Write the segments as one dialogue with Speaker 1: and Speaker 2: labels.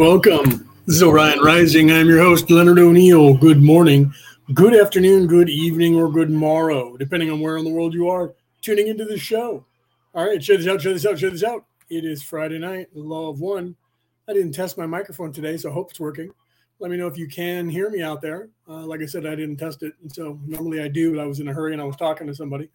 Speaker 1: welcome. This is Orion Rising. I'm your host, Leonard O'Neill. Good morning, good afternoon, good evening, or good morrow, depending on where in the world you are tuning into the show. All right, check this out, check this out, check this out. It is Friday night, the law of one. I didn't test my microphone today, so I hope it's working. Let me know if you can hear me out there. Uh, like I said, I didn't test it. And so normally I do, but I was in a hurry and I was talking to somebody.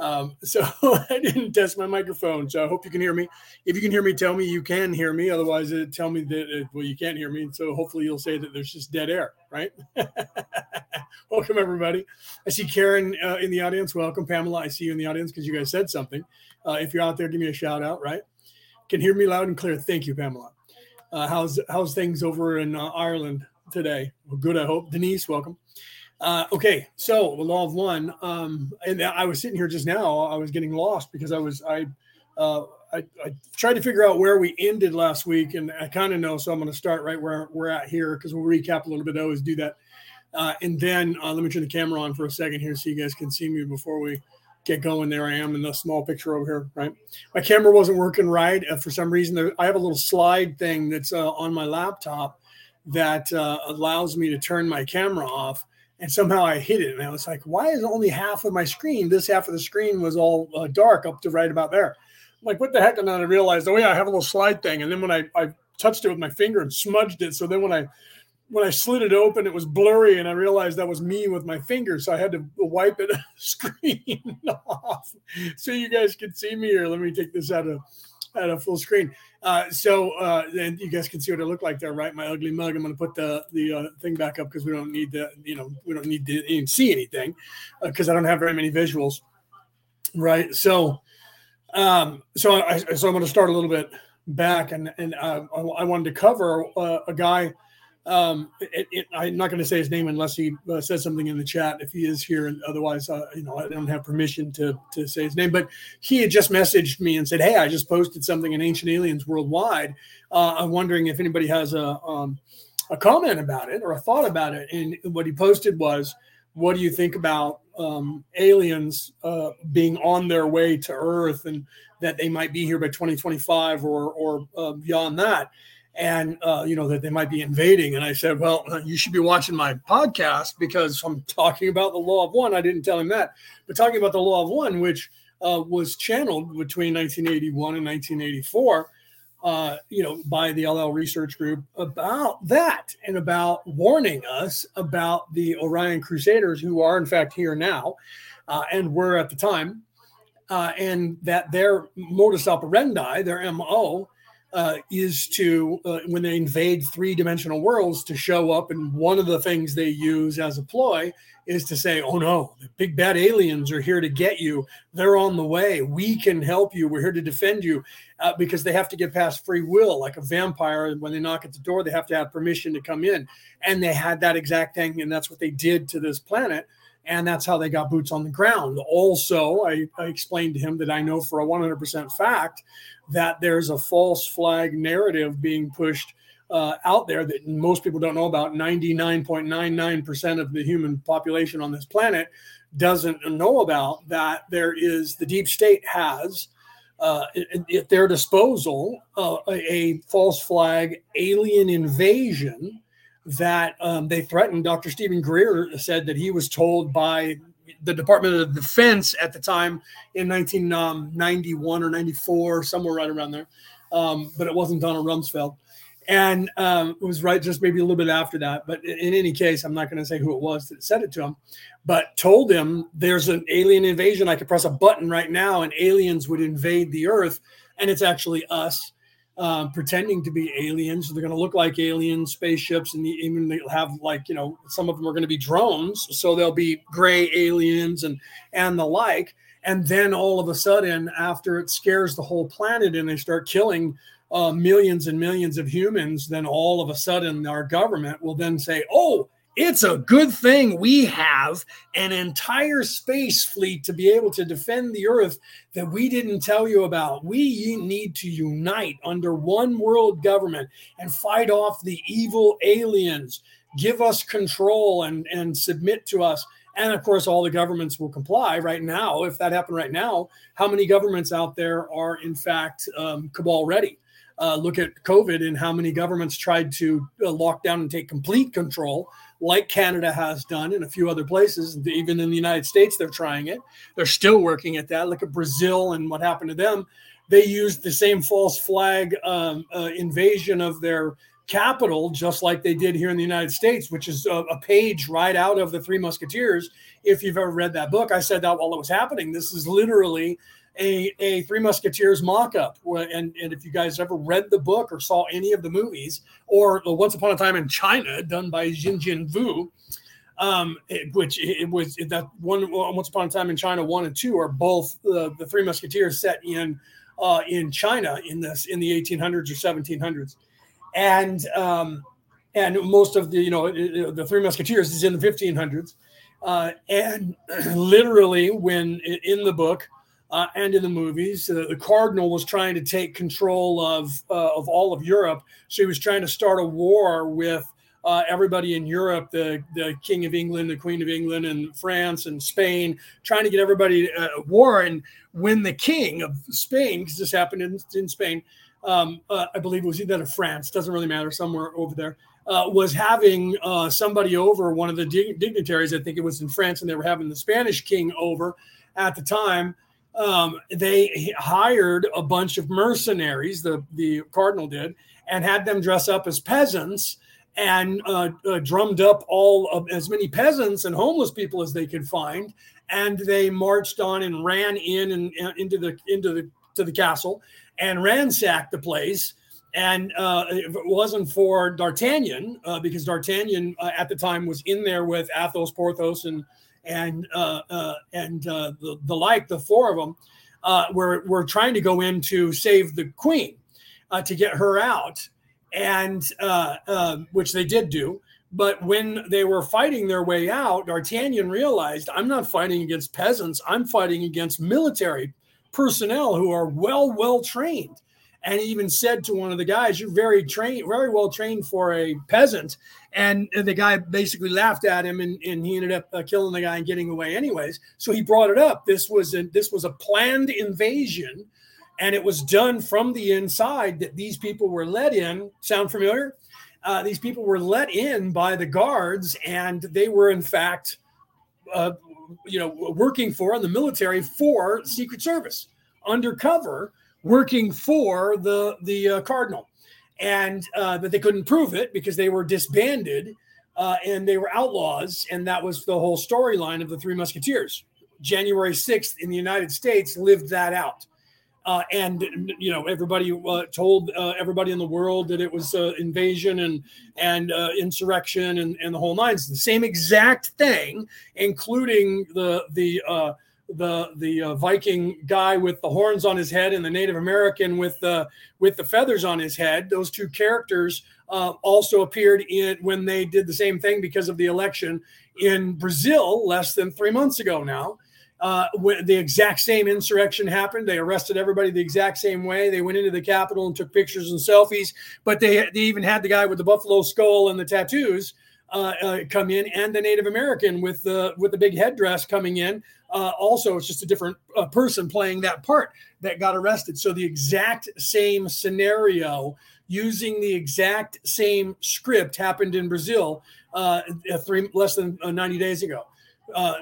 Speaker 1: Um, so I didn't test my microphone. So I hope you can hear me. If you can hear me, tell me you can hear me. Otherwise, it, tell me that it, well you can't hear me. So hopefully you'll say that there's just dead air, right? Welcome everybody. I see Karen uh, in the audience. Welcome Pamela. I see you in the audience because you guys said something. Uh, if you're out there, give me a shout out. Right? Can hear me loud and clear. Thank you, Pamela. Uh, how's how's things over in uh, Ireland today? Well, good. I hope. Denise, welcome. Uh, okay, so the law of one, um, and I was sitting here just now. I was getting lost because I was I, uh, I, I tried to figure out where we ended last week, and I kind of know, so I'm going to start right where we're at here because we'll recap a little bit. I always do that, uh, and then uh, let me turn the camera on for a second here so you guys can see me before we get going. There I am in the small picture over here. Right, my camera wasn't working right uh, for some reason. There, I have a little slide thing that's uh, on my laptop that allows me to turn my camera off and somehow I hit it. And I was like, why is only half of my screen? This half of the screen was all uh, dark up to right about there. I'm like, what the heck? And then I realized, oh yeah, I have a little slide thing. And then when I, I touched it with my finger and smudged it, so then when I when I slid it open, it was blurry, and I realized that was me with my finger, so I had to wipe it screen off so you guys could see me here. Let me take this out of out of full screen. Uh, so uh, then you guys can see what I look like there, right? My ugly mug. I'm going to put the the uh, thing back up because we don't need to, you know, we don't need to even see anything because uh, I don't have very many visuals, right? So, um, so I so I'm going to start a little bit back, and and uh, I wanted to cover uh, a guy um, it, it, I'm not going to say his name unless he uh, says something in the chat if he is here, and otherwise, uh, you know, I don't have permission to to say his name. But he had just messaged me and said, "Hey, I just posted something in Ancient Aliens Worldwide. Uh, I'm wondering if anybody has a um, a comment about it or a thought about it." And what he posted was, "What do you think about um, aliens uh, being on their way to Earth and that they might be here by 2025 or or uh, beyond that?" And uh, you know that they might be invading. And I said, well, you should be watching my podcast because I'm talking about the law of one. I didn't tell him that, but talking about the law of one, which uh, was channeled between 1981 and 1984. Uh, you know, by the LL Research Group about that and about warning us about the Orion Crusaders, who are in fact here now uh, and were at the time, uh, and that their modus operandi, their MO, uh, is to uh, when they invade three dimensional worlds to show up and one of the things they use as a ploy is to say oh no the big bad aliens are here to get you. They're on the way. We can help you. We're here to defend you uh, because they have to get past free will like a vampire when they knock at the door they have to have permission to come in. And they had that exact thing and that's what they did to this planet and that's how they got boots on the ground. Also, I, I, explained to him that I know for a 100% fact that there's a false flag narrative being pushed uh, out there that most people don't know about. 99.99% of the human population on this planet doesn't know about that there is the deep state has uh, at their disposal uh, a, false flag alien invasion that um, they threatened. Dr. Steven Greer said that he was told by the Department of Defense at the time in 1991 um, or 94, somewhere right around there, um, but it wasn't Donald Rumsfeld and um, it was right just maybe a little bit after that. But in, in any case, I'm not going to say who it was that said it to him, but told him there's an alien invasion. I could press a button right now, and aliens would invade the Earth, and it's actually us. Um, pretending to be aliens. They're going to look like alien spaceships, and even they'll have like you know some of them are going to be drones. So they'll be gray aliens and and the like. And then all of a sudden, after it scares the whole planet and they start killing uh, millions and millions of humans, then all of a sudden our government will then say, oh, it's a good thing we have an entire space fleet to be able to defend the earth that we didn't tell you about. We need to unite under one world government and fight off the evil aliens. Give us control and, and submit to us. And of course, all the governments will comply right now. If that happened right now, how many governments out there are in fact um, cabal ready? uh, look at COVID and how many governments tried to uh, lock down and take complete control, like Canada has done in a few other places. Even in the United States, they're trying it. They're still working at that. Look at Brazil and what happened to them. They used the same false flag um, uh, invasion of their capital, just like they did here in the United States, which is a, a, page right out of the Three Musketeers. If you've ever read that book, I said that while it was happening. This is literally a, a Three Musketeers mock up. And, and if you guys ever read the book or saw any of the movies, or Once Upon a Time in China, done by Jin Jin Wu, um, it, which it, was that one Once Upon a Time in China one and two are both uh, the Three Musketeers set in uh, in China in this in the 1800s or 1700s, and um, and most of the you know the Three Musketeers is in the 1500s, uh, and literally when in the book uh, and in the movies. Uh, the cardinal was trying to take control of uh, of all of Europe, so he was trying to start a war with uh, everybody in Europe, the the King of England, the Queen of England, and France and Spain, trying to get everybody at uh, war. And when the King of Spain, because this happened in, in Spain, um, uh, I believe it was either France, doesn't really matter, somewhere over there. was having somebody over, one of the dignitaries, I think it was in France, and they were having the Spanish king over at the time um, they hired a bunch of mercenaries, the, the cardinal did, and had them dress up as peasants and uh, uh, drummed up all of as many peasants and homeless people as they could find. And they marched on and ran in and, and into the into the to the castle and ransacked the place. And uh, if it wasn't for D'Artagnan, uh, because D'Artagnan uh, at the time was in there with Athos, Porthos, and and uh, uh, and uh, the, the like, the four of them, were, were trying to go in to save the queen, to get her out, and uh, which they did do. But when they were fighting their way out, D'Artagnan realized, I'm not fighting against peasants. I'm fighting against military personnel who are well, well trained and he even said to one of the guys, "You're very trained, very well trained for a peasant." And the guy basically laughed at him, and, and he ended up uh, killing the guy and getting away anyways. So he brought it up. This was a this was a planned invasion, and it was done from the inside. That these people were let in. Sound familiar? Uh, these people were let in by the guards, and they were in fact, uh, you know, working for the military for Secret Service undercover working for the the uh, cardinal, and uh, but they couldn't prove it because they were disbanded uh, and they were outlaws, and that was the whole storyline of the Three Musketeers. January sixth in the United States lived that out. Uh, and you know everybody uh, told uh, everybody in the world that it was uh, invasion and and insurrection and, and the whole nine. It's the same exact thing, including the the the the uh, Viking guy with the horns on his head and the Native American with the with the feathers on his head. Those two characters uh, also appeared in when they did the same thing because of the election in Brazil less than three months ago. Now, uh, when the exact same insurrection happened, they arrested everybody the exact same way. They went into the Capitol and took pictures and selfies, but they they even had the guy with the buffalo skull and the tattoos uh, uh, come in, and the Native American with the with the big headdress coming in. Uh, also, it's just a different uh, person playing that part that got arrested. So the exact same scenario, using the exact same script, happened in Brazil uh, three less than uh, 90 days ago.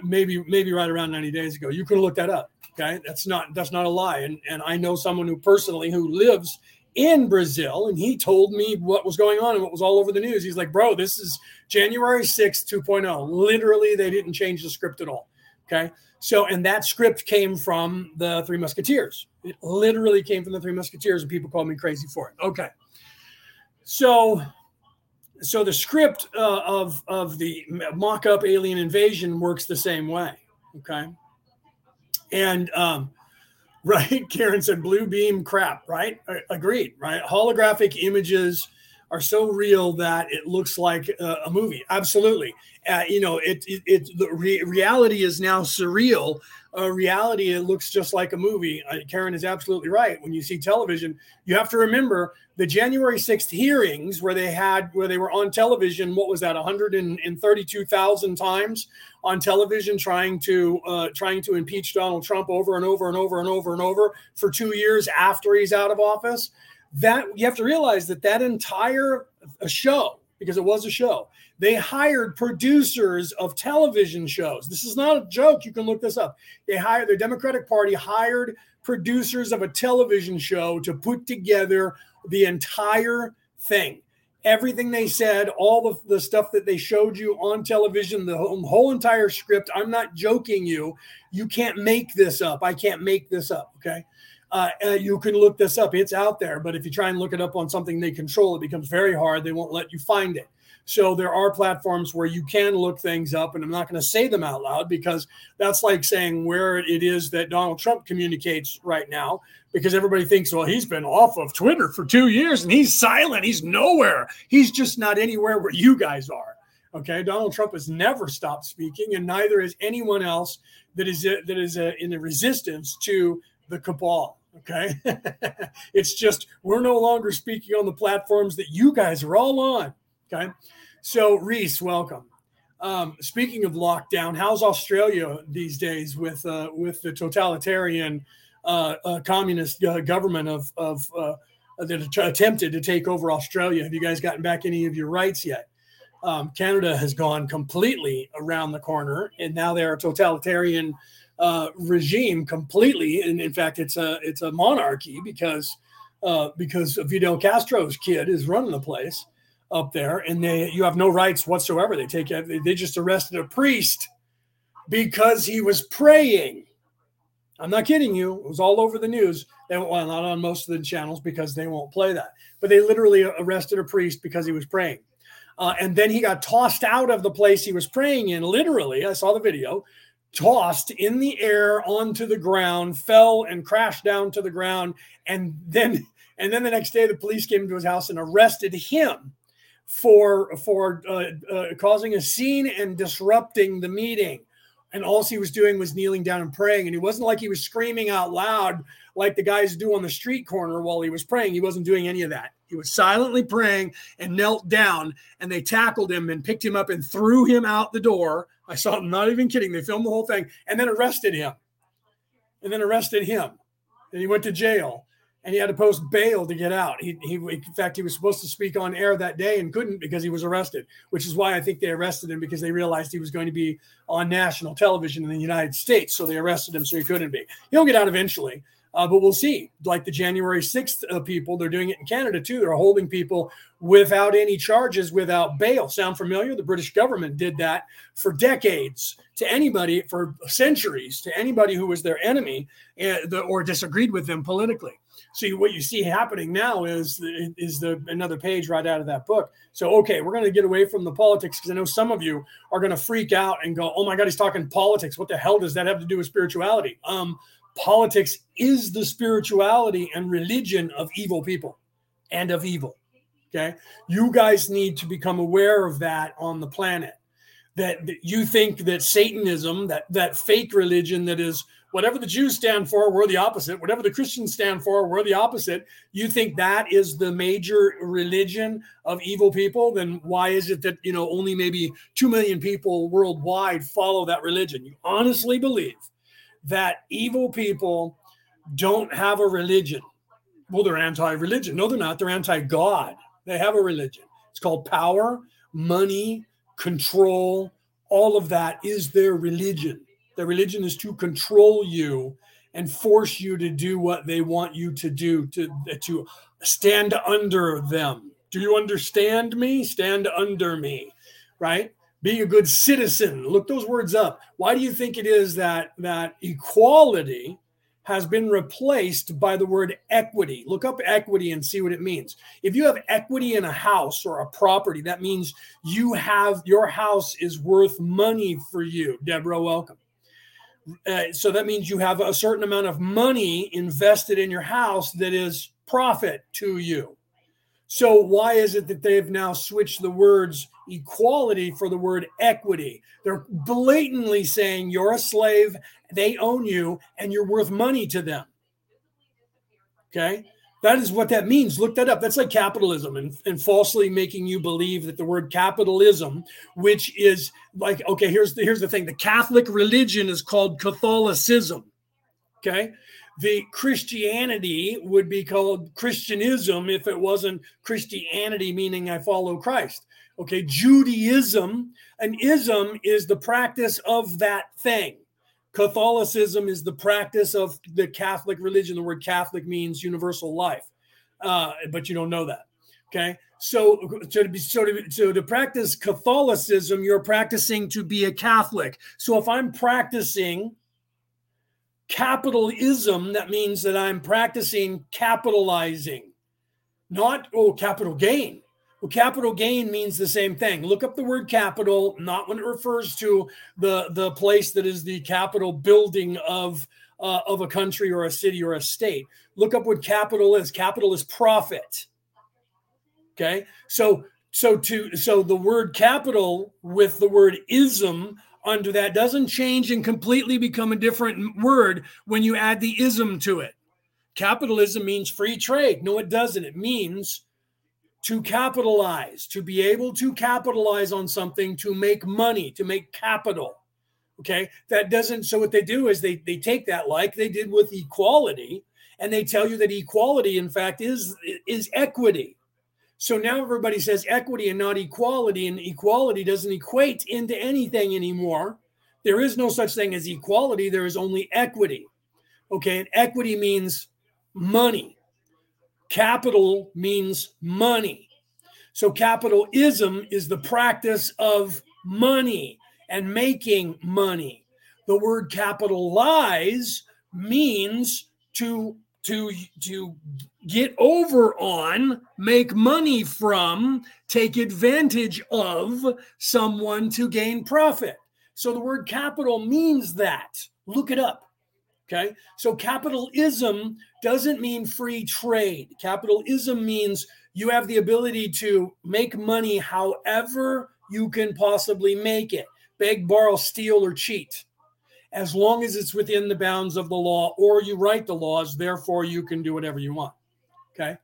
Speaker 1: maybe maybe right around 90 days ago. You could look that up. Okay, that's not that's not a lie. And and I know someone who personally who lives in Brazil, and he told me what was going on and what was all over the news. He's like, bro, this is January 6th, 2.0. Literally, they didn't change the script at all. Okay. So, and that script came from the Three Musketeers. It literally came from the Three Musketeers, and people called me crazy for it. Okay. So, so the script uh, of of the mock-up alien invasion works the same way. Okay. And um, right? Karen said blue beam crap, right? Agreed, right? Holographic images are so real that it looks like a, a movie. Absolutely. Uh, you know, it, it, it the re- reality is now surreal. Uh, reality, it looks just like a movie. Uh, Karen is absolutely right. When you see television, you have to remember the January 6th hearings where they had, where they were on television. What was that? 132,000 times on television trying to uh, trying to impeach Donald Trump over and over and over and over and over for two years after he's out of office. That you have to realize that that entire show, because it was a show, they hired producers of television shows. This is not a joke. You can look this up. They hired the Democratic Party hired producers of a television show to put together the entire thing everything they said, all the, the stuff that they showed you on television, the whole, whole, entire script. I'm not joking you. You can't make this up. I can't make this up. Okay. Uh, uh, you can look this up. It's out there. But if you try and look it up on something they control, it becomes very hard. They won't let you find it. So there are platforms where you can look things up, and I'm not going to say them out loud because that's like saying where it is that Donald Trump communicates right now, because everybody thinks, well, he's been off of Twitter for two years and he's silent. He's nowhere. He's just not anywhere where you guys are. Okay, Donald Trump has never stopped speaking, and neither has anyone else that is that is a, in the resistance to the cabal. Okay, it's just we're no longer speaking on the platforms that you guys are all on. Okay. So, Reese, welcome. Um, speaking of lockdown, how's Australia these days with uh, with the totalitarian uh, uh, communist uh, government of of uh, that attempted to take over Australia? Have you guys gotten back any of your rights yet? Um, Canada has gone completely around the corner, and now they're a totalitarian uh, regime completely. And in fact, it's a it's a monarchy because because Fidel Castro's kid is running the place up there, and they you have no rights whatsoever. They take they just arrested a priest because he was praying. I'm not kidding you. It was all over the news. They well, not on most of the channels because they won't play that. But they literally arrested a priest because he was praying. Uh, and then he got tossed out of the place he was praying in. Literally, I saw the video, tossed in the air onto the ground, fell and crashed down to the ground. And then, and then the next day, the police came to his house and arrested him for for uh, uh, causing a scene and disrupting the meeting. And all he was doing was kneeling down and praying. And it wasn't like he was screaming out loud like the guys do on the street corner while he was praying. He wasn't doing any of that. He was silently praying and knelt down. And they tackled him and picked him up and threw him out the door. I saw them, not even kidding. They filmed the whole thing and then arrested him. And then arrested him. And he went to jail and he had to post bail to get out. He, he, in fact, he was supposed to speak on air that day and couldn't because he was arrested, which is why I think they arrested him because they realized he was going to be on national television in the United States. So they arrested him so he couldn't be. He'll get out eventually, uh, but we'll see. Like the January 6th uh, people, they're doing it in Canada too. They're holding people without any charges, without bail. Sound familiar? The British government did that for decades to anybody, for centuries, to anybody who was their enemy uh, or disagreed with them politically. So what you see happening now is is the another page right out of that book. So okay, we're going to get away from the politics because I know some of you are going to freak out and go, "Oh my God, he's talking politics. What the hell does that have to do with spirituality?" Um, politics is the spirituality and religion of evil people and of evil. Okay, you guys need to become aware of that on the planet. That, that you think that Satanism, that that fake religion that is whatever the Jews stand for, we're the opposite. Whatever the Christians stand for, we're the opposite. You think that is the major religion of evil people? Then why is it that, you know, only maybe 2 million people worldwide follow that religion? You honestly believe that evil people don't have a religion. Well, they're anti religion. No, they're not. They're anti God. They have a religion. It's called power, money, control. All of that is their religion. Their religion is to control you and force you to do what they want you to do, to, to stand under them. Do you understand me? Stand under me, right? Being a good citizen. Look those words up. Why do you think it is that that equality has been replaced by the word equity. Look up equity and see what it means. If you have equity in a house or a property, that means you have your house is worth money for you. Deborah, welcome. Uh, so that means you have a certain amount of money invested in your house that is profit to you. So why is it that they've now switched the words equality for the word equity? They're blatantly saying you're a slave, they own you, and you're worth money to them. Okay. That is what that means. Look that up. That's like capitalism and, and falsely making you believe that the word capitalism, which is like, okay, here's the here's the thing. The Catholic religion is called Catholicism. Okay the Christianity would be called Christianism if it wasn't Christianity, meaning I follow Christ. Okay, Judaism, an ism is the practice of that thing. Catholicism is the practice of the Catholic religion. The word Catholic means universal life, uh, but you don't know that. Okay, so to be so to, so to practice Catholicism, you're practicing to be a Catholic. So if I'm practicing capitalism, that means that I'm practicing capitalizing, not, oh, capital gain. Well, capital gain means the same thing. Look up the word capital, not when it refers to the, the place that is the capital building of, uh, of a country or a city or a state. Look up what capital is. Capital is profit. Okay. So, so to, so the word capital with the word ism under that doesn't change and completely become a different word when you add the ism to it. Capitalism means free trade. No, it doesn't. It means to capitalize, to be able to capitalize on something, to make money, to make capital. Okay. That doesn't, so what they do is they, they take that like they did with equality and they tell you that equality, in fact, is, is equity. So now everybody says equity and not equality, and equality doesn't equate into anything anymore. There is no such thing as equality, there is only equity. Okay, and equity means money, capital means money. So capitalism is the practice of money and making money. The word capitalize means to to to get over on, make money from, take advantage of someone to gain profit. So the word capital means that. Look it up. Okay. So capitalism doesn't mean free trade. Capitalism means you have the ability to make money however you can possibly make it beg, borrow, steal, or cheat as long as it's within the bounds of the law or you write the laws, therefore you can do whatever you want. Okay.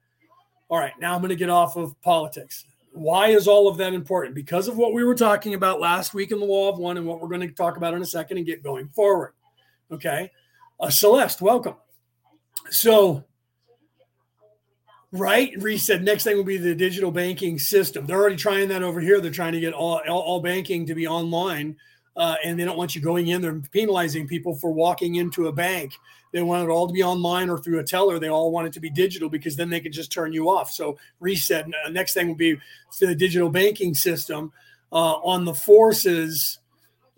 Speaker 1: All right. Now I'm going to get off of politics. Why is all of that important? Because of what we were talking about last week in the Law of One and what we're going to talk about in a second and get going forward. Okay. Uh, Celeste, welcome. So, right, Reese said next thing will be the digital banking system. They're already trying that over here. They're trying to get all, all, all banking to be online uh, and they don't want you going in They're penalizing people for walking into a bank. They want it all to be online or through a teller. They all want it to be digital because then they can just turn you off. So Reese said Next thing will be the digital banking system uh, on the forces.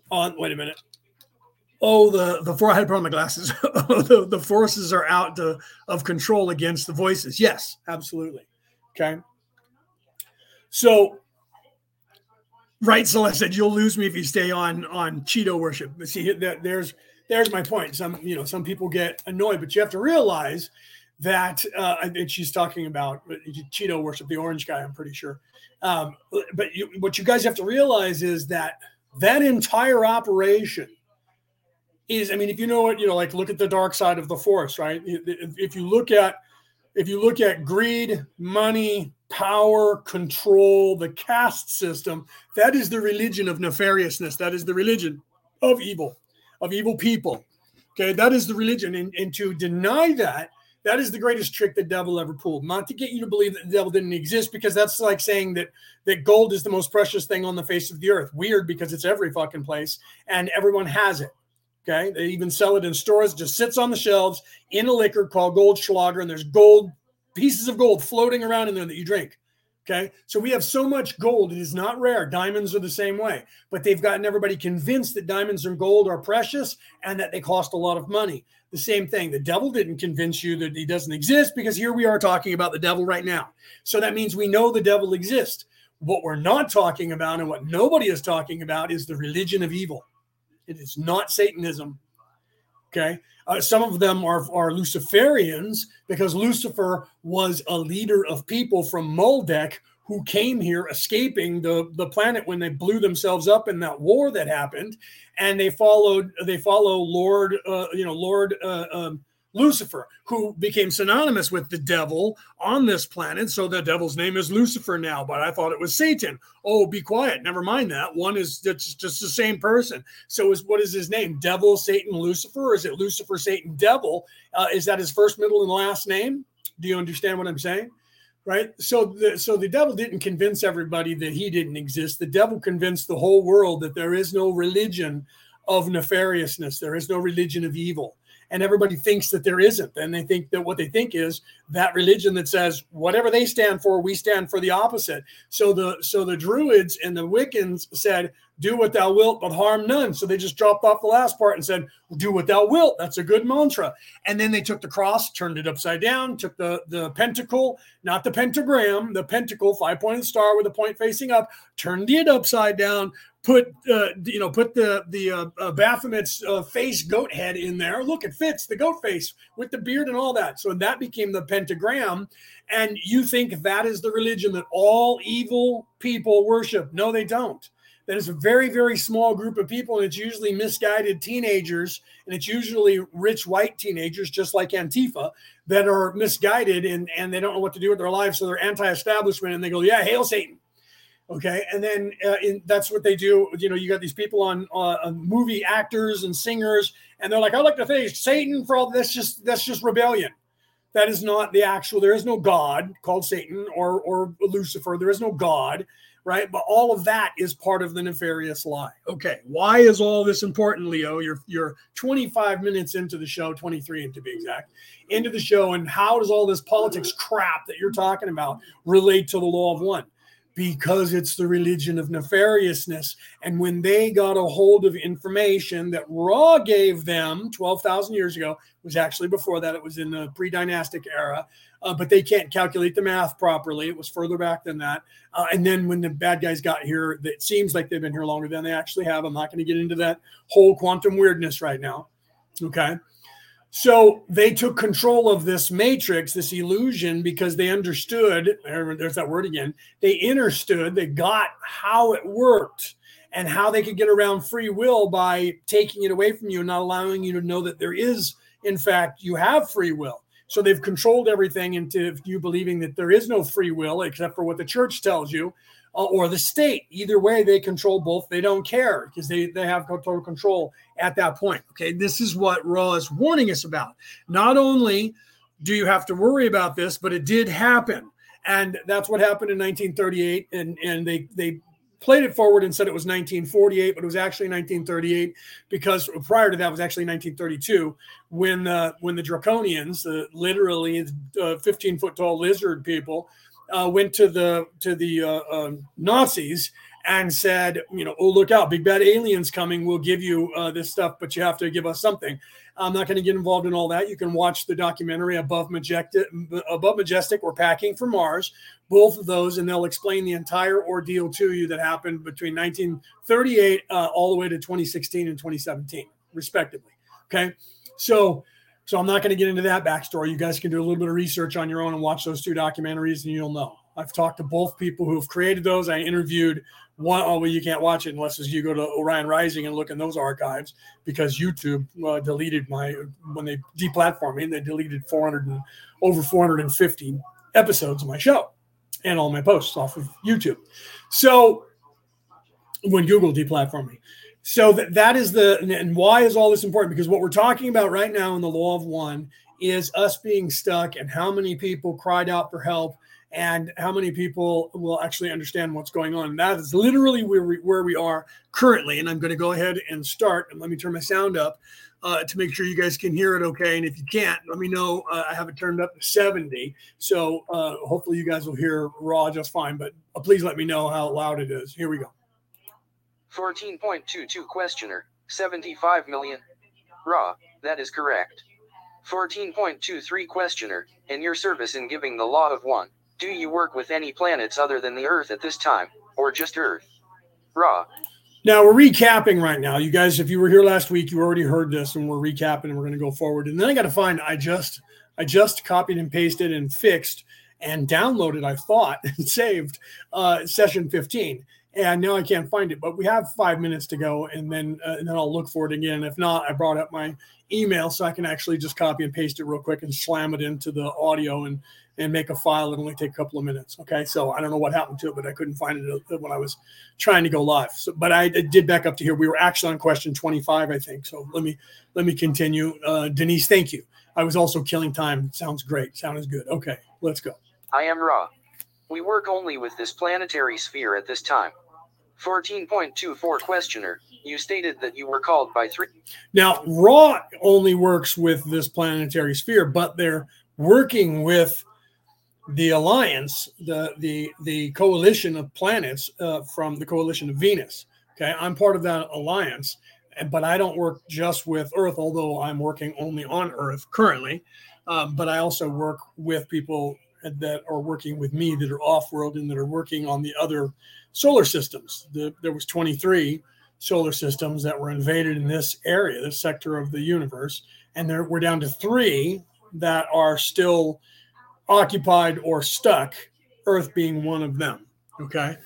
Speaker 1: On wait a minute. Oh, the the four. I had put on my glasses. the, the forces are out to, of control against the voices. Yes, absolutely. Okay. So Right, Celeste said you'll lose me if you stay on on Cheeto worship. But see, there's there's my point. Some you know some people get annoyed, but you have to realize that uh, and she's talking about Cheeto worship, the orange guy. I'm pretty sure. Um, but you, what you guys have to realize is that that entire operation is, I mean, if you know what, you know, like look at the dark side of the force, right? If you look at, if you look at greed, money, power, control, the caste system, that is the religion of nefariousness. That is the religion of evil, of evil people. Okay, that is the religion. And, and to deny that, that is the greatest trick the devil ever pulled. Not to get you to believe that the devil didn't exist, because that's like saying that that gold is the most precious thing on the face of the earth. Weird because it's every fucking place and everyone has it. Okay. They even sell it in stores, just sits on the shelves in a liquor called Goldschlager, and there's gold pieces of gold floating around in there that you drink. Okay. So we have so much gold. It is not rare. Diamonds are the same way, but they've gotten everybody convinced that diamonds and gold are precious and that they cost a lot of money. The same thing. The devil didn't convince you that he doesn't exist because here we are talking about the devil right now. So that means we know the devil exists. What we're not talking about and what nobody is talking about is the religion of evil. It is not Satanism. Okay. Uh, some of them are, are Luciferians because Lucifer was a leader of people from Maldek who came here escaping the, the planet when they blew themselves up in that war that happened. And they followed, they follow Lord, uh, you know, Lord uh, um, Lucifer, who became synonymous with the devil on this planet. So the devil's name is Lucifer now, but I thought it was Satan. Oh, be quiet. Never mind that. One is just, just the same person. So is what is his name? Devil, Satan, Lucifer? Is it Lucifer, Satan, Devil? Uh, is that his first, middle, and last name? Do you understand what I'm saying? Right. So the so the devil didn't convince everybody that he didn't exist. The devil convinced the whole world that there is no religion of nefariousness. There is no religion of evil and everybody thinks that there isn't and they think that what they think is that religion that says whatever they stand for we stand for the opposite. So the so the druids and the wiccans said do what thou wilt but harm none so they just dropped off the last part and said do what thou wilt that's a good mantra and then they took the cross turned it upside down took the the pentacle not the pentagram the pentacle five pointed star with a point facing up turned it upside down put uh, you know put the the uh, uh, Baphomet's uh, face goat head in there. Look, it fits the goat face with the beard and all that. So that became the pentagram. And you think that is the religion that all evil people worship? No, they don't. That is a very very small group of people, and it's usually misguided teenagers, and it's usually rich white teenagers, just like Antifa, that are misguided and and they don't know what to do with their lives, so they're anti-establishment, and they go, yeah, hail Satan Okay, and then uh, in, that's what they do. You know, you got these people on uh, movie actors and singers, and they're like, "I like to thank Satan for all this. Just that's just rebellion. That is not the actual. There is no God called Satan or or Lucifer. There is no God, right? But all of that is part of the nefarious lie. Okay, why is all this important, Leo? You're you're 25 minutes into the show, 23 to be exact, into the show, and how does all this politics crap that you're talking about relate to the law of one? because it's the religion of nefariousness. And when they got a hold of information that Ra gave them 12,000 years ago, was actually before that, it was in the pre dynastic era, uh, but they can't calculate the math properly. It was further back than that. Uh, and then when the bad guys got here, it seems like they've been here longer than they actually have. I'm not going to get into that whole quantum weirdness right now. Okay. So they took control of this matrix, this illusion, because they understood. There's that word again. They understood, they got how it worked and how they could get around free will by taking it away from you and not allowing you to know that there is, in fact, you have free will. So they've controlled everything into you believing that there is no free will except for what the church tells you uh, or the state. Either way, they control both. They don't care because they, they have total control at that point. Okay, this is what Ra is warning us about. Not only do you have to worry about this, but it did happen. And that's what happened in 1938. And, and they, they played it forward and said it was 1948, but it was actually 1938 because prior to that was actually 1932 when uh, when the draconians, uh, literally 15 foot tall lizard people, uh, went to the to the uh, uh, Nazis and said, you know, oh look out, big bad aliens coming. We'll give you uh, this stuff, but you have to give us something. I'm not going to get involved in all that. You can watch the documentary above majestic, above majestic, or packing for Mars, both of those, and they'll explain the entire ordeal to you that happened between 1938 uh, all the way to 2016 and 2017, respectively. Okay, so so I'm not going to get into that backstory. You guys can do a little bit of research on your own and watch those two documentaries, and you'll know. I've talked to both people who have created those. I interviewed one. Oh, well, you can't watch it unless you go to Orion Rising and look in those archives because YouTube uh, deleted my when they deplatformed me. They deleted 400 and over 450 episodes of my show and all my posts off of YouTube. So when Google deplatformed me. So that, that is the and why is all this important? Because what we're talking about right now in the law of one is us being stuck and how many people cried out for help and how many people will actually understand what's going on. That is literally where we, where we are currently. And I'm going to go ahead and start. And let me turn my sound up uh, to make sure you guys can hear it okay. And if you can't, let me know. Uh, I have it turned up to 70. So uh, hopefully you guys will hear Ra just fine. But uh, please let me know how loud it is. Here we go.
Speaker 2: 14.22 Questioner, 75 million. Ra, that is correct. 14.23 Questioner, in your service in giving the law of one, do you work with any planets other than the Earth at this time, or just Earth? Ra.
Speaker 1: Now we're recapping right now. You guys, if you were here last week, you already heard this, and we're recapping and we're going to go forward. And then I got to find, I just, I just copied and pasted and fixed and downloaded, I thought, and saved uh, session 15 and now I can't find it. But we have five minutes to go, and then uh, and then I'll look for it again. If not, I brought up my email so I can actually just copy and paste it real quick and slam it into the audio and and make a file. It only take a couple of minutes. Okay, so I don't know what happened to it, but I couldn't find it uh, when I was trying to go live. So, but I did back up to here. We were actually on question twenty five, I think. So let me let me continue. Uh, Denise, thank you. I was also killing time. Sounds great. Sounds good. Okay, let's go.
Speaker 2: I am Ra. We work only with this planetary sphere at this time. 14.24 Questioner, you stated that you were called by three.
Speaker 1: Now, Ra only works with this planetary sphere, but they're working with the alliance, the the the coalition of planets uh, from the coalition of Venus. Okay, I'm part of that alliance, but I don't work just with Earth, although I'm working only on Earth currently. Um, but I also work with people that are working with me that are off world and that are working on the other solar systems. The, there was 23 solar systems that were invaded in this area, this sector of the universe, and there we're down to three that are still occupied or stuck. Earth being one of them. Okay.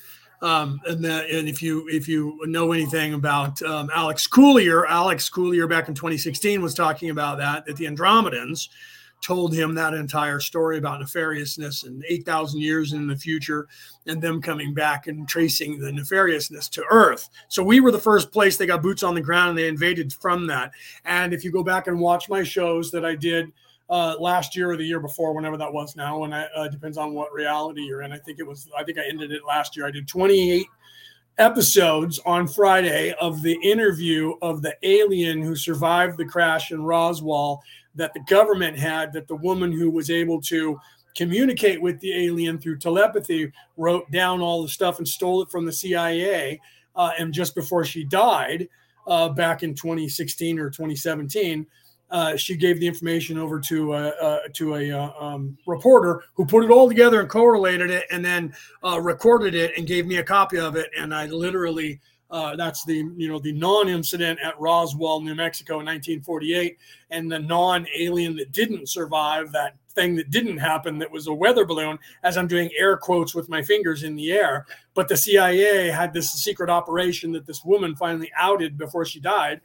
Speaker 1: Um, and, that, and if you if you know anything about um, Alex Collier, Alex Collier back in 2016 was talking about that that the Andromedans told him that entire story about nefariousness and 8,000 years in the future and them coming back and tracing the nefariousness to Earth. So we were the first place they got boots on the ground and they invaded from that. And if you go back and watch my shows that I did uh, last year or the year before, whenever that was now, and it uh, depends on what reality you're in. I think it was, I think I ended it last year. I did 28 episodes on Friday of the interview of the alien who survived the crash in Roswell that the government had that the woman who was able to communicate with the alien through telepathy wrote down all the stuff and stole it from the CIA. Uh, and just before she died, uh, back in 2016 or 2017, uh, she gave the information over to a, uh, to a uh, um, reporter who put it all together and correlated it, and then uh, recorded it and gave me a copy of it. And I literally uh, that's the you know the non-incident at Roswell, New Mexico in 1948, and the non-alien that didn't survive that thing that didn't happen that was a weather balloon. As I'm doing air quotes with my fingers in the air, but the CIA had this secret operation that this woman finally outed before she died,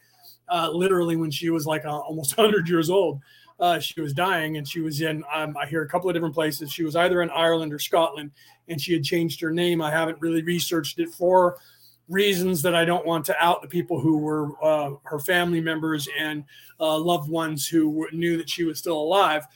Speaker 1: uh, literally when she was like uh, almost 100 years old. Uh, she was dying and she was in um, i hear a couple of different places she was either in ireland or scotland and she had changed her name i haven't really researched it for reasons that I don't want to out the people who were uh, her family members and uh, loved ones who knew that she was still alive.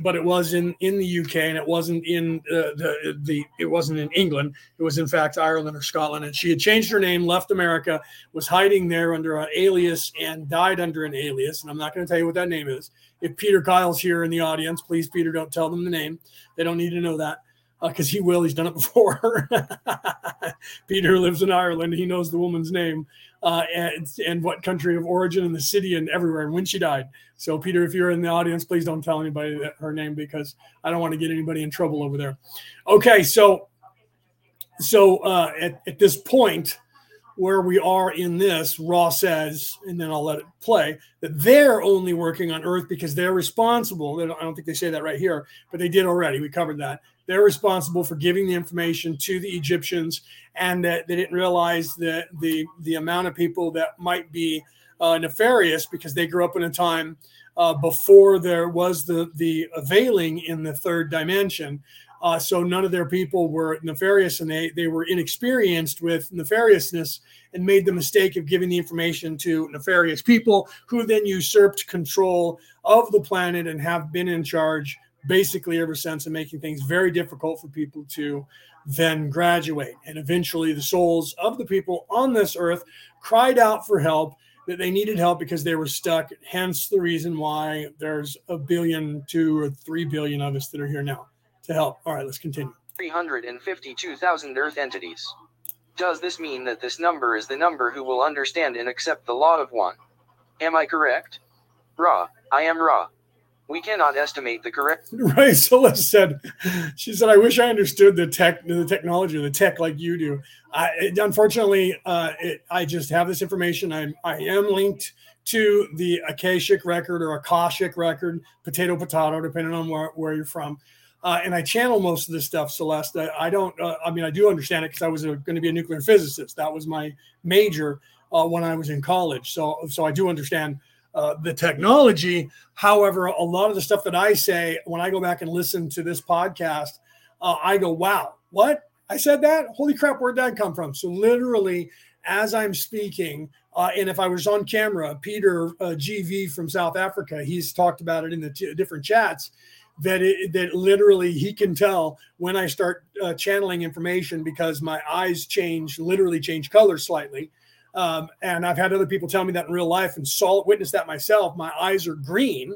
Speaker 1: But it was in, in the UK and it wasn't in uh, the the it wasn't in England. It was in fact Ireland or Scotland. And she had changed her name, left America, was hiding there under an alias, and died under an alias. And I'm not going to tell you what that name is. If Peter Kyle's here in the audience, please, Peter, don't tell them the name. They don't need to know that because uh, he will. He's done it before. Peter lives in Ireland. He knows the woman's name uh, and, and what country of origin and the city and everywhere and when she died. So, Peter, if you're in the audience, please don't tell anybody that, her name because I don't want to get anybody in trouble over there. Okay, so so uh, at, at this point, where we are in this, Ra says, and then I'll let it play, that they're only working on Earth because they're responsible. I don't think they say that right here, but they did already. We covered that. They're responsible for giving the information to the Egyptians, and that they didn't realize that the the amount of people that might be uh, nefarious because they grew up in a time uh, before there was the the veiling in the third dimension uh, so none of their people were nefarious and they, they were inexperienced with nefariousness and made the mistake of giving the information to nefarious people who then usurped control of the planet and have been in charge basically ever since and making things very difficult for people to then graduate. And eventually the souls of the people on this earth cried out for help that they needed help because they were stuck. Hence the reason why there's a billion, two or three billion of us that are here now to help. All right, let's continue.
Speaker 2: 352,000 Earth entities. Does this mean that this number is the number who will understand and accept the law of one? Am I correct? Ra, I am Ra. We cannot estimate the correct.
Speaker 1: Right. Celeste said, she said, I wish I understood the tech, the technology, the tech like you do. I, it, unfortunately, uh, it, I just have this information. I'm, I am linked to the Akashic record or Akashic record, potato, potato, depending on where, where you're from. Uh, and I channel most of this stuff, Celeste. I, don't. Uh, I mean, I do understand it because I was going to be a nuclear physicist. That was my major uh, when I was in college. So, so I do understand uh, the technology. However, a lot of the stuff that I say when I go back and listen to this podcast, uh, I go, "Wow, what I said that? Holy crap, where'd that come from?" So, literally, as I'm speaking, uh, and if I was on camera, Peter GV from South Africa, he's talked about it in the t- different chats that it, that literally he can tell when I start uh, channeling information because my eyes change, literally change color slightly. Um, and I've had other people tell me that in real life and saw witnessed that myself. My eyes are green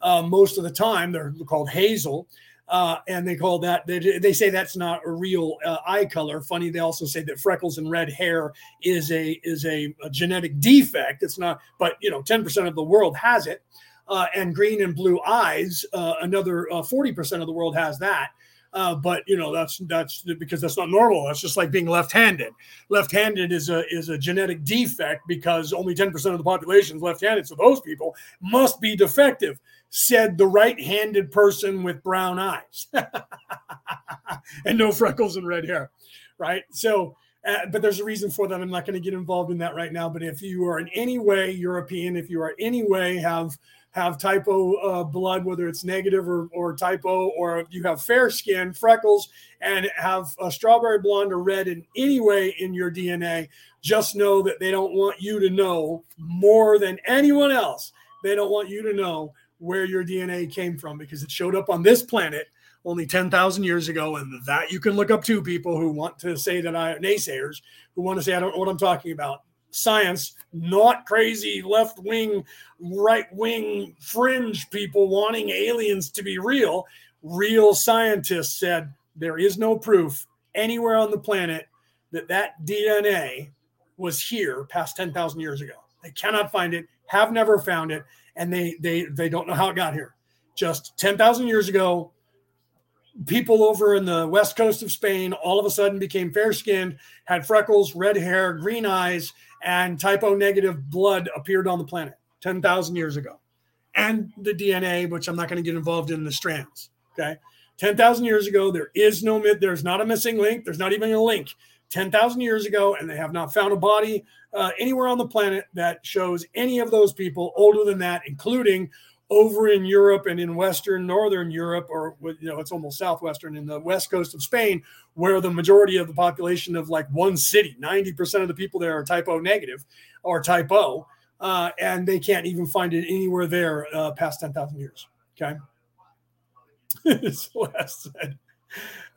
Speaker 1: uh, most of the time. They're called hazel. Uh, and they call that they, they say that's not a real uh, eye color. Funny, they also say that freckles and red hair is a is a, a genetic defect. It's not, but you know, ten percent of the world has it uh, and green and blue eyes. Uh, another uh, forty percent of the world has that. Uh, but you know that's that's because that's not normal. That's just like being left-handed. Left-handed is a is a genetic defect because only ten percent of the population is left-handed. So those people must be defective," said the right-handed person with brown eyes and no freckles and red hair. Right. So, uh, but there's a reason for that. I'm not going to get involved in that right now. But if you are in any way European, if you are in any way have have type O uh, blood, whether it's negative or, or type O, or you have fair skin, freckles, and have a strawberry blonde or red in any way in your DNA, just know that they don't want you to know more than anyone else. They don't want you to know where your DNA came from because it showed up on this planet only 10,000 years ago. And that you can look up to people who want to say that I naysayers who want to say, I don't know what I'm talking about science, not crazy left wing, right wing fringe people wanting aliens to be real. Real scientists said there is no proof anywhere on the planet that that DNA was here past 10,000 years ago. They cannot find it, have never found it, and they they they don't know how it got here. Just 10,000 years ago, people over in the west coast of Spain all of a sudden became fair skinned, had freckles, red hair, green eyes, and type O negative blood appeared on the planet 10,000 years ago. And the DNA, which I'm not going to get involved in the strands. Okay. 10,000 years ago, there is no, there's not a missing link. There's not even a link. 10,000 years ago, and they have not found a body uh, anywhere on the planet that shows any of those people older than that, including over in Europe and in Western Northern Europe, or you know, it's almost Southwestern in the west coast of Spain, where the majority of the population of like one city, 90% of the people there are type O negative or type O, uh, and they can't even find it anywhere there uh, past 10,000 years. Okay. so Celeste said,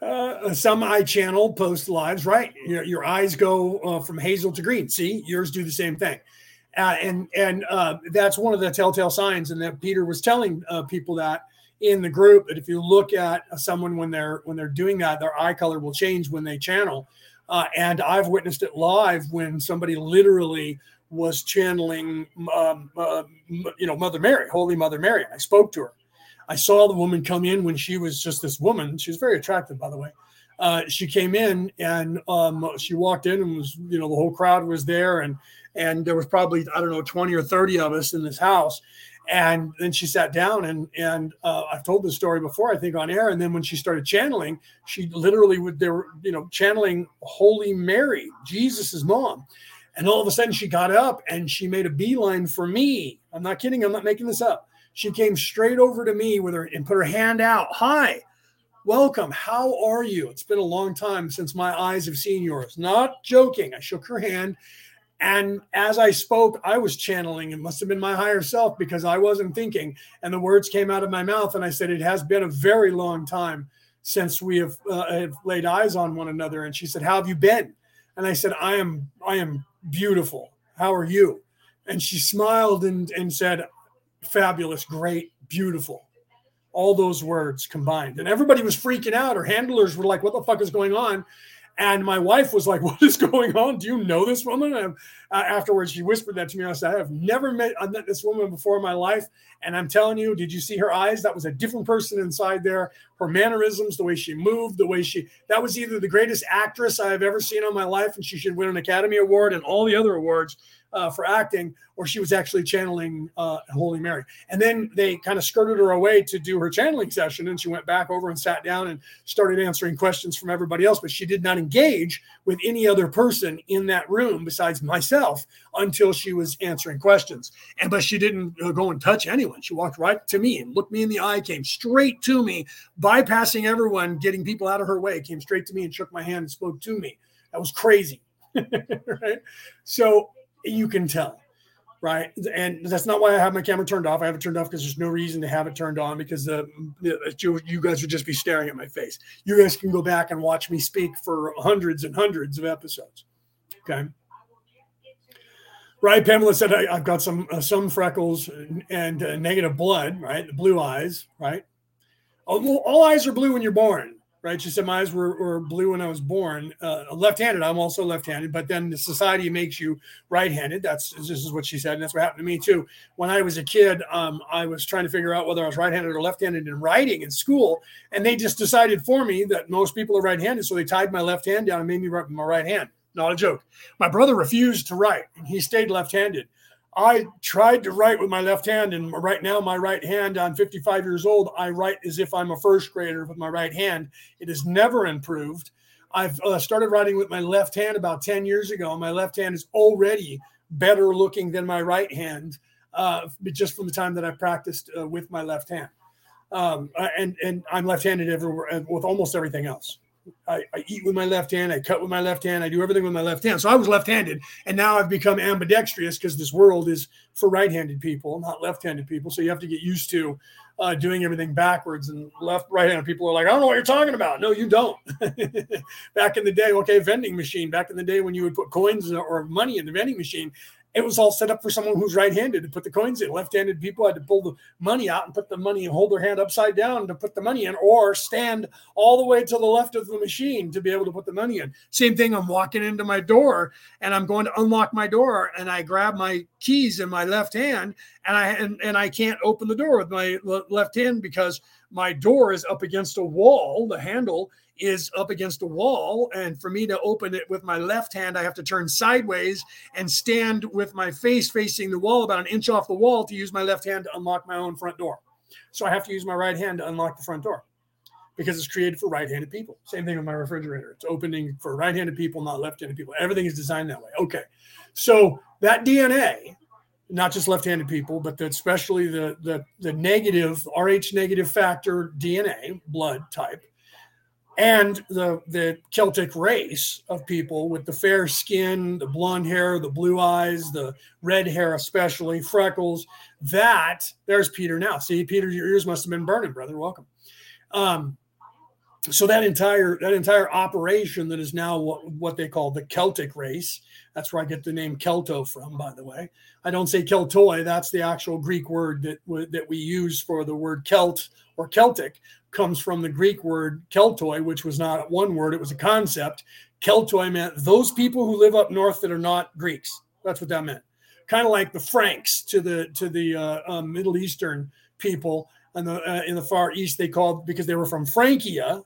Speaker 1: uh, some eye channel post lives, right? Your, your eyes go uh, from hazel to green. See, yours do the same thing. Uh, and and uh, that's one of the telltale signs, and that Peter was telling uh, people that in the group that if you look at someone when they're when they're doing that, their eye color will change when they channel. Uh, and I've witnessed it live when somebody literally was channeling, um, uh, you know, Mother Mary, Holy Mother Mary. I spoke to her. I saw the woman come in when she was just this woman. She was very attractive, by the way. uh, she came in and um, she walked in and was, you know, the whole crowd was there and and there was probably I don't know 20 or 30 of us in this house. And then she sat down and and uh, I've told this story before I think on air. And then when she started channeling, she literally would they were you know channeling Holy Mary, Jesus's mom. And all of a sudden she got up and she made a beeline for me. I'm not kidding. I'm not making this up. She came straight over to me with her and put her hand out. Hi, welcome. How are you? It's been a long time since my eyes have seen yours. Not joking. I shook her hand and as I spoke, I was channeling. It must have been my higher self because I wasn't thinking. And the words came out of my mouth. And I said, It has been a very long time since we have, uh, have laid eyes on one another. And she said, How have you been? And I said, I am, I am beautiful. How are you? And she smiled and, and said, Fabulous, great, beautiful. All those words combined. And everybody was freaking out. Her handlers were like, What the fuck is going on? And my wife was like, "What is going on? Do you know this woman?" And uh, afterwards, she whispered that to me. I said, "I have never met I met this woman before in my life." And I'm telling you, did you see her eyes? That was a different person inside there. Her mannerisms, the way she moved, the way she that was either the greatest actress I have ever seen in my life, and she should win an Academy Award and all the other awards uh, for acting, or she was actually channeling uh, Holy Mary. And then they kind of skirted her away to do her channeling session, and she went back over and sat down and started answering questions from everybody else. But she did not engage with any other person in that room besides myself until she was answering questions. And but she didn't uh, go and touch anyone. She walked right to me and looked me in the eye, came straight to me, bypassing everyone, getting people out of her way, came straight to me and shook my hand and spoke to me. That was crazy. right? So you can tell right? And that's not why i have my camera turned off. I have it turned off because there's no reason to have it turned on because you, you, guys would just be staring at my face. You guys can go back and watch me speak for hundreds and hundreds of episodes okay? Right? Pamela said I, have got some uh, some freckles and, and uh, negative blood right? The blue eyes right all, all eyes are blue when you're born right? She said my eyes were, were blue when I was born. Uh, left-handed. I'm also left-handed, but then the society makes you right-handed. That's this is what she said, and that's what happened to me too. When I was a kid, um, I was trying to figure out whether I was right-handed or left-handed in writing in school, and they just decided for me that most people are right-handed, so they tied my left hand down and made me write with my right hand. Not a joke. My brother refused to write, and he stayed left-handed. I tried to write with my left hand, and right now, my right hand, I'm 55 years old. I write as if I'm a first grader with my right hand. It has never improved. I've uh, started writing with my left hand about 10 years ago. My left hand is already better looking than my right hand, uh, just from the time that I practiced uh, with my left hand. Um, and and I'm left-handed everywhere uh, with almost everything else. I, I, eat with my left hand, I cut with my left hand, I do everything with my left hand. So I was left-handed, and now I've become ambidextrous because this world is for right-handed people, not left-handed people. So you have to get used to uh, doing everything backwards. And left, right-handed people are like, I don't know what you're talking about. No, you don't. back in the day, okay, vending machine. Back in the day when you would put coins or money in the vending machine, it was all set up for someone who's right-handed to put the coins in. Left-handed people had to pull the money out and put the money and hold their hand upside down to put the money in, or stand all the way to the left of the machine to be able to put the money in. Same thing. I'm walking into my door and I'm going to unlock my door, and I grab my keys in my left hand, and I and, and I can't open the door with my left hand because my door is up against a wall. The handle is up against a wall. And for me to open it with my left hand, I have to turn sideways and stand with my face facing the wall about an inch off the wall to use my left hand to unlock my own front door. So I have to use my right hand to unlock the front door because it's created for right-handed people. Same thing with my refrigerator. It's opening for right-handed people, not left-handed people. Everything is designed that way. Okay. So that DNA, not just left-handed people, but especially the, the, the negative, RH negative factor DNA, blood type, and the the Celtic race of people with the fair skin, the blonde hair, the blue eyes, the red hair, especially freckles. That there's Peter now. See, Peter, your ears must have been burning, brother. Welcome. Um, so that entire that entire operation that is now what, what they call the Celtic race. That's where I get the name Kelto from, by the way. I don't say Keltoi. That's the actual Greek word that that we use for the word Celt or Celtic comes from the Greek word keltoi, which was not one word, it was a concept. Keltoi meant those people who live up north that are not Greeks. That's what that meant. Kind of like the Franks to the to the uh, um, Middle Eastern people in the uh, in the Far East, they called because they were from Francia,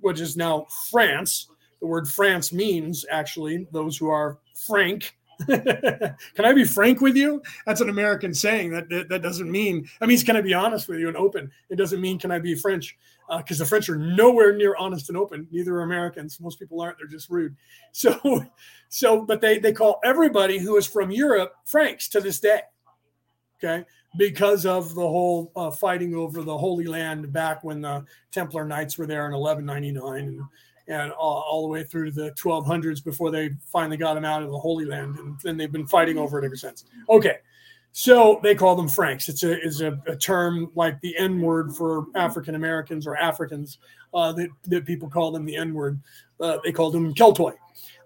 Speaker 1: which is now France. The word France means actually those who are frank. can I be frank with you? That's an American saying. That, that, that doesn't mean. That means can I be honest with you and open? It doesn't mean can I be French because uh, the French are nowhere near honest and open. Neither are Americans. Most people aren't. They're just rude. So, so but they they call everybody who is from Europe Franks to this day. Okay, because of the whole uh, fighting over the Holy Land back when the Templar Knights were there in 1199 and, and all, all, the way through the 1200s before they finally got them out of the Holy Land. And then they've been fighting over it ever since. Okay. So they call them Franks. It's a, is a, a term like the N word for African Americans or Africans uh, that, that people call them the N word. Uh, they called them Keltoi.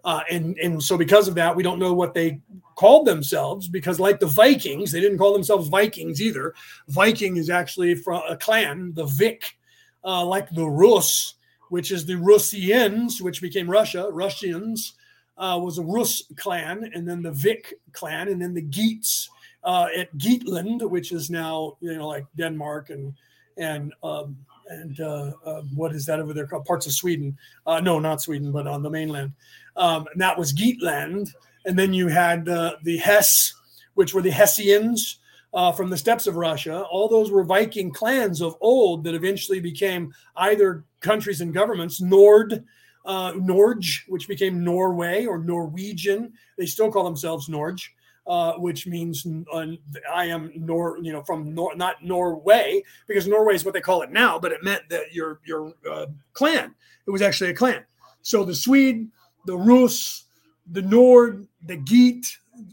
Speaker 1: Uh, and and so because of that, we don't know what they called themselves because, like the Vikings, they didn't call themselves Vikings either. Viking is actually from a clan, the Vic, uh, like the Rus, which is the Russians, which became Russia. Russians uh, was a Rus clan, and then the Vik clan, and then the Geats uh, at Geatland, which is now you know like Denmark and and um, and uh, uh, what is that over there called? Parts of Sweden. Uh, no, not Sweden, but on the mainland. Um, and that was Geatland. And then you had uh, the Hess, which were the Hessians uh, from the steppes of Russia. All those were Viking clans of old that eventually became either countries and governments. Nord, uh, Norge, which became Norway or Norwegian. They still call themselves Norge uh, which means uh, I am nor you know from nor, not Norway because Norway is what they call it now, but it meant that your your uh, clan. It was actually a clan. So the Swede, the Rus, the Nord, the Geat,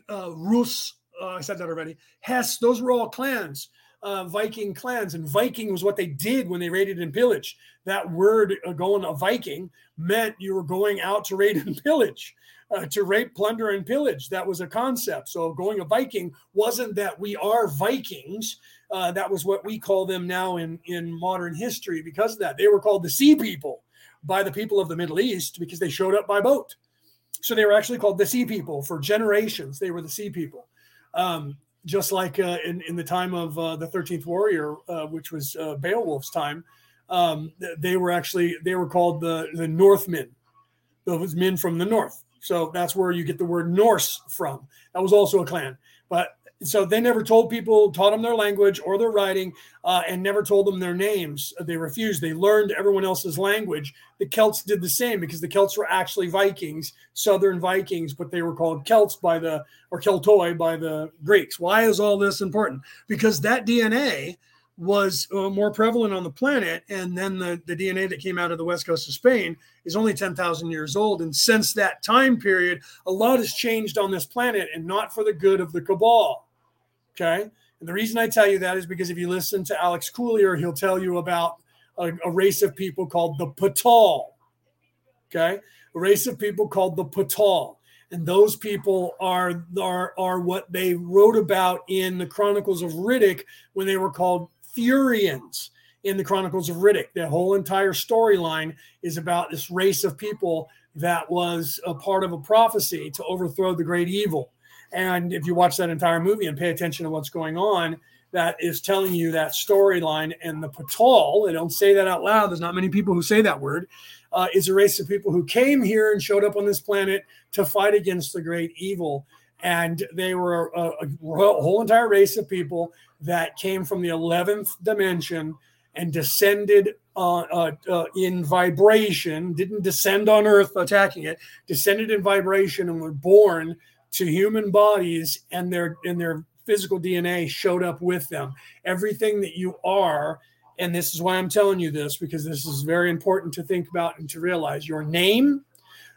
Speaker 1: uh, Rus. Uh, I said that already. Hess. Those were all clans. Uh, Viking clans, and Viking was what they did when they raided and pillaged. That word uh, going a Viking meant you were going out to raid and pillage uh, to rape, plunder, and pillage. That was a concept. So going a Viking wasn't that we are Vikings. Uh, that was what we call them now in, in modern history because of that. They were called the Sea People by the people of the Middle East because they showed up by boat. So they were actually called the Sea People for generations. They were the Sea People. Um, just like uh, in, in the time of uh, the 13th Warrior, uh, which was uh, Beowulf's time, um, they were actually they were called the the Northmen, those men from the north. So that's where you get the word Norse from. That was also a clan. But so they never told people, taught them their language or their writing, uh, and never told them their names. They refused. They learned everyone else's language. The Celts did the same because the Celts were actually Vikings, Southern Vikings, but they were called Celts by the, or Keltoi by the Greeks. Why is all this important? Because that DNA was uh, more prevalent on the planet. And then the, the DNA that came out of the west coast of Spain is only 10,000 years old. And since that time period, a lot has changed on this planet and not for the good of the cabal. Okay. And the reason I tell you that is because if you listen to Alex Collier, he'll tell you about a, a race of people called the Patal. Okay. A race of people called the Patal and those people are are are what they wrote about in the Chronicles of Riddick when they were called Furians in the Chronicles of Riddick. The whole entire storyline is about this race of people that was a part of a prophecy to overthrow the great evil. And if you watch that entire movie and pay attention to what's going on, that is telling you that storyline. And the Patal, they don't say that out loud. There's not many people who say that word. Uh, is a race of people who came here and showed up on this planet to fight against the great evil. And they were a, a, a whole entire race of people that came from the 11th dimension and descended uh, uh, uh, in vibration, didn't descend on Earth attacking it, descended in vibration and were born to human bodies, and their and their physical DNA showed up with them. Everything that you are, and this is why I'm telling you this because this is very important to think about and to realize your name,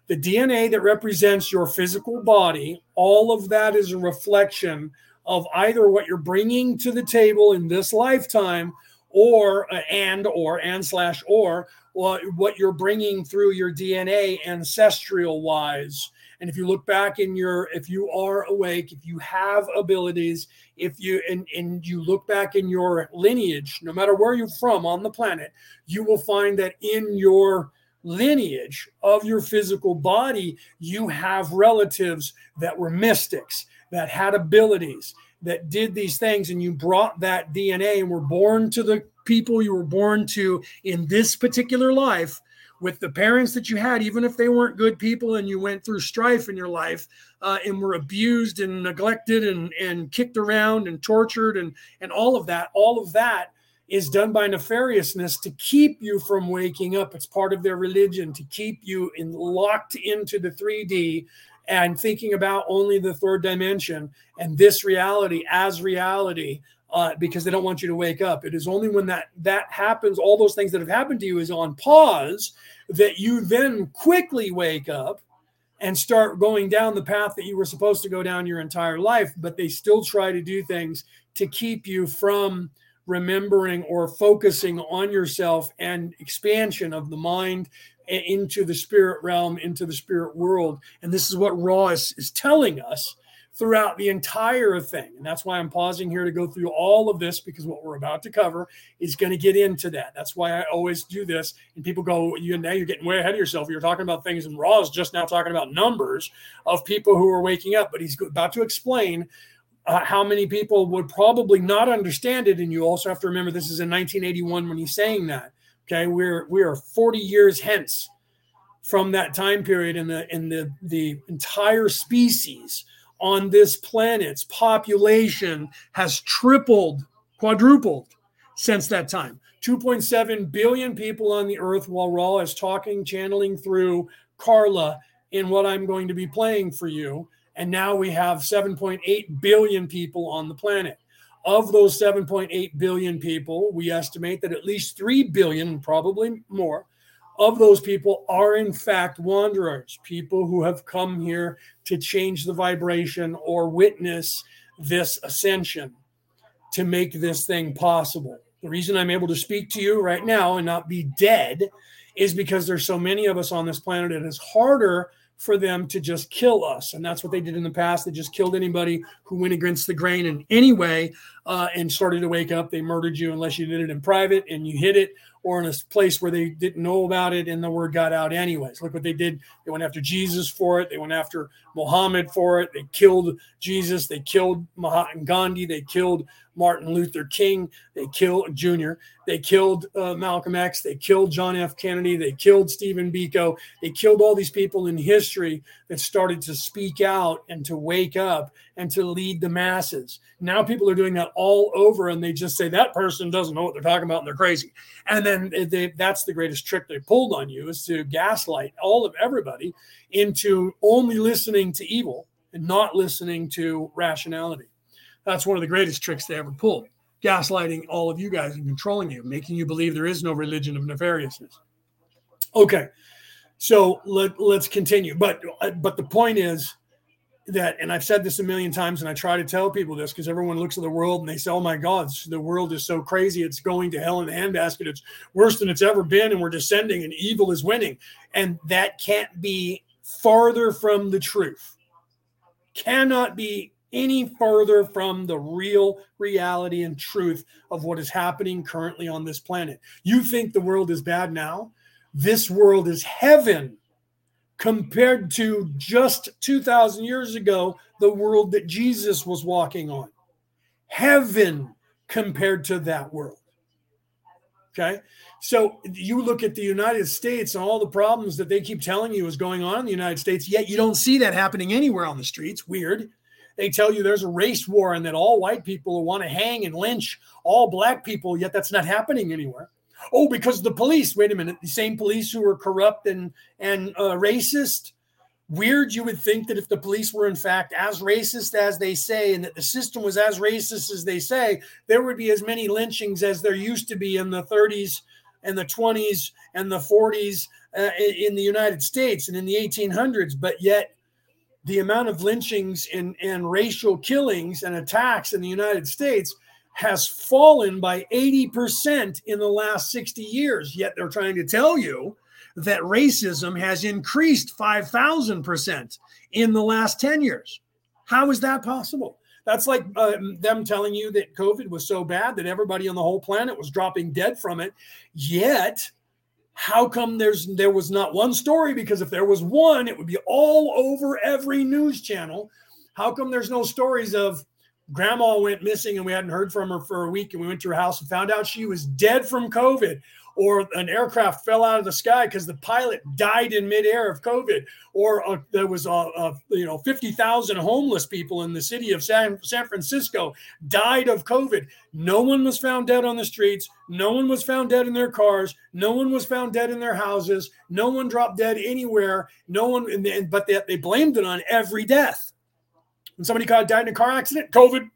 Speaker 1: the DNA that represents your physical body, all of that is a reflection of either what you're bringing to the table in this lifetime or uh, and or and slash or what you're bringing through your DNA ancestral wise. And if you look back in your, if you are awake, if you have abilities, if you and, and you look back in your lineage, no matter where you're from on the planet, you will find that in your lineage of your physical body, you have relatives that were mystics, that had abilities, that did these things, and you brought that DNA and were born to the people you were born to in this particular life with the parents that you had, even if they weren't good people and you went through strife in your life uh, and were abused and neglected and, and kicked around and tortured and, and all of that, all of that is done by nefariousness to keep you from waking up. It's part of their religion to keep you in, locked into the 3D and thinking about only the third dimension and this reality as reality uh, because they don't want you to wake up. It is only when that that happens, all those things that have happened to you is on pause, that you then quickly wake up and start going down the path that you were supposed to go down your entire life. But they still try to do things to keep you from remembering or focusing on yourself and expansion of the mind into the spirit realm, into the spirit world. And this is what Ra is, is telling us throughout the entire thing. And that's why I'm pausing here to go through all of this because what we're about to cover is going to get into that. That's why I always do this. And people go, you now you're getting way ahead of yourself. You're talking about things, and Ra is just now talking about numbers of people who are waking up. But he's about to explain uh, how many people would probably not understand it. And you also have to remember this is in 1981 when he's saying that. Okay, we're we are 40 years hence from that time period, and the in the the entire species on this planet's population has tripled, quadrupled since that time. 2.7 billion people on the earth while Ra is talking, channeling through Carla in what I'm going to be playing for you. And now we have 7.8 billion people on the planet. Of those 7.8 billion people, we estimate that at least 3 billion, probably more, of those people are in fact wanderers, people who have come here to change the vibration or witness this ascension to make this thing possible. The reason I'm able to speak to you right now and not be dead is because there's so many of us on this planet and it's harder for them to just kill us. And that's what they did in the past. They just killed anybody who went against the grain in any way uh, and started to wake up. They murdered you unless you did it in private and you hid it or in a place where they didn't know about it and the word got out anyways. Look what they did. They went after Jesus for it. They went after Muhammad for it. They killed Jesus. They killed Mahatma Gandhi. They killed Martin Luther King. They killed Jr. They killed uh, Malcolm X. They killed John F. Kennedy. They killed Stephen Biko. They killed all these people in history that started to speak out and to wake up and to lead the masses. Now people are doing that all over and they just say that person doesn't know what they're talking about and they're crazy. And then they, that's the greatest trick they pulled on you is to gaslight all of everybody into only listening to evil and not listening to rationality. That's one of the greatest tricks they ever pulled. Gaslighting all of you guys and controlling you, making you believe there is no religion of nefariousness. Okay, so let, let's continue. But uh, but the point is that, and I've said this a million times, and I try to tell people this because everyone looks at the world and they say, "Oh my God, the world is so crazy; it's going to hell in the handbasket. It's worse than it's ever been, and we're descending, and evil is winning." And that can't be farther from the truth. Cannot be any further from the real reality and truth of what is happening currently on this planet. You think the world is bad now? This world is heaven compared to just 2,000 years ago, the world that Jesus was walking on. Heaven compared to that world. Okay. So you look at the United States and all the problems that they keep telling you is going on in the United States, yet you don't see that happening anywhere on the streets. Weird. They tell you there's a race war and that all white people want to hang and lynch all black people, yet that's not happening anywhere. Oh, because the police, wait a minute, the same police who are corrupt and, and uh, racist. Weird, you would think that if the police were in fact as racist as they say and that the system was as racist as they say, there would be as many lynchings as there used to be in the 30s and the 20s and the 40s uh, in the United States and in the 1800s. But yet, the amount of lynchings and, and racial killings and attacks in the United States has fallen by 80% in the last 60 years. Yet they're trying to tell you that racism has increased 5,000% in the last 10 years. How is that possible? That's like uh, them telling you that COVID was so bad that everybody on the whole planet was dropping dead from it. Yet, how come there's there was not one story? Because if there was one, it would be all over every news channel. How come there's no stories of grandma went missing and we hadn't heard from her for a week and we went to her house and found out she was dead from COVID? Or an aircraft fell out of the sky because the pilot died in midair of COVID, or uh, there was a, a you know fifty thousand homeless people in the city of San, San Francisco died of COVID. No one was found dead on the streets. No one was found dead in their cars. No one was found dead in their houses. No one dropped dead anywhere. No one, but they, they blamed it on every death. When somebody died in a car accident, COVID.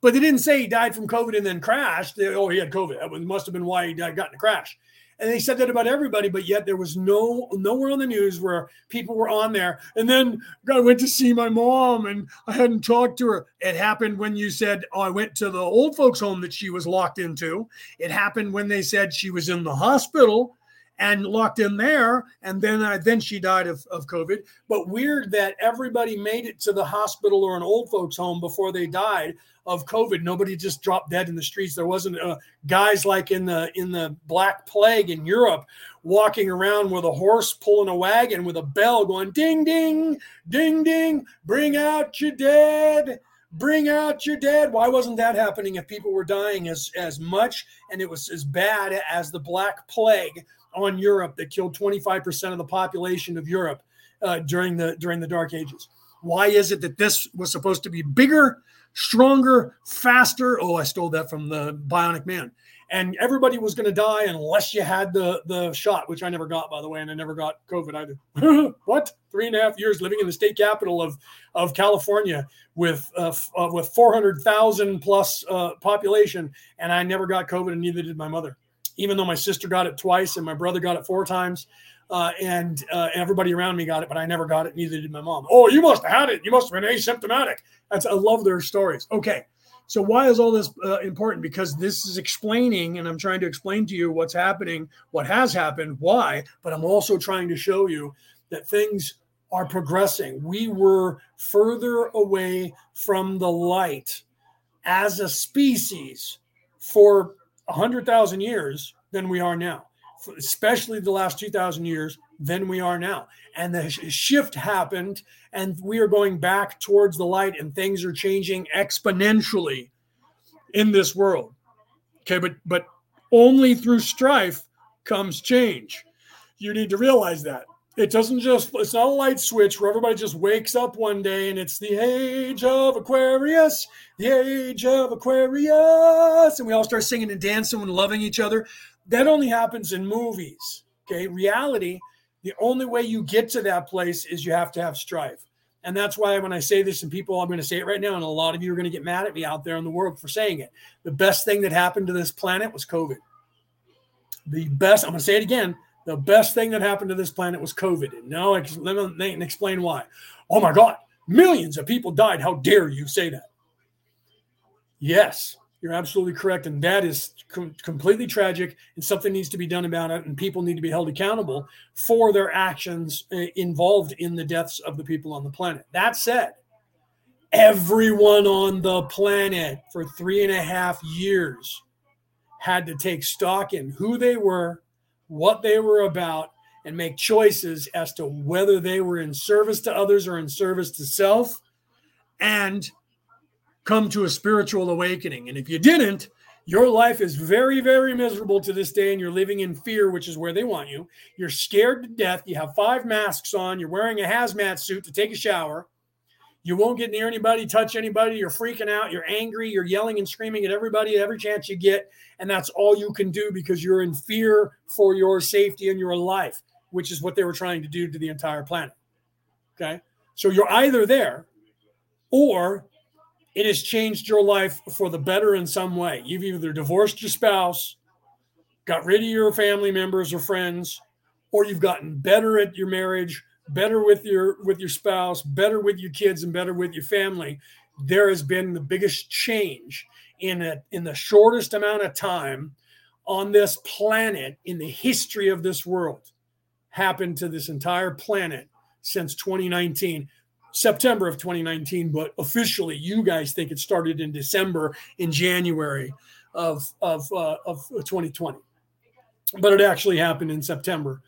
Speaker 1: But they didn't say he died from COVID and then crashed. They, oh, he had COVID. That must have been why he got in a crash. And they said that about everybody, but yet there was no nowhere on the news where people were on there. And then I went to see my mom and I hadn't talked to her. It happened when you said, Oh, I went to the old folks' home that she was locked into. It happened when they said she was in the hospital and locked in there. And then uh, then she died of, of COVID. But weird that everybody made it to the hospital or an old folks home before they died of COVID. Nobody just dropped dead in the streets. There wasn't uh, guys like in the in the Black Plague in Europe walking around with a horse pulling a wagon with a bell going ding ding ding ding. Bring out your dead. Bring out your dead. Why wasn't that happening if people were dying as as much and it was as bad as the Black Plague? On Europe that killed 25% of the population of Europe uh, during the during the Dark Ages. Why is it that this was supposed to be bigger, stronger, faster? Oh, I stole that from the Bionic Man. And everybody was going to die unless you had the the shot, which I never got, by the way, and I never got COVID either. what? Three and a half years living in the state capital of of California with uh, uh, with four hundred thousand plus uh, population, and I never got COVID, and neither did my mother even though my sister got it twice and my brother got it four times. Uh, and uh, everybody around me got it, but I never got it. Neither did my mom. Oh, you must have had it. You must have been asymptomatic. That's I love their stories. Okay, so why is all this uh, important? Because this is explaining, and I'm trying to explain to you what's happening, what has happened, why. But I'm also trying to show you that things are progressing. We were further away from the light as a species for 100,000 years than we are now, especially the last 2,000 years than we are now. And the shift happened, and we are going back towards the light, and things are changing exponentially in this world. Okay, but but only through strife comes change. You need to realize that. It doesn't just, it's not a light switch where everybody just wakes up one day and it's the age of Aquarius, the age of Aquarius. And we all start singing and dancing and loving each other. That only happens in movies. Okay. Reality, the only way you get to that place is you have to have strife. And that's why when I say this, and people, I'm going to say it right now, and a lot of you are going to get mad at me out there in the world for saying it. The best thing that happened to this planet was COVID. The best, I'm going to say it again the best thing that happened to this planet was COVID. And now let me explain why. Oh my God, millions of people died. How dare you say that? Yes, you're absolutely correct. And that is com- completely tragic. And something needs to be done about it. And people need to be held accountable for their actions uh, involved in the deaths of the people on the planet. That said, everyone on the planet for three and a half years had to take stock in who they were what they were about, and make choices as to whether they were in service to others or in service to self, and come to a spiritual awakening. And if you didn't, your life is very, very miserable to this day, and you're living in fear, which is where they want you. You're scared to death. You have five masks on. You're wearing a hazmat suit to take a shower. You won't get near anybody, touch anybody. You're freaking out. You're angry. You're yelling and screaming at everybody every chance you get. And that's all you can do because you're in fear for your safety and your life, which is what they were trying to do to the entire planet. Okay. So you're either there or it has changed your life for the better in some way. You've either divorced your spouse, got rid of your family members or friends, or you've gotten better at your marriage better with your with your spouse better with your kids and better with your family there has been the biggest change in a, in the shortest amount of time on this planet in the history of this world happened to this entire planet since 2019 september of 2019 but officially you guys think it started in december in january of of uh, of 2020 but it actually happened in september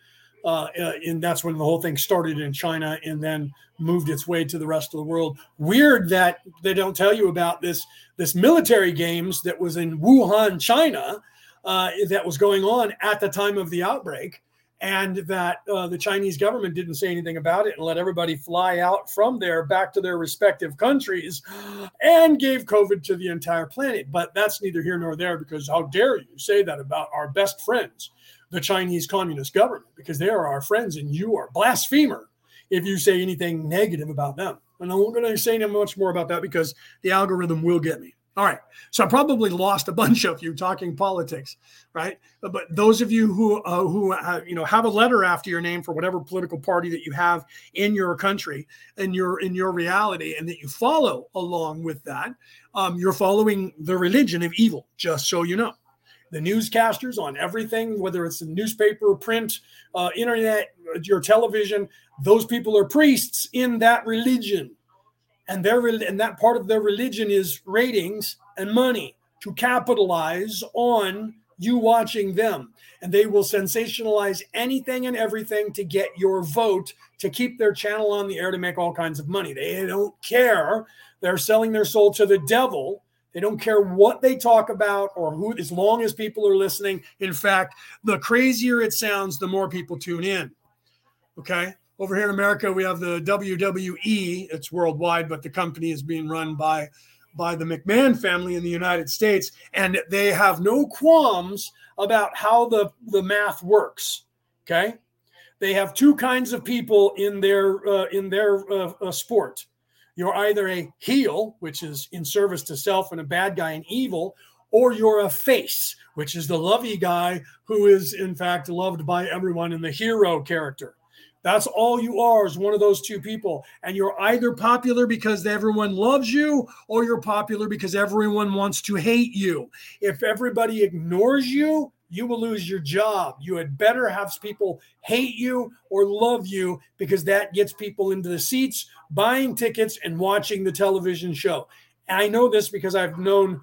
Speaker 1: uh, uh, and that's when the whole thing started in China and then moved its way to the rest of the world. Weird that they don't tell you about this this military games that was in Wuhan, China, uh, that was going on at the time of the outbreak, and that uh, the Chinese government didn't say anything about it and let everybody fly out from there back to their respective countries and gave COVID to the entire planet. But that's neither here nor there because how dare you say that about our best friends, the Chinese Communist government, because they are our friends and you are blasphemer if you say anything negative about them. And I'm not going to say much more about that because the algorithm will get me. All right. So I probably lost a bunch of you talking politics, right? But, those of you who uh, who uh, you know have a letter after your name for whatever political party that you have in your country and your in your reality, and that you follow along with that, um, you're following the religion of evil. Just so you know, the newscasters on everything, whether it's newspaper, print, uh, internet, your television, those people are priests in that religion. And their and that part of their religion is ratings and money to capitalize on you watching them. And they will sensationalize anything and everything to get your vote to keep their channel on the air to make all kinds of money. They don't care. They're selling their soul to the devil they don't care what they talk about or who as long as people are listening in fact the crazier it sounds the more people tune in okay over here in America, we have the WWE. It's worldwide, but the company is being run by by the McMahon family in the United States, and they have no qualms about how the the math works. Okay, they have two kinds of people in their uh, in their uh, uh, sport. You're either a heel, which is in service to self, and a bad guy and evil, or you're a face, which is the lovey guy who is in fact loved by everyone in the hero character. That's all you are is one of those two people. And you're either popular because everyone loves you or you're popular because everyone wants to hate you. If everybody ignores you, you will lose your job. You had better have people hate you or love you because that gets people into the seats, buying tickets, and watching the television show. And I know this because I've known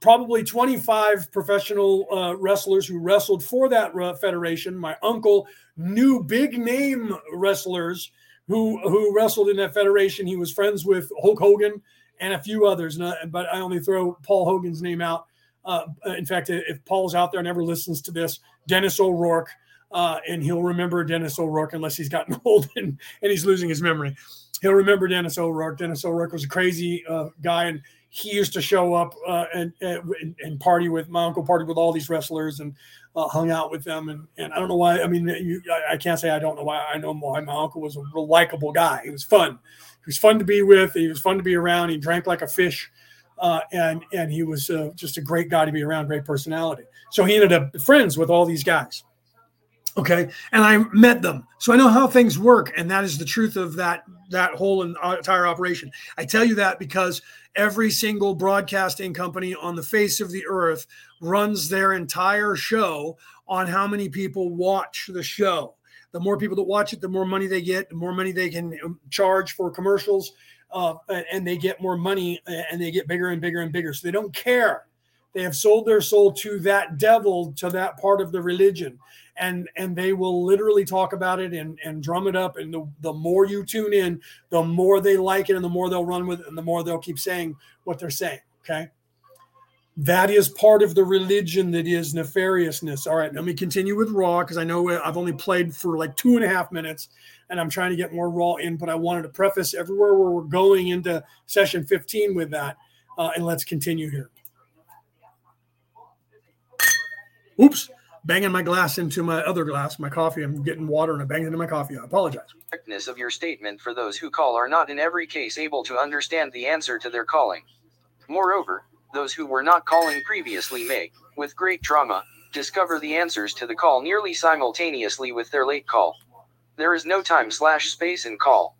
Speaker 1: probably 25 professional uh, wrestlers who wrestled for that federation. My uncle knew big name wrestlers who who wrestled in that federation. He was friends with Hulk Hogan and a few others, but I only throw Paul Hogan's name out. Uh, in fact, if Paul's out there and ever listens to this, Dennis O'Rourke, uh, and he'll remember Dennis O'Rourke unless he's gotten old and, and he's losing his memory. He'll remember Dennis O'Rourke. Dennis O'Rourke was a crazy uh, guy, and he used to show up uh, and, and, and party with my uncle, party with all these wrestlers, and uh, hung out with them. And, and I don't know why. I mean, you, I, I, can't say I don't know why. I know why my uncle was a real likable guy. He was fun. He was fun to be with. He was fun to be around. He drank like a fish. Uh, and and he was uh, just a great guy to be around, great personality. So he ended up friends with all these guys. Okay, and I met them, so I know how things work, and that is the truth of that that whole entire operation. I tell you that because every single broadcasting company on the face of the earth runs their entire show on how many people watch the show. The more people that watch it, the more money they get, the more money they can um, charge for commercials, uh, and they get more money and they get bigger and bigger and bigger. So they don't care. They have sold their soul to that devil, to that part of the religion. And and they will literally talk about it and and drum it up. And the, the more you tune in the more they like it and the more they'll run with it and the more they'll keep saying what they're saying okay? That is part of the religion that is nefariousness. All right let me continue with Ra because i know i've only played for like two and a half minutes and i'm trying to get more Ra in but i wanted to preface everywhere where we're going into session 15 with that uh, and let's continue here oops banging my glass into my other glass, my coffee. I'm getting water and I banged into my coffee. I apologize.
Speaker 2: Correctness of your statement for those who call are not in every case able to understand the answer to their calling. Moreover, those who were not calling previously may, with great trauma, discover the answers to the call nearly simultaneously with their late call. There is no time slash space in call.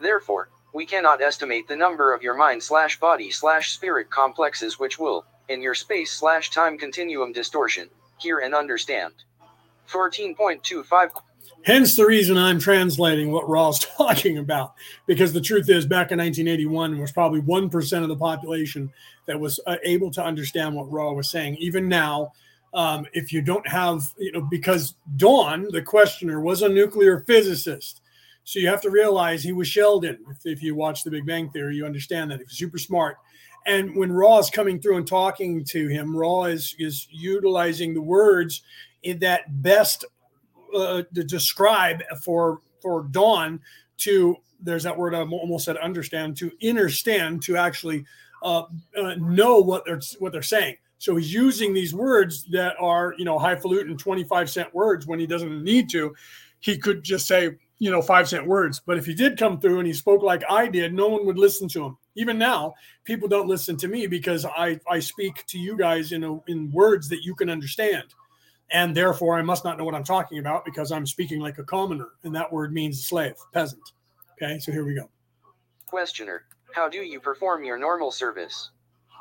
Speaker 2: Therefore, we cannot estimate the number of your mind slash body slash spirit complexes which will, in your space slash time continuum distortion, hear and understand. 14.25
Speaker 1: Hence the reason I'm translating what Ra's talking about, because the truth is, back in 1981, was probably 1% of the population that was uh, able to understand what Raw was saying. Even now, um, if you don't have, you know, because Don, the questioner, was a nuclear physicist. So you have to realize he was Sheldon. If, if you watch The Big Bang Theory, you understand that he was super smart. And when Ra is coming through and talking to him, Ra is is utilizing the words in that best uh, to describe for for Don to there's that word I almost said understand to understand to actually uh, uh, know what they're what they're saying. So he's using these words that are you know highfalutin 25 cent words when he doesn't need to. He could just say you know five cent words. But if he did come through and he spoke like I did, no one would listen to him. Even now, people don't listen to me because I I speak to you guys in a, in words that you can understand and therefore I must not know what I'm talking about because I'm speaking like a commoner, and that word means slave, peasant. Okay, so here we go.
Speaker 2: Questioner, how do you perform your normal service?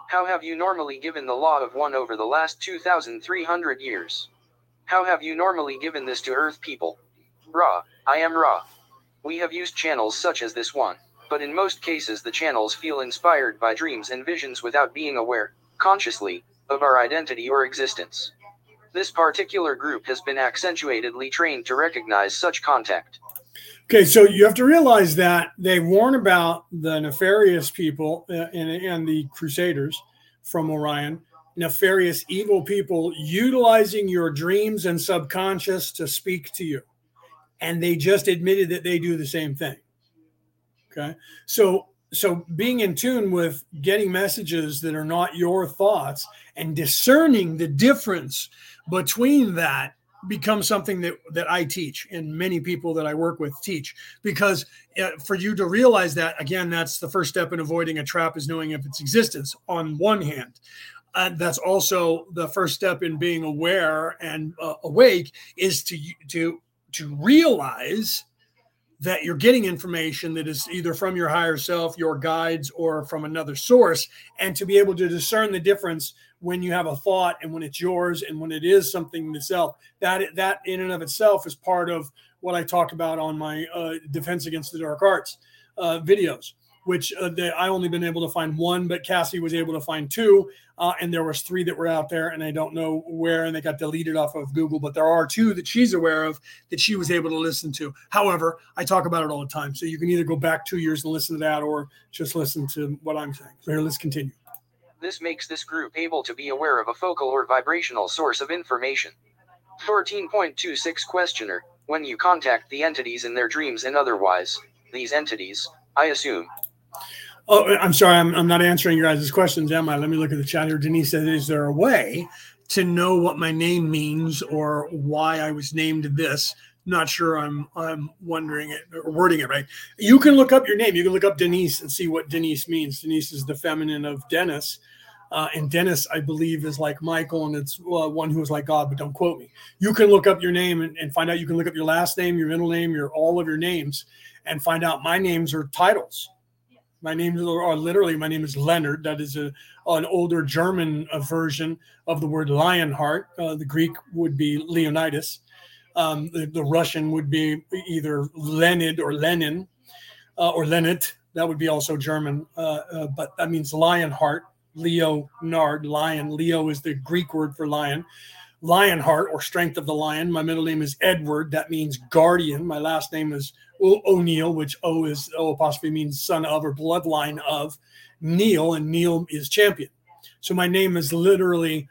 Speaker 2: How have you normally given the law of one over the last 2,300 years? How have you normally given this to Earth people? Ra, I am Ra. We have used channels such as this one, but in most cases the channels feel inspired by dreams and visions without being aware, consciously, of our identity or existence. This particular group has been accentuatedly trained to recognize such contact.
Speaker 1: Okay, so you have to realize that they warn about the nefarious people uh, and, and the Crusaders from Orion, nefarious evil people utilizing your dreams and subconscious to speak to you. And they just admitted that they do the same thing. Okay, so so being in tune with getting messages that are not your thoughts and discerning the difference between that becomes something that that I teach and many people that I work with teach. Because uh, for you to realize that again that's the first step in avoiding a trap is knowing of its existence on one hand. And that's also the first step in being aware and uh, awake is to to to realize that you're getting information that is either from your higher self, your guides, or from another source, and to be able to discern the difference when you have a thought and when it's yours and when it is something to self. That that in and of itself is part of what I talk about on my uh, defense against the dark arts uh, videos which uh, I only been able to find one, but Cassie was able to find two, uh, and there was three that were out there, and I don't know where, and they got deleted off of Google, but there are two that she's aware of that she was able to listen to. However, I talk about it all the time, so you can either go back two years and listen to that, or just listen to what I'm saying. So here, let's continue.
Speaker 2: This makes this group able to be aware of a focal or vibrational source of information. 14.26 Questioner When you contact the entities in their dreams and otherwise, these entities, I assume,
Speaker 1: Oh, I'm sorry, I'm, I'm not answering your guys' questions, am I? Let me look at the chat here. Denise said, Is there a way to know what my name means or why I was named this? Not sure I'm I'm wondering it or wording it right. You can look up your name. You can look up Denise and see what Denise means. Denise is the feminine of Dennis. Uh, and Dennis, I believe, is like Michael, and it's uh, one who is like God, but don't quote me. You can look up your name and, and, find out. You can look up your last name, your middle name, your all of your names, and find out my names are titles. My name are literally my name is Leonard. That is a an older German uh, version of the word Lionheart. Uh, the Greek would be Leonidas. Um, the, the, Russian would be either Leonid or Lenin uh, or Leonid. That would be also German, uh, but that means Lionheart. Leonard, lion. Leo is the Greek word for lion. Lionheart or strength of the lion. My middle name is Edward. That means guardian. My last name is O'Neill, which O is O apostrophe means son of or bloodline of Neil, and Neil is champion. So my name is literally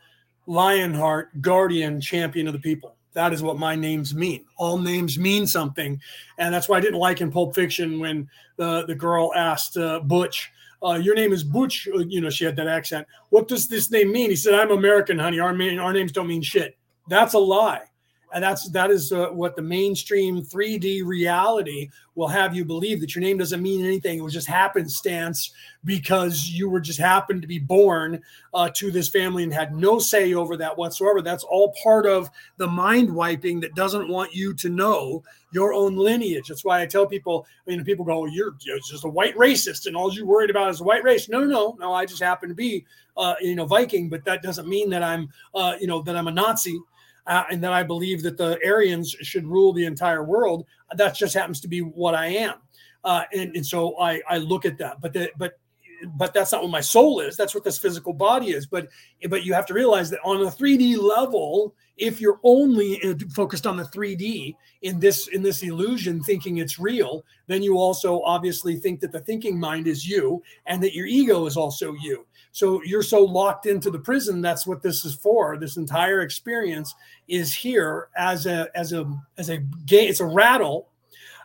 Speaker 1: Lionheart, guardian, champion of the people. That is what my names mean. All names mean something, and that's why I didn't like in Pulp Fiction when the the girl asked uh, Butch, uh, "Your name is Butch." Uh, you know, she had that accent. What does this name mean? He said, "I'm American, honey. Our our names don't mean shit." That's a lie and that's that is uh, what the mainstream 3D reality will have you believe that your name doesn't mean anything. It was just happenstance because you were just happened to be born uh, to this family and had no say over that whatsoever. That's all part of the mind wiping that doesn't want you to know your own lineage. That's why I tell people, I mean, people go, you're, you're just a white racist and all you're worried about is a white race. No, no, no, no. I just happen to be, uh, you know, Viking, but that doesn't mean that I'm, uh, you know, that I'm a Nazi uh, and that I believe that the Aryans should rule the entire world. That just happens to be what I am. Uh, and, and so I, I look at that. But the, but but that's not what my soul is. That's what this physical body is. But but you have to realize that on a 3D level, if you're only focused on the 3D in this in this illusion, thinking it's real, then you also obviously think that the thinking mind is you and that your ego is also you. So you're so locked into the prison. That's what this is for. This entire experience is here as a as a as a game. It's a rattle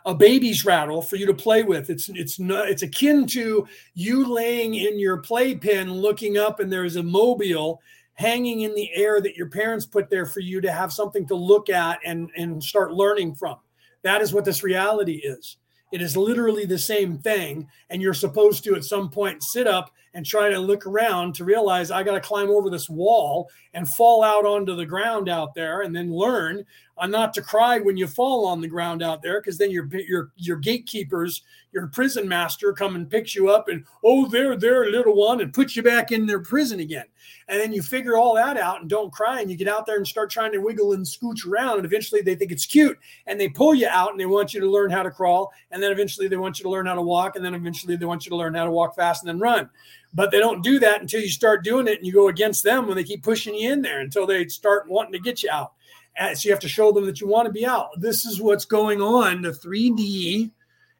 Speaker 1: a baby's rattle for you to play with. It's it's not, it's akin to you laying in your playpen, looking up, and there's a mobile hanging in the air that your parents put there for you to have something to look at and and start learning from. That is what this reality is. It is literally the same thing, and you're supposed to at some point sit up and try to look around to realize I got to climb over this wall and fall out onto the ground out there, and then learn and not to cry when you fall on the ground out there, because then your your your gatekeepers, your prison master, come and picks you up and oh there there little one and puts you back in their prison again, and then you figure all that out and don't cry and you get out there and start trying to wiggle and scooch around, and eventually they think it's cute and they pull you out and they want you to learn how to crawl, and then eventually they want you to learn how to walk, and then eventually they want you to learn how to walk fast and then run. But they don't do that until you start doing it and you go against them when they keep pushing you in there until they start wanting to get you out Uh, so you have to show them that you want to be out. This is what's going on. The 3D,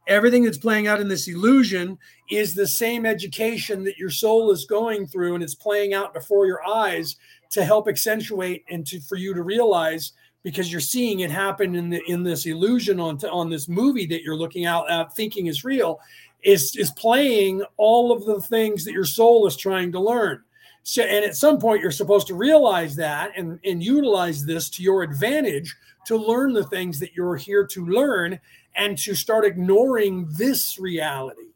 Speaker 1: everything that's playing out in this illusion is the same education that your soul is going through, and it's playing out before your eyes to help accentuate and to for you to realize because you're seeing it happen in the in this illusion on on this movie that you're looking out at thinking is real is is playing all of the things that your soul is trying to learn so, and at some point, you're supposed to realize that and, and utilize this to your advantage to learn the things that you're here to learn and to start ignoring this reality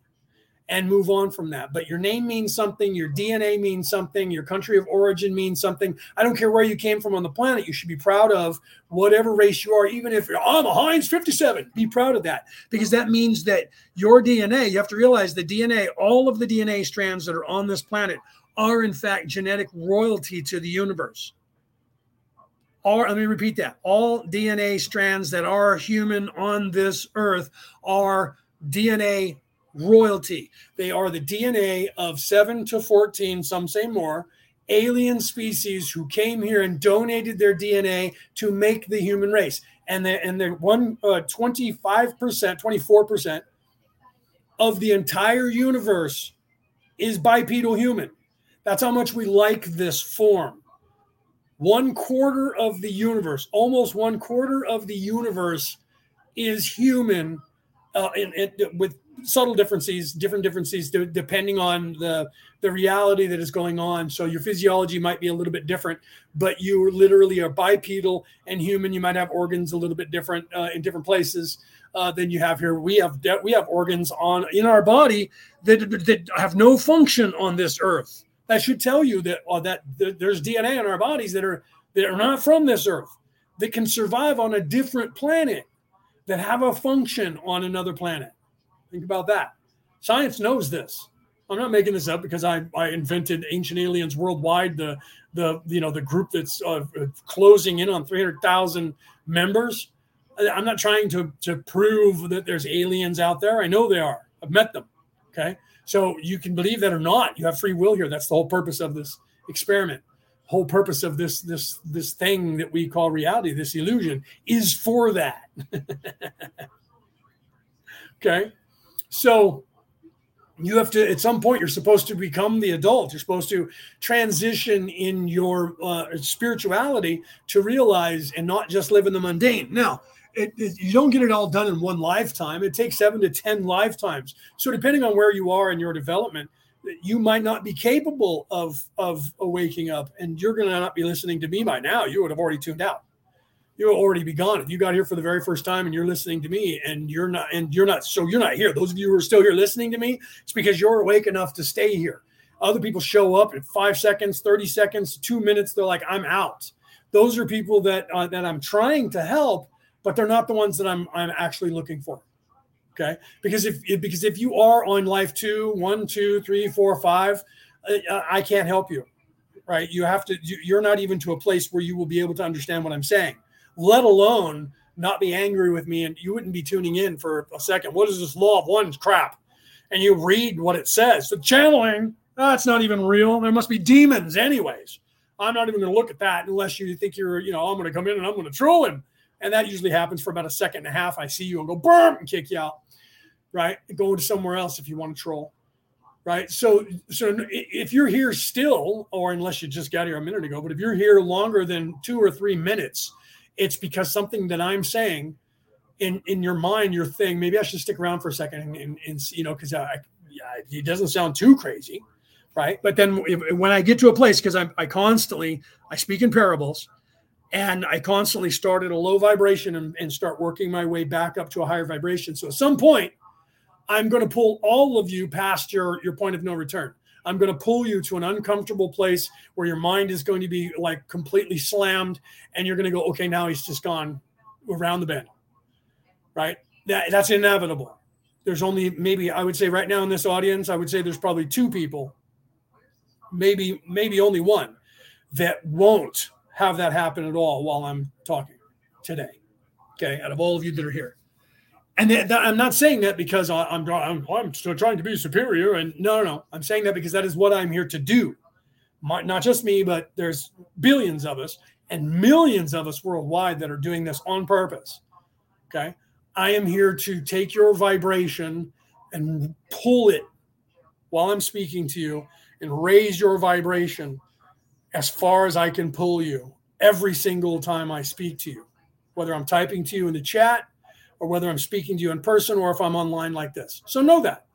Speaker 1: and move on from that. But your name means something, your DNA means something, your country of origin means something. I don't care where you came from on the planet. You should be proud of whatever race you are, even if you're, I'm a Heinz 57. Be proud of that because that means that your DNA, you have to realize the DNA, all of the DNA strands that are on this planet are in fact genetic royalty to the universe. Or let me repeat that. All DNA strands that are human on this earth are DNA royalty. They are the DNA of 7 to 14, some say more, alien species who came here and donated their DNA to make the human race. And the and the one uh, 25%, 24% of the entire universe is bipedal human. That's how much we like this form. One quarter of the universe, almost one quarter of the universe, is human, uh, with subtle differences, different differences depending on the the reality that is going on. So your physiology might be a little bit different, but you literally are bipedal and human. You might have organs a little bit different uh, in different places uh, than you have here. We have we have organs on in our body that that have no function on this earth that should tell you that uh, that th- there's DNA in our bodies that are that are not from this earth that can survive on a different planet that have a function on another planet. Think about that. Science knows this. I'm not making this up because I, I invented Ancient Aliens Worldwide, the the you know the group that's uh, closing in on 300,000 members. I'm not trying to to prove that there's aliens out there. I know they are. I've met them. Okay, so you can believe that or not. You have free will here. That's the whole purpose of this experiment. Whole purpose of this this this thing that we call reality, this illusion, is for that. okay, so you have to at some point you're supposed to become the adult you're supposed to transition in your uh, spirituality to realize and not just live in the mundane now it, it, you don't get it all done in one lifetime. It takes seven to 10 lifetimes. So, depending on where you are in your development, you might not be capable of, of waking up, and you're going to not be listening to me by now. You would have already tuned out. You would already be gone. If you got here for the very first time and you're listening to me, and you're not, and you're not, so you're not here. Those of you who are still here listening to me, it's because you're awake enough to stay here. Other people show up in five seconds, 30 seconds, two minutes. They're like, I'm out. Those are people that uh, that I'm trying to help but they're not the ones that I'm I'm actually looking for. Okay, because if because if you are on life two, one, two, three, four, five, uh, I can't help you. Right? You have to. You're not even to a place where you will be able to understand what I'm saying, let alone not be angry with me, and you wouldn't be tuning in for a second. What is this law of one's crap? and you read what it says. The channeling, that's not even real. There must be demons, anyways. I'm not even going to look at that unless you think you're, you know, I'm going to come in and I'm going to troll him. And that usually happens for about a second and a half. I see you and go, boom, and kick you out, right? Go to somewhere else if you want to troll, right? So, so if you're here still, or unless you just got here a minute ago, but if you're here longer than two or three minutes, it's because something that I'm saying in in your mind, your thing. Maybe I should stick around for a second and, and, you know, because I, it doesn't sound too crazy, right? But then if, when I get to a place, because I, I constantly I speak in parables, and I constantly start at a low vibration and, and start working my way back up to a higher vibration. So at some point, I'm going to pull all of you past your your point of no return. I'm going to pull you to an uncomfortable place where your mind is going to be like completely slammed, and you're going to go, okay, now he's just gone around the bend, right? That, that's inevitable. There's only maybe I would say right now in this audience, I would say there's probably two people, maybe maybe only one, that won't have that happen at all while I'm talking today. Okay, out of all of you that are here and th- th- I'm not saying that because I, am I'm, I'm still trying to be superior. And no, no, no, I'm saying that because that is what I'm here to do. My, not just me, but there's billions of us and millions of us worldwide that are doing this on purpose. Okay, I am here to take your vibration and pull it while I'm speaking to you and raise your vibration as far as I can pull you every single time I speak to you, whether I'm typing to you in the chat or whether I'm speaking to you in person or if I'm online like this. So know that.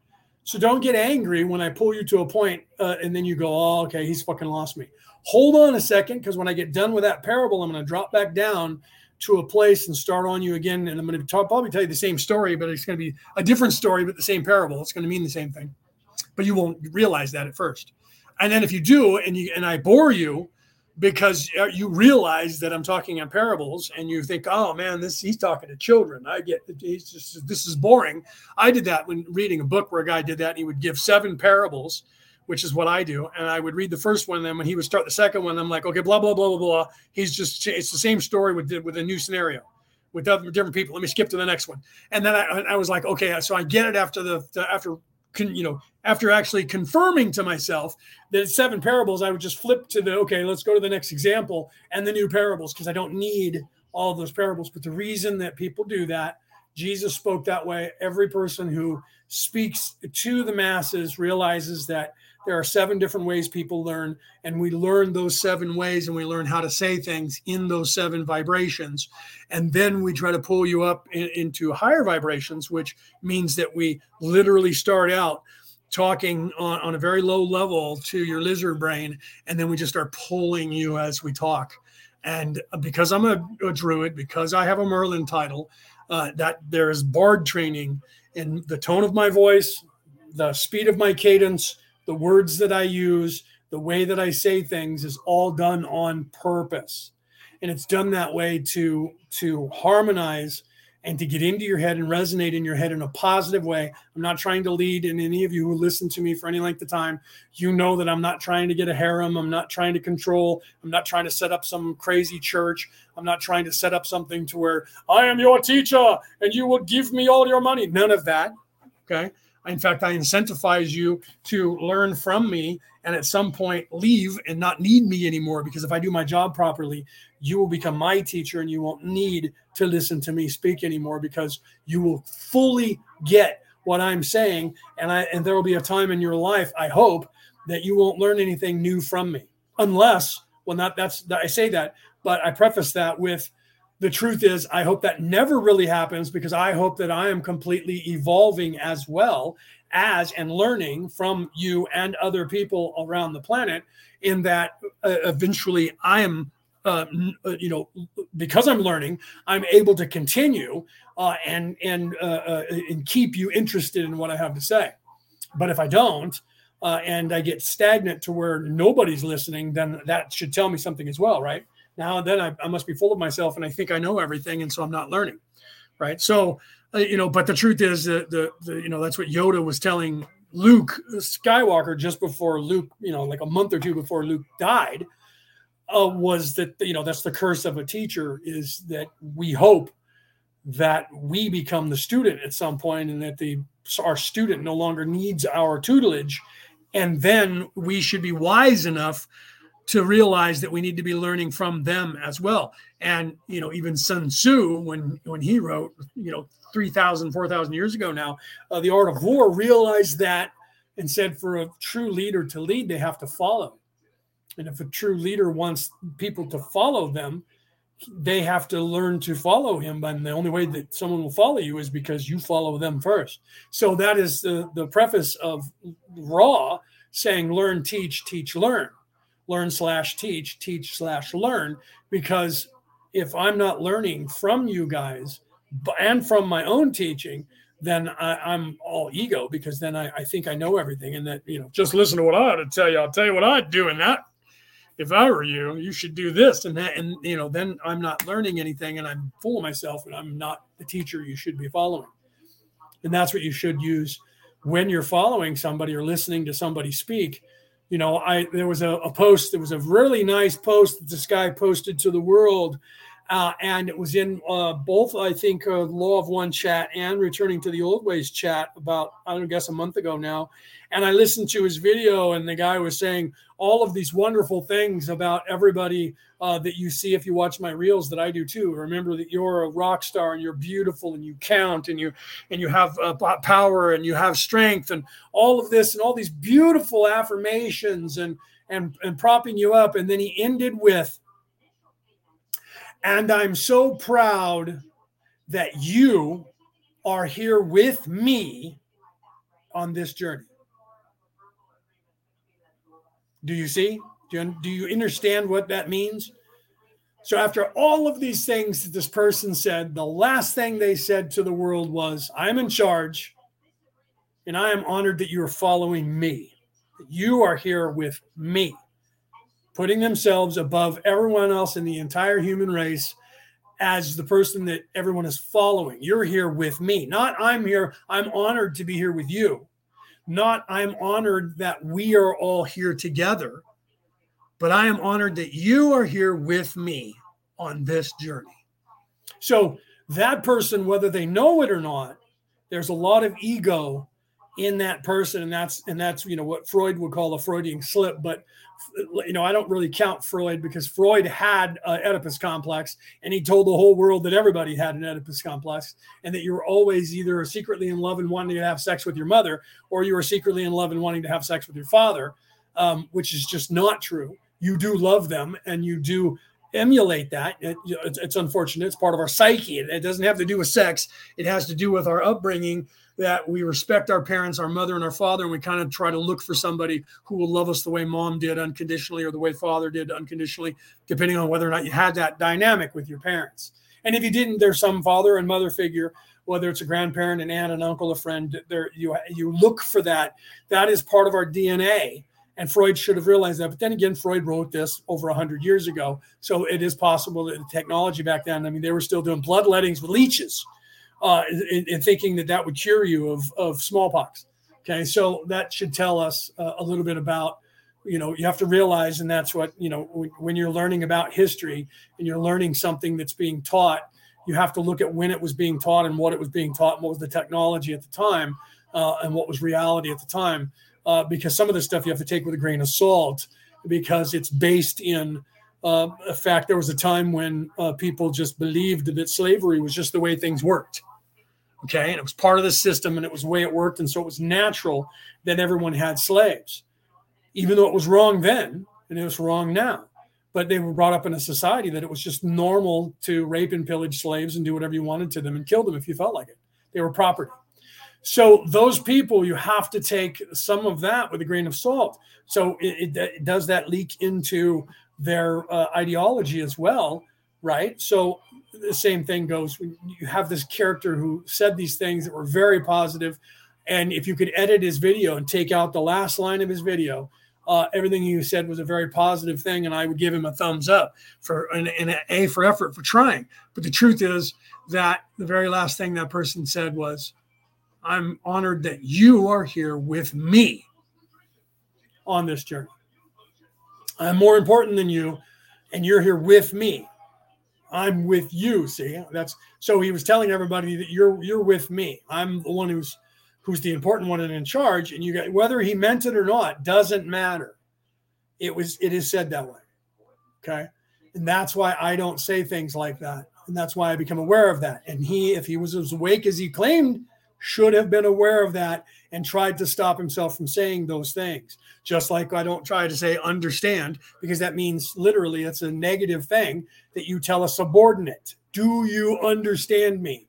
Speaker 1: So don't get angry when I pull you to a point, uh, and then you go, oh, okay, he's fucking lost me. Hold on a second, because when I get done with that parable, I'm going to drop back down to a place and start on you again. And I'm going to talk, probably tell you the same story, but it's going to be a different story, but the same parable. It's going to mean the same thing, but you won't realize that at first. And then if you do, and you and I bore you, because uh, you realize that I'm talking in parables and you think, oh man, this he's talking to children. I get he's just this is boring. I did that when reading a book where a guy did that and he would give seven parables, which is what I do. And I would read the first one, and then when he would start the second one, I'm like, okay, blah, blah, blah, blah, blah. He's just it's the same story with with a new scenario with other different people. Let me skip to the next one. And then I, I was like, okay, so I get it after the, the after con, you know, after actually confirming to myself that it's seven parables, I would just flip to the okay, let's go to the next example and the new parables because I don't need all those parables. But the reason that people do that, Jesus spoke that way. Every person who speaks to the masses realizes that there are seven different ways people learn, and we learn those seven ways and we learn how to say things in those seven vibrations. And then we try to pull you up in, into higher vibrations, which means that we literally start out talking on, on a very low level to your lizard brain, and then we just start pulling you as we talk. And because I'm a, a druid, because I have a Merlin title, uh, that there is bard training in the tone of my voice, the speed of my cadence, the words that I use, the way that I say things is all done on purpose. And it's done that way to to harmonize and to get into your head and resonate in your head in a positive way. I'm not trying to lead, and any of you who listen to me for any length of time, you know that I'm not trying to get a harem. I'm not trying to control. I'm not trying to set up some crazy church. I'm not trying to set up something to where I am your teacher and you will give me all your money. None of that. Okay. In fact, I incentivize you to learn from me and at some point leave and not need me anymore. Because if I do my job properly, you will become my teacher and you won't need to listen to me speak anymore because you will fully get what I'm saying. And I and there will be a time in your life, I hope, that you won't learn anything new from me. Unless, well, not that's I say that, but I preface that with the truth is, I hope that never really happens because I hope that I am completely evolving as well as and learning from you and other people around the planet. In that, uh, eventually, I am, uh, uh, you know, because I'm learning, I'm able to continue uh, and and uh, uh, and keep you interested in what I have to say. But if I don't, and I get stagnant to where nobody's listening, then that should tell me something as well, right? Now and then I, I, must be full of myself and I think I know everything, and so I'm not learning, right? So, uh, you know, but the truth is that the, the you know that's what Yoda was telling Luke Skywalker just before Luke, you know, like a month or two before Luke died, uh, was that you know that's the curse of a teacher is that we hope that we become the student at some point and that the our student no longer needs our tutelage and then we should be wise enough to realize that we need to be learning from them as well. And you know even sun tzu when when he wrote you know 3000 4000 years ago now uh, the art of war realized that and said for a true leader to lead they have to follow. And if a true leader wants people to follow them they have to learn to follow him. And the only way that someone will follow you is because you follow them first. So that is the, the preface of Ra saying learn teach teach learn learn slash teach teach slash learn because if i'm not learning from you guys and from my own teaching then I, am all ego because then I, I think I know everything and that you know just listen to what I ought to tell you. I'll tell you what I'd do in that if I were you, you should do this and that. And, you know, then I'm not learning anything and I'm fooling myself and I'm not the teacher you should be following. And that's what you should use when you're following somebody or listening to somebody speak. You know, I there was a, a post, there was a really nice post that this guy posted to the world. Uh, and it was in uh, both, I think, uh, Law of One chat and Returning to the Old Ways chat about, I don't guess, a month ago now. And I listened to his video, and the guy was saying, all of these wonderful things about everybody uh, that you see if you watch my reels that I do too. Remember that you're a rock star and you're beautiful and you count and you and you have uh, power and you have strength and all of this and all these beautiful affirmations and and and propping you up. And then he ended with, "And I'm so proud that you are here with me on this journey." Do you see? Do you, do you understand what that means? So, after all of these things that this person said, the last thing they said to the world was, I'm in charge, and I am honored that you are following me. You are here with me, putting themselves above everyone else in the entire human race as the person that everyone is following. You're here with me, not I'm here. I'm honored to be here with you not I'm honored that we are all here together, but I am honored that you are here with me on this journey. So, that person, whether they know it or not, there's a lot of ego in that person and that's and that's you know what freud would call a freudian slip but you know i don't really count freud because freud had an oedipus complex and he told the whole world that everybody had an oedipus complex and that you were always either secretly in love and wanting to have sex with your mother or you were secretly in love and wanting to have sex with your father um, which is just not true you do love them and you do emulate that. It, it's, it's, unfortunate. It's part of our psyche. It, it, doesn't have to do with sex. It has to do with our upbringing that we respect our parents, our mother and our father, and we kind of try to look for somebody who will love us the way mom did unconditionally or the way father did unconditionally, depending on whether or not you had that dynamic with your parents. And if you didn't, there's some father and mother figure, whether it's a grandparent, an aunt, an uncle, a friend. There, you you look for that. That is part of our DNA. And Freud should have realized that. But then again, Freud wrote this over 100 years ago. So it is possible that the technology back then, I mean, they were still doing bloodlettings with leeches uh, in, in, thinking that that would cure you of, of smallpox. Okay, so that should tell us uh, a little bit about, you know, you have to realize, and that's what, you know, when, when you're learning about history and you're learning something that's being taught, you have to look at when it was being taught and what it was being taught and what was the technology at the time uh, and what was reality at the time. Uh, because some of the stuff you have to take with a grain of salt because it's based in uh, fact there was a time when uh, people just believed that slavery was just the way things worked Okay. And it was part of the system and it was the way it worked. And so it was natural that everyone had slaves, even though it was wrong then and it was wrong now. But they were brought up in a society that it was just normal to rape and pillage slaves and do whatever you wanted to them and kill them if you felt like it. They were property. So those people, you have to take some of that with a grain of salt. So it, it, it does that leak into their uh, ideology as well, right? So the same thing goes when you have this character who said these things that were very positive and if you could edit his video and take out the last line of his video uh, everything he said was a very positive thing and i would give him a thumbs up for an, an a for effort for trying. But the truth is that the very last thing that person said was i'm honored that you are here with me on this journey. I'm more important than you and you're here with me I'm with you. See, that's so he was telling everybody that you're you're with me. I'm the one who's who's the important one and in charge. And you got whether he meant it or not doesn't matter. It was it is said that way. Okay. And that's why I don't say things like that. And that's why I become aware of that. And he, if he was as awake as he claimed, should have been aware of that and tried to stop himself from saying those things. Just like I don't try to say understand, because that means literally it's a negative thing that you tell a subordinate. Do you understand me?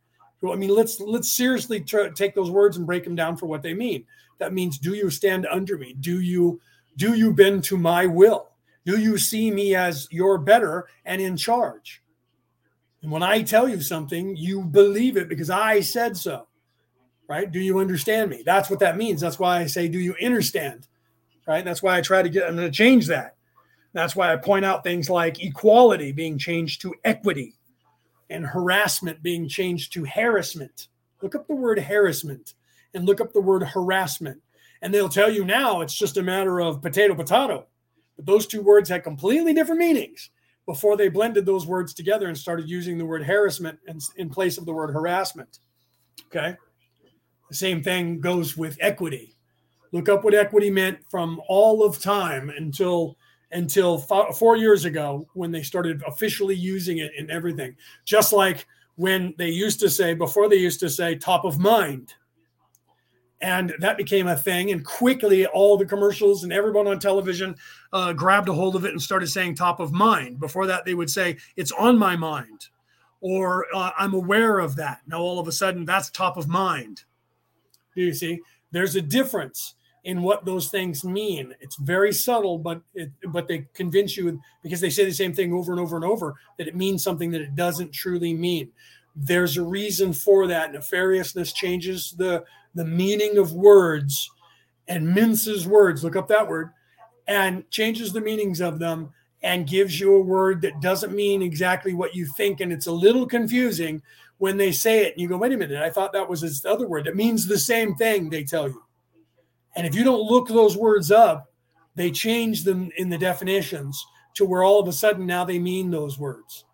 Speaker 1: I mean, let's let's seriously try, take those words and break them down for what they mean. That means, do you stand under me? Do you do you bend to my will? Do you see me as your better and in charge? And when I tell you something, you believe it because I said so. Right? Do you understand me? That's what that means. That's why I say, do you understand? Right? That's why I try to get, going to change that. That's why I point out things like equality being changed to equity and harassment being changed to harassment. Look up the word harassment and look up the word harassment. And they'll tell you now it's just a matter of potato, potato. But those two words had completely different meanings before they blended those words together and started using the word harassment in, in place of the word harassment. Okay. The same thing goes with equity. Look up what equity meant from all of time until until four years ago when they started officially using it in everything. Just like when they used to say before they used to say top of mind and that became a thing and quickly all the commercials and everyone on television uh, grabbed a hold of it and started saying top of mind before that they would say it's on my mind or uh, i'm aware of that now all of a sudden that's top of mind you see there's a difference in what those things mean. It's very subtle but it, but they convince you because they say the same thing over and over and over that it means something that it doesn't truly mean. There's a reason for that. Nefariousness changes the the meaning of words and minces words, look up that word, and changes the meanings of them and gives you a word that doesn't mean exactly what you think. And it's a little confusing when they say it. And you go, wait a minute, I thought that was this other word. It means the same thing, they tell you. And if you don't look those words up, they change them in the definitions to where all of a sudden now they mean those words.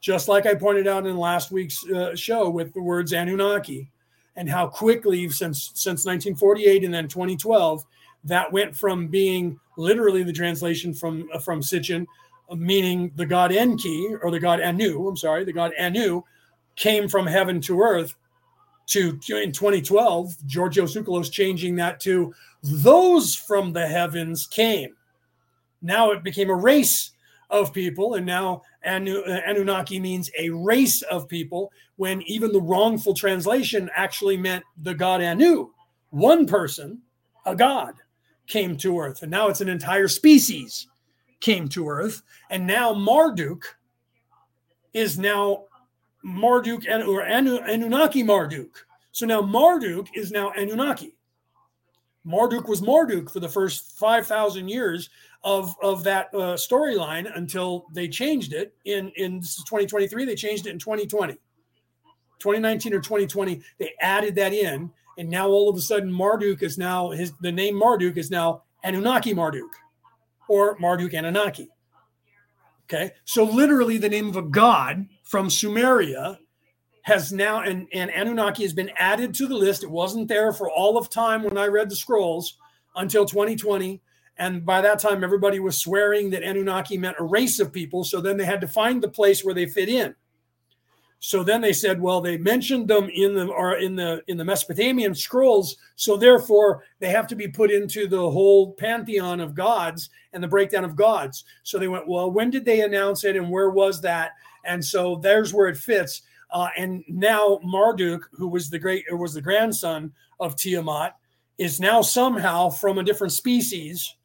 Speaker 1: Just like I pointed out in last week's uh, show with the words Anunnaki and how quickly since since 1948 and then 2012 that went from being literally the translation from from Sitchin, meaning the god Enki or the god Anu. I'm sorry, the god Anu came from heaven to earth. To in 2012, Giorgio Tsoukalos changing that to those from the heavens came. Now it became a race of people, and now Anu, uh, Anunnaki means a race of people, when even the wrongful translation actually meant the god Anu. One person, a god, came to Earth, and now it's an entire species came to Earth, and now Marduk is now Marduk and or Anu, Anunnaki Marduk. So now Marduk is now Anunnaki. Marduk was Marduk for the first 5,000 years of, of that uh, storyline until they changed it in, in 2023. They changed it in 2020. 2019 or 2020, they added that in, and now all of a sudden Marduk is now his the name Marduk is now Anunnaki Marduk or Marduk Anunnaki. Okay, so literally the name of a god from Sumeria has now and, and Anunnaki has been added to the list. It wasn't there for all of time when I read the scrolls until 2020. And by that time, everybody was swearing that Anunnaki meant a race of people. So then they had to find the place where they fit in. So then they said, well, they mentioned them in the or in the in the Mesopotamian scrolls, so therefore they have to be put into the whole pantheon of gods and the breakdown of gods. So they went, well, when did they announce it and where was that? And so there's where it fits. Uh, and now Marduk, who was the great or was the grandson of Tiamat, is now somehow from a different species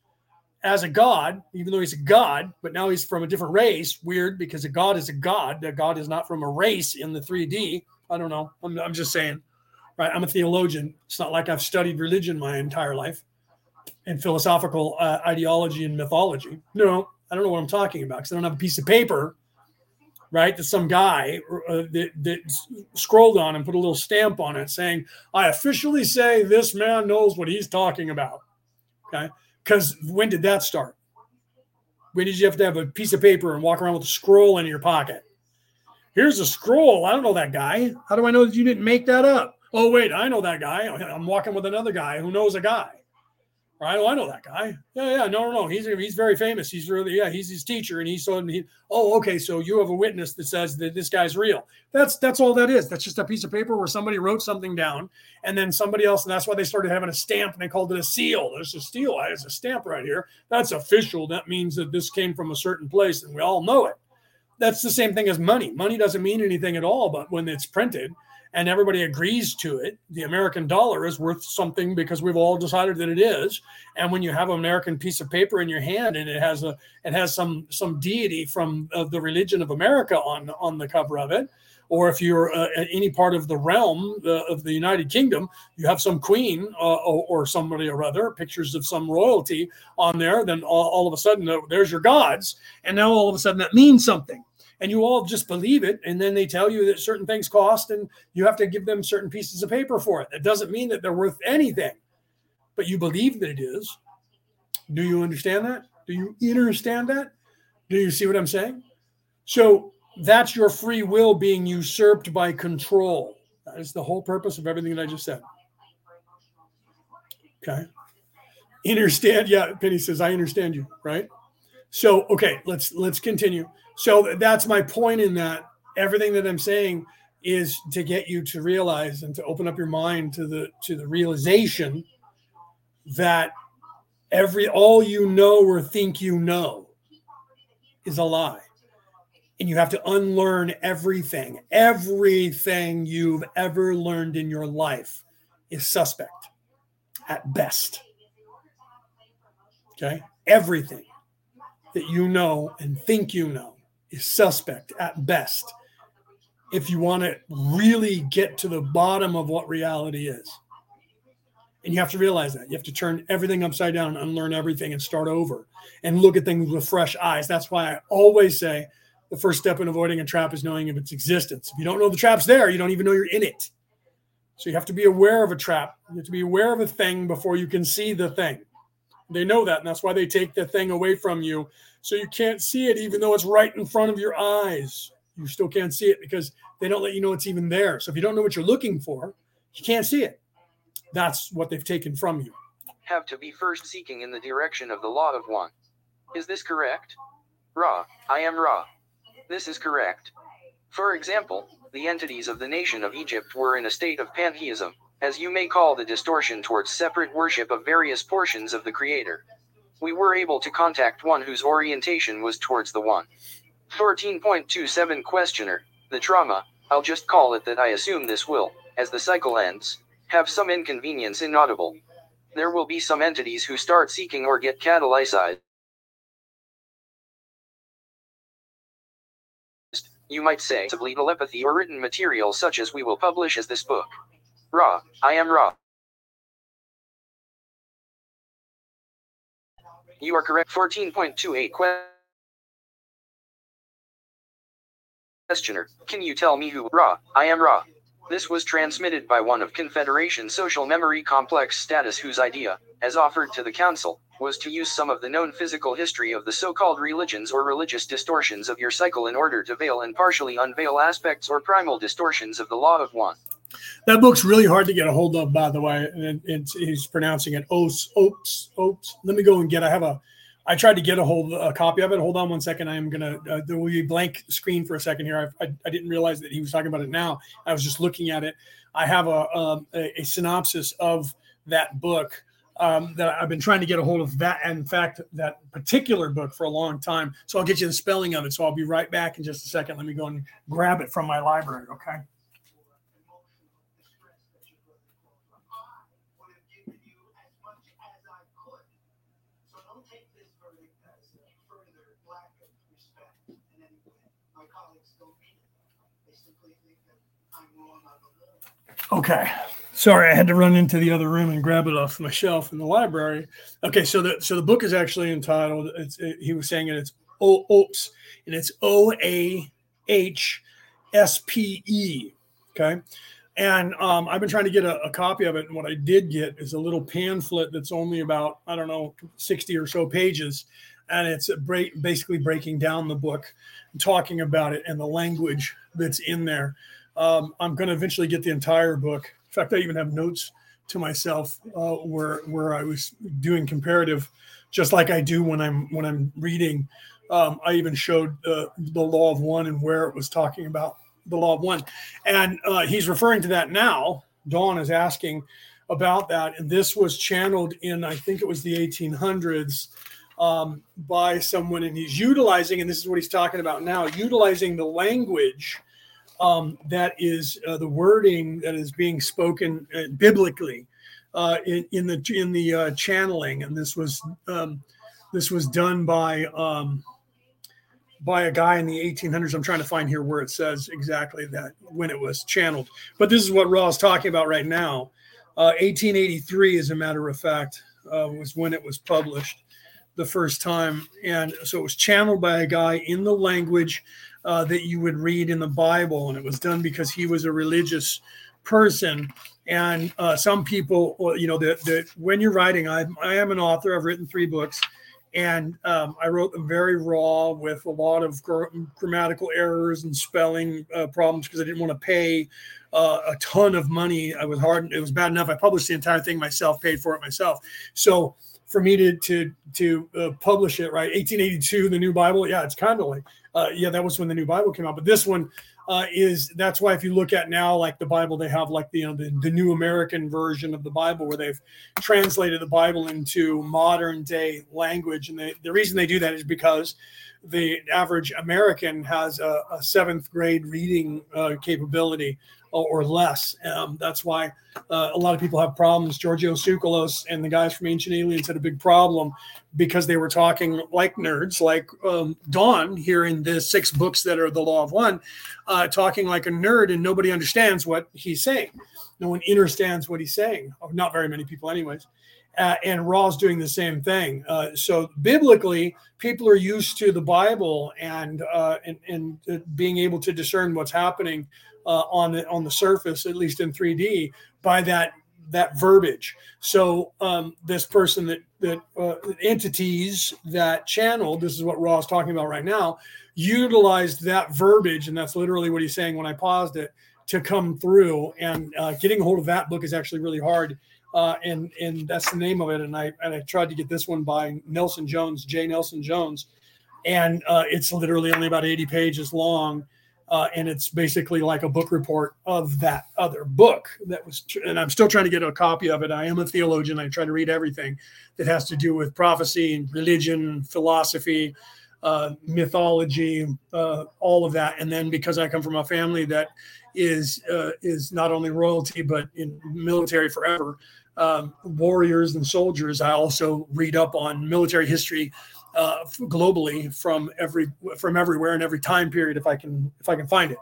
Speaker 1: as a god, even though he's a god, but now he's from a different race. Weird because a god is a god. A god is not from a race in the 3D. I don't know. I'm, I'm just saying, right? I'm a theologian. It's not like I've studied religion my entire life and philosophical uh, ideology and mythology. No, I don't know what I'm talking about because I don't have a piece of paper, right? That some guy uh, that, that scrolled on and put a little stamp on it saying, I officially say this man knows what he's talking about. Okay because when did that start? When did you have to have a piece of paper and walk around with a scroll in your pocket? Here's a scroll. I don't know that guy. How do I know that you didn't make that up? Oh, wait, I know that guy. I'm walking with another guy who knows a guy. Right? Oh, I know that guy. Yeah, yeah. No, no, no. He's he's very famous. He's really yeah. He's his teacher, and he's so. He, oh, okay. So you have a witness that says that this guy's real. That's that's all that is. That's just a piece of paper where somebody wrote something down, and then somebody else, and that's why they started having a stamp, and they called it a seal. There's a seal. There's a stamp right here. That's official. That means that this came from a certain place, and we all know it. That's the same thing as money. Money doesn't mean anything at all, but when it's printed and everybody agrees to it, the American dollar is worth something because we've all decided that it is. And when you have an American piece of paper in your hand and it has a it has some some deity from uh, the religion of America on on the cover of it, or if you're uh, at any part of the realm uh, of the United Kingdom, you have some queen uh, or, or, somebody or other, pictures of some royalty on there, then all, all of a sudden uh, there's your gods, and now all of a sudden that means something and you all just believe it and then they tell you that certain things cost and you have to give them certain pieces of paper for it. That doesn't mean that they're worth anything but you believe that it is. Do you understand that? Do you understand that? Do you see what i'm saying? So that's your free will being usurped by control. That is the whole purpose of everything that i just said. Okay. Understand yeah penny says i understand you right so okay let's let's continue. So that's my point in that everything that I'm saying is to get you to realize and to open up your mind to the to the realization that every all you know or think you know is a lie. And you have to unlearn everything. Everything you've ever learned in your life is suspect at best. Okay? Everything that you know and think you know is suspect at best if you want to really get to the bottom of what reality is. And you have to realize that. You have to turn everything upside down, and unlearn everything, and start over and look at things with fresh eyes. That's why I always say the first step in avoiding a trap is knowing of its existence. If you don't know the trap's there, you don't even know you're in it. So you have to be aware of a trap. You have to be aware of a thing before you can see the thing. They know that, and that's why they take the thing away from you so you can't see it even though it's right in front of your eyes. You still can't see it because they don't let you know it's even there. So if you don't know what you're looking for, you can't see it. That's what they've taken from you.
Speaker 2: Have to be first seeking in the direction of the law of one. Is this correct? Ra, I am Ra. This is correct. For example, the entities of the nation of Egypt were in a state of pantheism, as you may call the distortion towards separate worship of various portions of the Creator we were able to contact one whose orientation was towards the one. 14.27 Questioner, the trauma, I'll just call it that I assume this will, as the cycle ends, have some inconvenience inaudible. There will be some entities who start seeking or get catalyzed. You might say, telepathy or written material such as we will publish as this book. Ra, I am Ra. You are correct. 14.28 Questioner, can you tell me who Ra? I am Ra. This was transmitted by one of Confederation Social Memory Complex status whose idea, as offered to the Council, was to use some of the known physical history of the so-called religions or religious distortions of your cycle in order to veil and partially unveil aspects or primal distortions of the law of one.
Speaker 1: That book's really hard to get a hold of, by the way. And he's pronouncing it Oats, Oats, Oats. Let me go and get. I have a. I tried to get a hold a copy of it. Hold on one second. I am gonna. Uh, there will be a blank screen for a second here. I, I, I, didn't realize that he was talking about it now. I was just looking at it. I have a um, a, a, synopsis of that book um, that I've been trying to get a hold of. That in fact, that particular book for a long time. So I'll get you the spelling of it. So I'll be right back in just a second. Let me go and grab it from my library. Okay. Okay. Sorry, I had to run into the other room and grab it off my shelf in the library. Okay, so the so the book is actually entitled. It, he was saying it. It's o, Oops, and it's O A H S P E. Okay, and um, I've been trying to get a, a, copy of it. And what I did get is a little pamphlet that's only about I don't know sixty or so pages, and it's break, basically breaking down the book, and talking about it and the language that's in there. Um, I'm going to eventually get the entire book. In fact, I even have notes to myself uh, where where I was doing comparative, just like I do when I'm when I'm reading. Um, I even showed uh, the law of one and where it was talking about the law of one, and uh, he's referring to that now. Don is asking about that, and this was channeled in I think it was the 1800s um, by someone, and he's utilizing, and this is what he's talking about now, utilizing the language um, that is uh, the wording that is being spoken uh, biblically uh, in, in, the in the uh, channeling, and this was um, this was done by um, by a guy in the 1800s. I'm trying to find here where it says exactly that when it was channeled, but this is what Ra is talking about right now. 1883, uh, as a matter of fact, uh, was when it was published the first time, and so it was channeled by a guy in the language uh, that you would read in the Bible, and it was done because he was a religious person. And uh, some people, you know, that when you're writing, I, I am an author. I've written three books, and um, I wrote them very raw with a lot of gr- grammatical errors and spelling uh, problems because I didn't want to pay uh, a ton of money. I was hard; it was bad enough. I published the entire thing myself, paid for it myself. So for me to to to uh, publish it, right? 1882, the new Bible. Yeah, it's kind of like uh, yeah, that was when the new Bible came out. But this one uh, is that's why if you look at now, like the Bible, they have like the you know the, the New American version of the Bible where they've translated the Bible into modern day language, and they, the reason they do that is because the average American has a, a seventh grade reading uh, capability or less. Um, that's why uh, a lot of people have problems. Giorgio Tsoukalos and the guys from Ancient Aliens had a big problem because they were talking like nerds, like um, Don here in the six books that are the Law of One, uh, talking like a nerd, and nobody understands what he's saying. No one understands what he's saying. Oh, not very many people, anyways. Uh, and Ra's doing the same thing. Uh, so biblically, people are used to the Bible and uh, and, and uh, being able to discern what's happening uh, on the on the surface, at least in 3D, by that that verbiage. So um, this person that that uh, entities that channeled, this is what Ra is talking about right now, utilized that verbiage, and that's literally what he's saying when I paused it to come through. And uh, getting a hold of that book is actually really hard. Uh, and and that's the name of it. And I and I tried to get this one by Nelson Jones, J. Nelson Jones, and uh, it's literally only about 80 pages long uh, and it's basically like a book report of that other book that was tr- and i'm still trying to get a copy of it. I am a theologian. I try to read everything that has to do with prophecy and religion philosophy uh, mythology uh, all of that. And then because i come from a family that is uh, is not only royalty but in military forever um, warriors and soldiers i also read up on military history uh, globally from every from everywhere and every time period if I can if I can find it.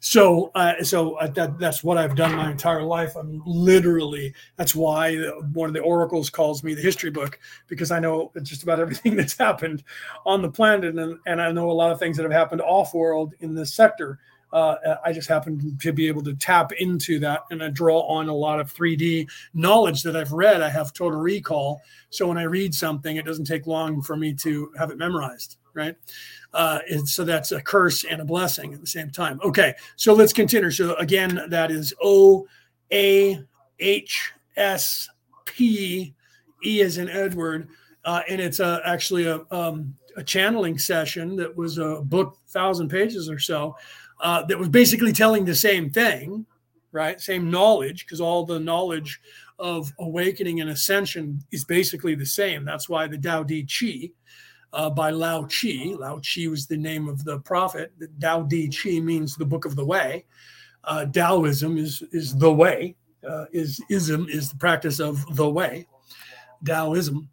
Speaker 1: So uh, so uh, that that's what I've done my entire life. I'm literally that's why one of the oracles calls me the history book because I know just about everything that's happened on the planet and and I know a lot of things that have happened off world in this sector uh, I just happen to be able to tap into that and I draw on a lot of 3D knowledge that I've read. I have total recall. So when I read something, it doesn't take long for me to have it memorized, right? Uh, so that's a curse and a blessing at the same time. Okay, so let's continue. So again, that is O A H S P E as in Edward. Uh, and it's a, actually a, um, a channeling session that was a book, thousand pages or so, uh, that was basically telling the same thing, right? Same knowledge, because all the knowledge of awakening and ascension is basically the same. That's why the Tao Te Chi uh, by Lao Chi, Lao Chi was the name of the prophet. The Tao Te Chi means the book of the way. Uh, Taoism is is the way. Uh, is ism is the practice of the way. Taoism.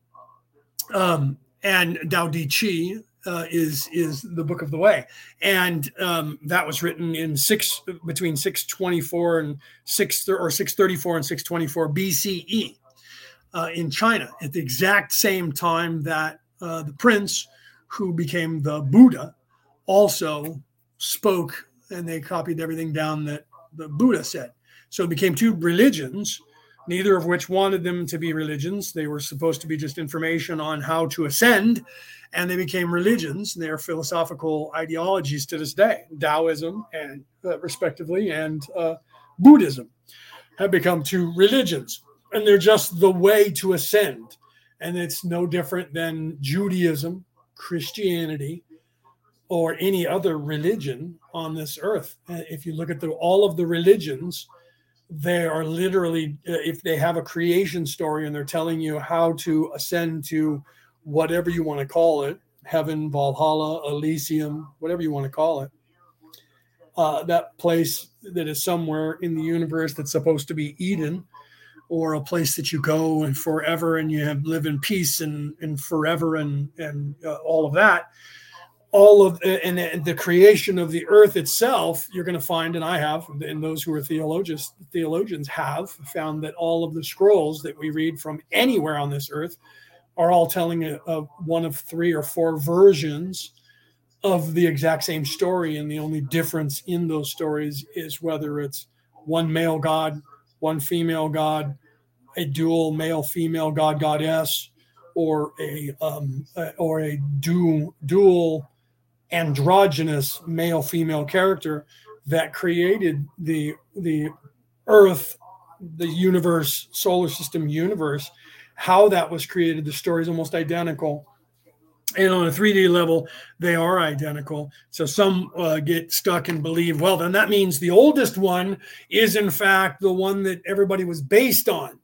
Speaker 1: Um, and Tao Te Chi uh, is is the Book of the Way, and um, that was written in six between six twenty four and six or six thirty four and six twenty four BCE uh, in China at the exact same time that uh, the prince who became the Buddha also spoke, and they copied everything down that the Buddha said. So it became two religions neither of which wanted them to be religions. They were supposed to be just information on how to ascend, and they became religions. They are philosophical ideologies to this day, Taoism and uh, respectively, and uh, Buddhism have become two religions, and they're just the way to ascend. And it's no different than Judaism, Christianity, or any other religion on this earth. Uh, if you look at the, all of the religions, they are literally, uh, if they have a creation story and they're telling you how to ascend to whatever you want to call it heaven, Valhalla, Elysium, whatever you want to call it uh, that place that is somewhere in the universe that's supposed to be Eden or a place that you go and forever and you have live in peace and, and forever and, and uh, all of that all of the, and the creation of the earth itself, you're going to find, and I have, and those who are theologians theologians have found that all of the scrolls that we read from anywhere on this earth are all telling a, a one of three or four versions of the exact same story, and the only difference in those stories is whether it's one male god, one female god, a dual male female god goddess, or a um, or a dual dual androgynous male female character that created the the earth the universe solar system universe how that was created the story is almost identical. And on a 3d level they are identical. So some uh, get stuck and believe well then that means the oldest one is in fact the one that everybody was based on.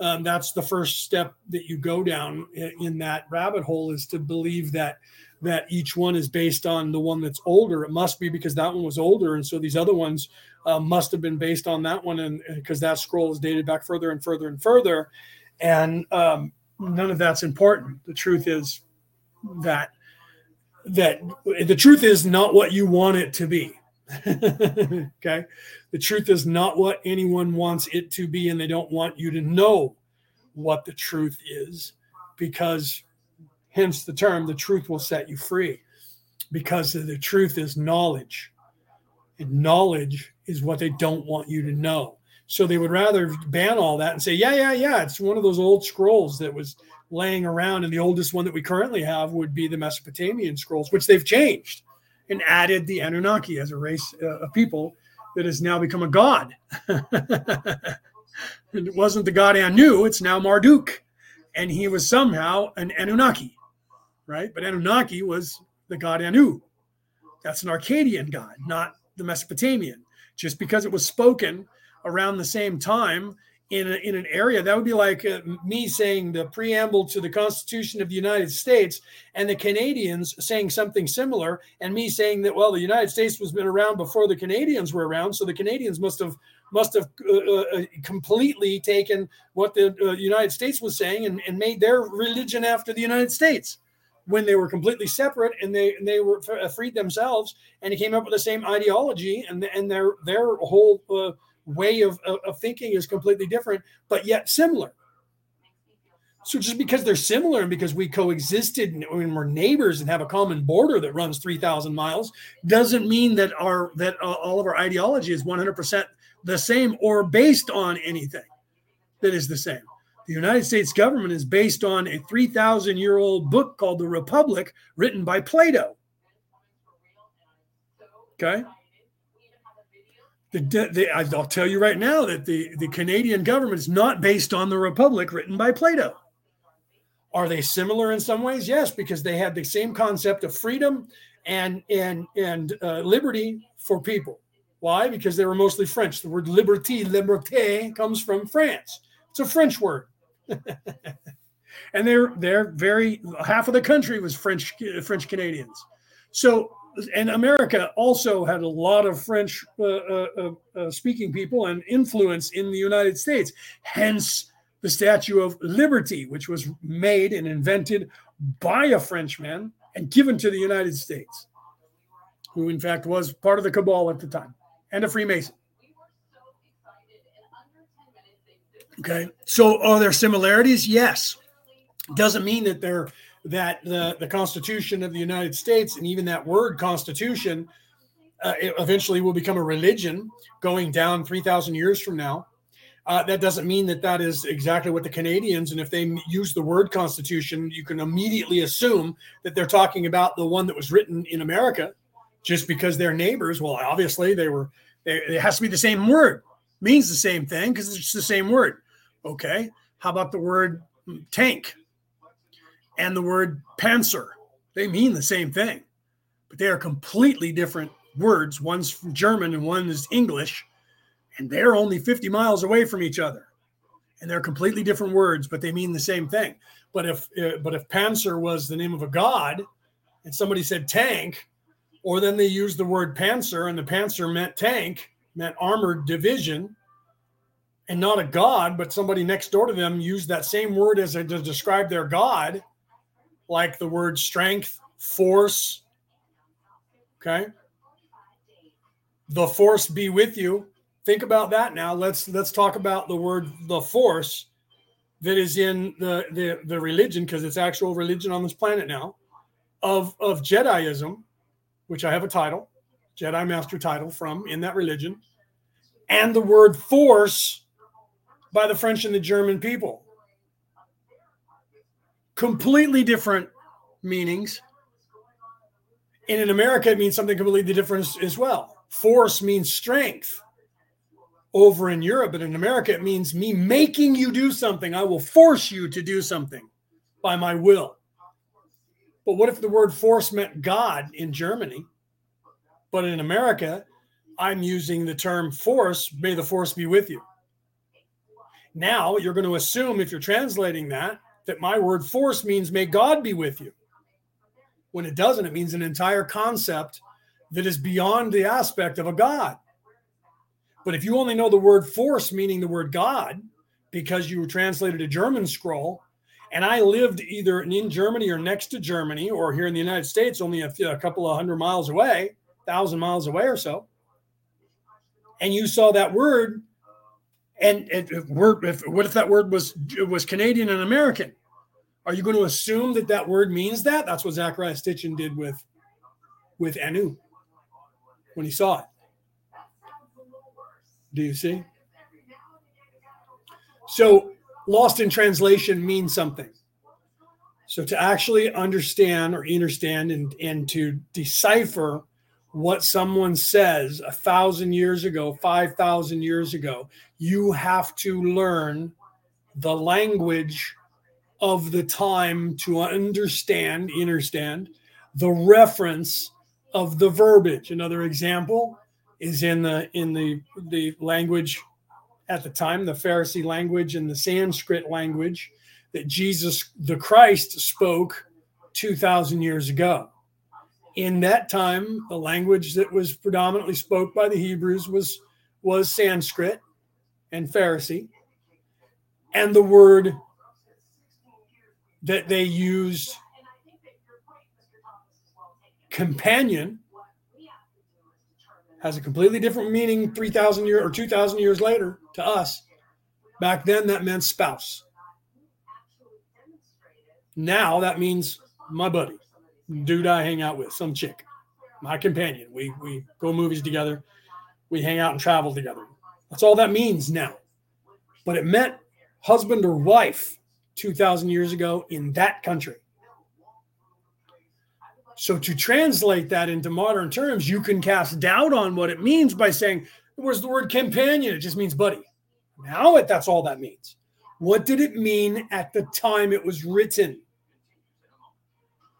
Speaker 1: Um, that's the first step that you go down in that rabbit hole is to believe that that each one is based on the one that's older. It must be because that one was older, and so these other ones uh, must have been based on that one, and because that scroll is dated back further and further and further, and um, none of that's important. The truth is that that the truth is not what you want it to be. okay, the truth is not what anyone wants it to be, and they don't want you to know what the truth is because hence the term the truth will set you free because the truth is knowledge. And knowledge is what they don't want you to know. So they would rather ban all that and say yeah yeah yeah it's one of those old scrolls that was laying around and the oldest one that we currently have would be the mesopotamian scrolls which they've changed and added the anunnaki as a race uh, of people that has now become a god. It wasn't the god anu it's now marduk. And he was somehow an anunnaki right? But Anunnaki was the god Anu. That's an Akkadian god, not the Mesopotamian. Just because it was spoken around the same time in, a, in an area, that would be like uh, me saying the preamble to the Constitution of the United States and the Canadians saying something similar, and me saying that, well, the United States was been around before the Canadians were around, so the Canadians must have must have uh, uh, uh completely taken what the uh, United States was saying and, and made their religion after the United States when they were completely separate and they and they were uh, freed themselves and he came up with the same ideology and and their their whole uh, way of, of thinking is completely different but yet similar. So just because they're similar and because we coexisted and we're neighbors and have a common border that runs 3000 miles doesn't mean that our that uh, all of our ideology is 100% the same or based on anything that is the same the United States government is based on a 3,000 year old book called The Republic, written by Plato. Okay. The, the, I'll tell you right now that the, the Canadian government is not based on the Republic written by Plato. Are they similar in some ways? Yes, because they had the same concept of freedom and and and uh, liberty for people. Why? Because they were mostly French. The word liberté, liberté, comes from France. It's a French word. and they're they're very half of the country was French French Canadians. So and America also had a lot of French uh, uh, uh, uh, speaking people and influence in the United States. Hence the Statue of Liberty, which was made and invented by a Frenchman and given to the United States, who in fact was part of the cabal at the time and a Freemason. Okay. So are there similarities? Yes. Doesn't mean that they're that the, the Constitution of the United States and even that word Constitution uh, eventually will become a religion going down 3,000 years from now. Uh, that doesn't mean that that is exactly what the Canadians, and if they use the word Constitution, you can immediately assume that they're talking about the one that was written in America, just because they're neighbors. Well, obviously they were. They, it has to be the same word, means the same thing because it's the same word. Okay, how about the word tank and the word panzer? They mean the same thing, but they are completely different words. One's from German and one is English and they're only 50 miles away from each other and they're completely different words but they mean the same thing but if uh, but if panzer was the name of a god and somebody said tank or then they used the word panzer and the panzer meant tank meant armored division and not a god but somebody next door to them used that same word as a, to describe their god like the word strength force okay the force be with you think about that now. Let's let's talk about the word the force that is in the the, the religion because it's actual religion on this planet now of of Jediism, which I have a title, Jedi Master title from in that religion, and the word force by the French and the German people. Completely different meanings. And in America, it means something completely different as well. Force means strength over in Europe, but in America, it means me making you do something. I will force you to do something by my will. But what if the word force meant God in Germany? But in America, I'm using the term force, may the force be with you. Now you're going to assume, if you're translating that, that my word force means may God be with you. When it doesn't, it means an entire concept that is beyond the aspect of a God. But if you only know the word force, meaning the word God, because you translated a German scroll, and I lived either in Germany or next to Germany or here in the United States, only a, few, a couple of hundred miles away, thousand miles away or so, and you saw that word, and it, if word, if, what if that word was was Canadian and American? Are you going to assume that that word means that? That's what Zecharia Sitchin did with with Anu when he saw it. Do you see? So, lost in translation means something. So, to actually understand or understand and, and to decipher what someone says a thousand years ago, 5,000 years ago, you have to learn the language of the time to understand, understand the reference of the verbiage. Another example is in the in the the language at the time, the Pharisee language and the Sanskrit language that Jesus the Christ spoke 2000 years ago. In that time, the language that was predominantly spoke by the Hebrews was was Sanskrit and Pharisee. And the word that they used companion has a completely different meaning 3,000 years or 2,000 years later to us. Back then, that meant spouse. Now that means my buddy, dude I hang out with, some chick, my companion. We, we go movies together, we hang out and travel together. That's all that means now. But it meant husband or wife 2,000 years ago in that country. So to translate that into modern terms, you can cast doubt on what it means by saying, "Where's the word companion?" It just means buddy. Now it, that's all that means. What did it mean at the time it was written?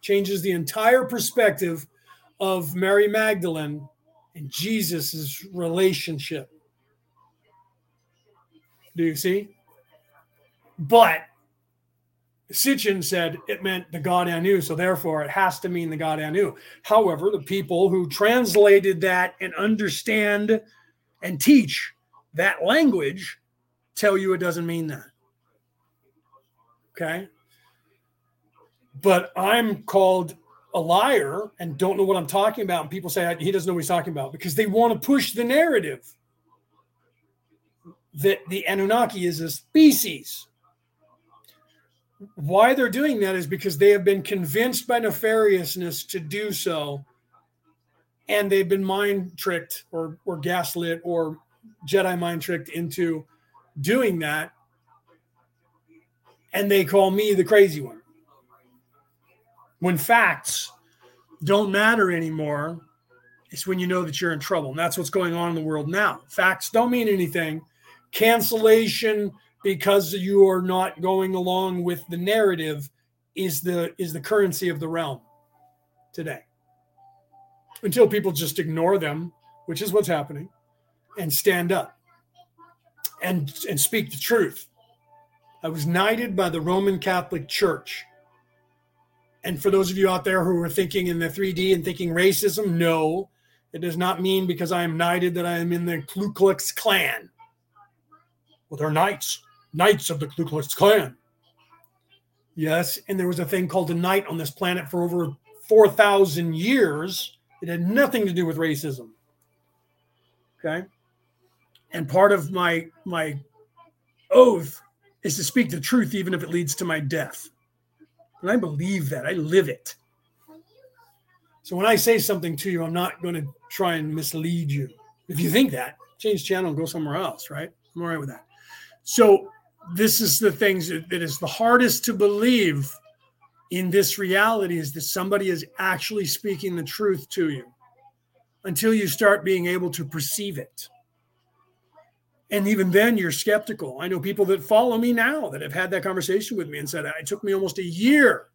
Speaker 1: Changes the entire perspective of Mary Magdalene and Jesus's relationship. Do you see? But Sitchin said it meant the God Anu, so therefore it has to mean the God Anu. However, the people who translated that and understand and teach that language tell you it doesn't mean that. Okay. But I'm called a liar and don't know what I'm talking about. And people say he doesn't know what he's talking about because they want to push the narrative that the Anunnaki is a species why they're doing that is because they have been convinced by nefariousness to do so and they've been mind tricked or or gaslit or jedi mind tricked into doing that. And they call me the crazy one. When facts don't matter anymore, it's when you know that you're in trouble. And that's what's going on in the world now. Facts don't mean anything. Cancellation because you are not going along with the narrative is the is the currency of the realm today. Until people just ignore them, which is what's happening, and stand up and and speak the truth. I was knighted by the Roman Catholic Church. And for those of you out there who are thinking in the 3D and thinking racism, no, it does not mean because I am knighted that I am in the Ku Klux Klan. Well, they're knights, knights of the Ku Klux Klan. Yes, and there was a thing called a knight on this planet for over 4,000 years. It had nothing to do with racism. Okay. And part of my my oath is to speak the truth, even if it leads to my death. And I believe that. I live it. So when I say something to you, I'm not going to try and mislead you. If you think that, change channel and go somewhere else, right? I'm all right with that. So this is the things that, is the hardest to believe in this reality is that somebody is actually speaking the truth to you until you start being able to perceive it. And even then, you're skeptical. I know people that follow me now that have had that conversation with me and said, it took me almost a year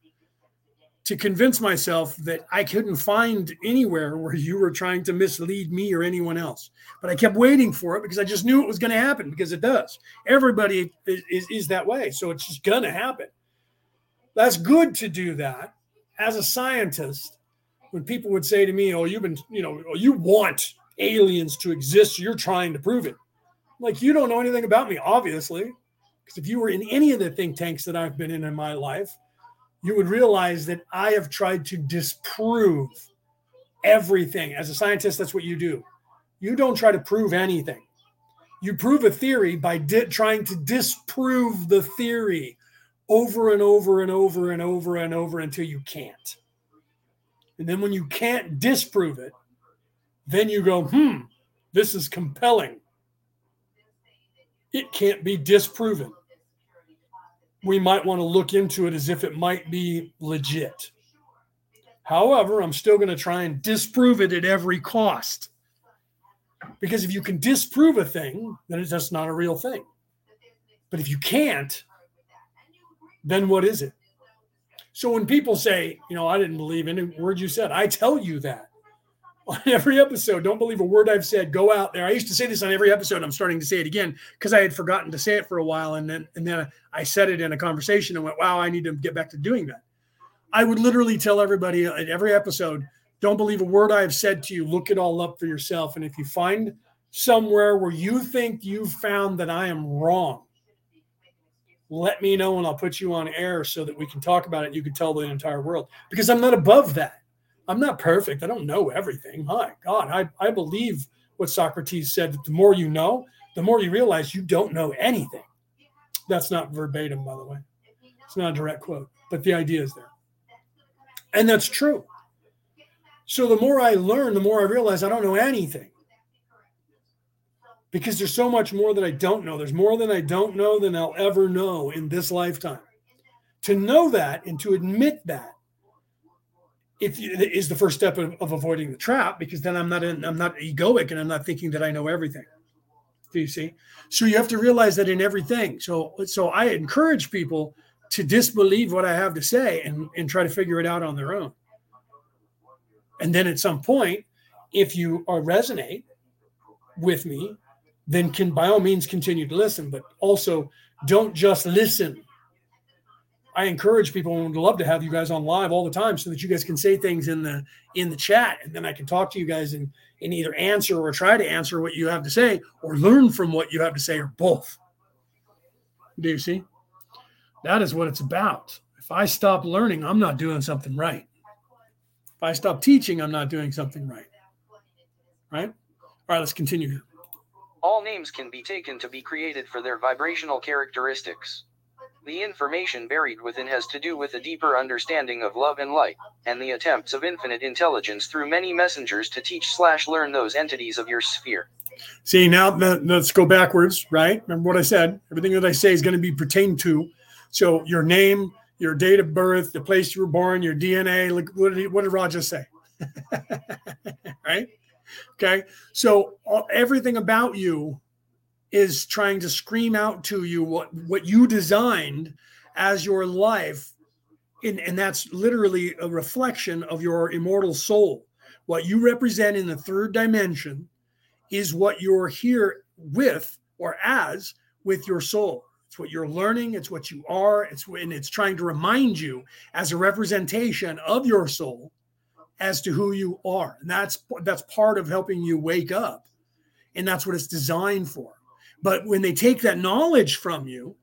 Speaker 1: to convince myself that I couldn't find anywhere where you were trying to mislead me or anyone else. But I kept waiting for it because I just knew it was going to happen because it does. Everybody is, is, is that way. So it's just going to happen. That's good to do that. As a scientist, when people would say to me, Oh, you've been, you know, oh, you want aliens to exist, you're trying to prove it. Like, you don't know anything about me, obviously. Because if you were in any of the think tanks that I've been in in my life, you would realize that I have tried to disprove everything. As a scientist, that's what you do. You don't try to prove anything. You prove a theory by di- trying to disprove the theory over and over and over and over and over until you can't. And then when you can't disprove it, then you go, hmm, this is compelling. It can't be disproven we might want to look into it as if it might be legit. However, I'm still going to try and disprove it at every cost. Because if you can disprove a thing, then it's just not a real thing. But if you can't, then what is it? So when people say, you know, I didn't believe any word you said, I tell you that on every episode. Don't believe a word I've said. Go out there. I used to say this on every episode. I'm starting to say it again because I had forgotten to say it for a while, and then and then I said it in a conversation and went, "Wow, I need to get back to doing that." I would literally tell everybody at every episode, "Don't believe a word I have said to you. Look it all up for yourself, and if you find somewhere where you think you've found that I am wrong." Let me know and I'll put you on air so that we can talk about it. You can tell the entire world because I'm not above that. I'm not perfect. I don't know everything. My God, I, I believe what Socrates said that the more you know, the more you realize you don't know anything. That's not verbatim, by the way. It's not a direct quote, but the idea is there. And that's true. So the more I learn, the more I realize I don't know anything. Because there's so much more that I don't know. There's more than I don't know than I'll ever know in this lifetime. To know that and to admit that if is the first step of, of, avoiding the trap because then I'm not in, I'm not egoic and I'm not thinking that I know everything. Do you see? So you have to realize that in everything. So so I encourage people to disbelieve what I have to say and, and try to figure it out on their own. And then at some point, if you are resonate with me, then can by all means continue to listen, but also don't just listen I encourage people and would love to have you guys on live all the time so that you guys can say things in the in the chat and then I can talk to you guys and, and either answer or try to answer what you have to say or learn from what you have to say or both. Do you see? That is what it's about. If I stop learning, I'm not doing something right. If I stop teaching, I'm not doing something right. Right? All right, let's continue.
Speaker 2: All names can be taken to be created for their vibrational characteristics. The information buried within has to do with a deeper understanding of love and light, and the attempts of infinite intelligence through many messengers to teach slash learn those entities of your sphere.
Speaker 1: See, now let's go backwards, right? Remember what I said? Everything that I say is going to be pertained to. So your name, your date of birth, the place you were born, your DNA. Look, what did, what did Roger say? right? Okay. So all, everything about you is trying to scream out to you what, what you designed as your life. And, and that's literally a reflection of your immortal soul. What you represent in the third dimension is what you're here with or as with your soul. It's what you're learning, it's what you are, it's and it's trying to remind you as a representation of your soul as to who you are. And that's that's part of helping you wake up. And that's what it's designed for. But when they take that knowledge from you,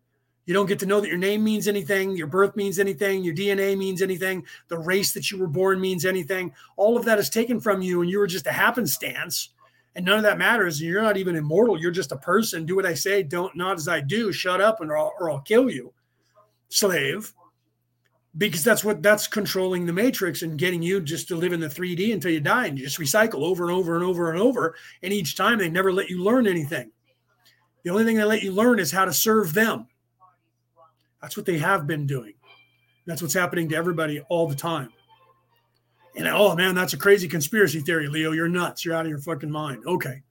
Speaker 1: you don't get to know that your name means anything, your birth means anything, your DNA means anything, the race that you were born means anything. All of that is taken from you, and you were just a happenstance and none of that matters. You're not even immortal. You're just a person. Do what I say. Don't not as I do. Shut up, and or I'll, or I'll kill you, slave. Because that's what that's controlling the matrix and getting you just to live in the 3D until you die, and you just recycle over and over and over and over. And each time they never let you learn anything. The only thing they let you learn is how to serve them. That's what they have been doing. That's what's happening to everybody all the time. And oh man, that's a crazy conspiracy theory, Leo. You're nuts. You're out of your fucking mind. Okay.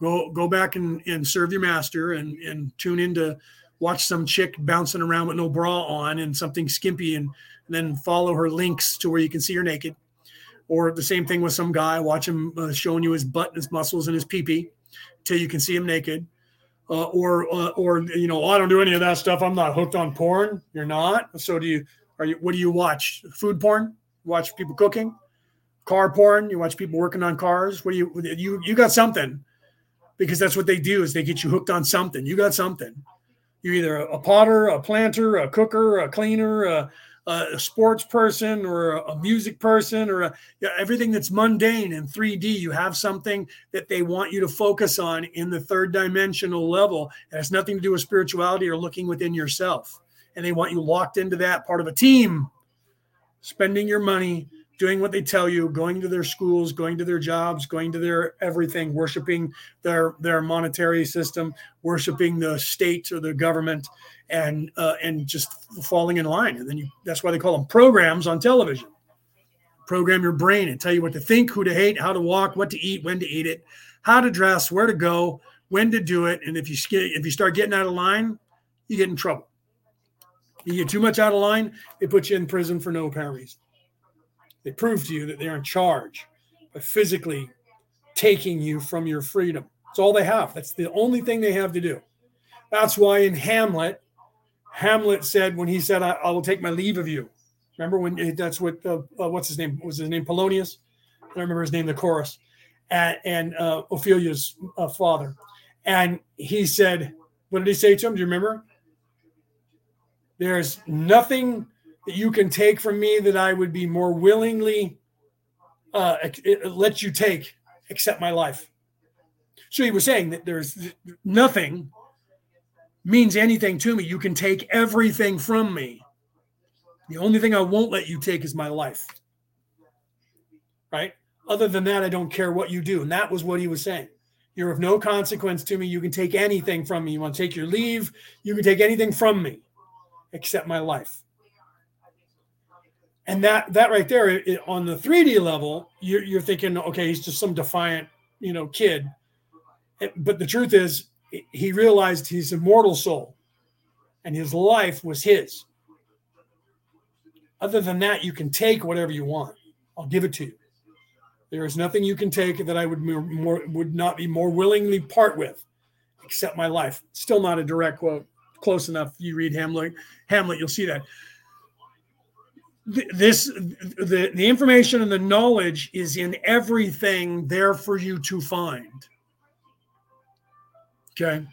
Speaker 1: Go go back and, and serve your master and, and tune in to watch some chick bouncing around with no bra on and something skimpy and, and then follow her links to where you can see her naked. Or the same thing with some guy, watch him uh, showing you his butt and his muscles and his pee till you can see him naked. Uh, or uh, or you know, oh, I don't do any of that stuff. I'm not hooked on porn. You're not. So do you? Are you? What do you watch? Food porn? watch people cooking, car porn. You watch people working on cars. What do you you you got something? Because that's what they do is they get you hooked on something. You got something. You're either a potter, a planter, a cooker, a cleaner, a sports person, or a, music person, or a, everything that's mundane in 3D. You have something that they want you to focus on in the third dimensional level. It has nothing to do with spirituality or looking within yourself. And they want you locked into that part of a team spending your money, doing what they tell you, going to their schools, going to their jobs, going to their everything, worshiping their their monetary system, worshiping the state or the government, and uh, and just falling in line. And then you that's why they call them programs on television. Program your brain and tell you what to think, who to hate, how to walk, what to eat, when to eat it, how to dress, where to go, when to do it. And if you if you start getting out of line, you get in trouble. You get too much out of line, they put you in prison for no apparent reason. They prove to you that they're in charge by physically taking you from your freedom. That's all they have. That's the only thing they have to do. That's why in Hamlet, Hamlet said when he said, "I, I will take my leave of you." Remember when that's what uh, what's his name was his name Polonius? I don't remember his name. The chorus, and, and uh, Ophelia's uh, father, and he said, "What did he say to him? Do you remember?" There's nothing that you can take from me that I would be more willingly uh, let you take except my life. So he was saying that there's nothing means anything to me. You can take everything from me. The only thing I won't let you take is my life. Right? Other than that, I don't care what you do. And that was what he was saying. You're of no consequence to me. You can take anything from me. You want to take your leave, you can take anything from me except my life. And that that right there it, on the 3D level, you're, you're thinking, okay, he's just some defiant, you know, kid. But the truth is, he realized his immortal soul, and his life was his. Other than that, you can take whatever you want. I'll give it to you. There is nothing you can take that I would more would not be more willingly part with, except my life. Still not a direct quote close enough. You read Hamlet, Hamlet, you'll see that. This the the information and the knowledge is in everything there for you to find. Okay.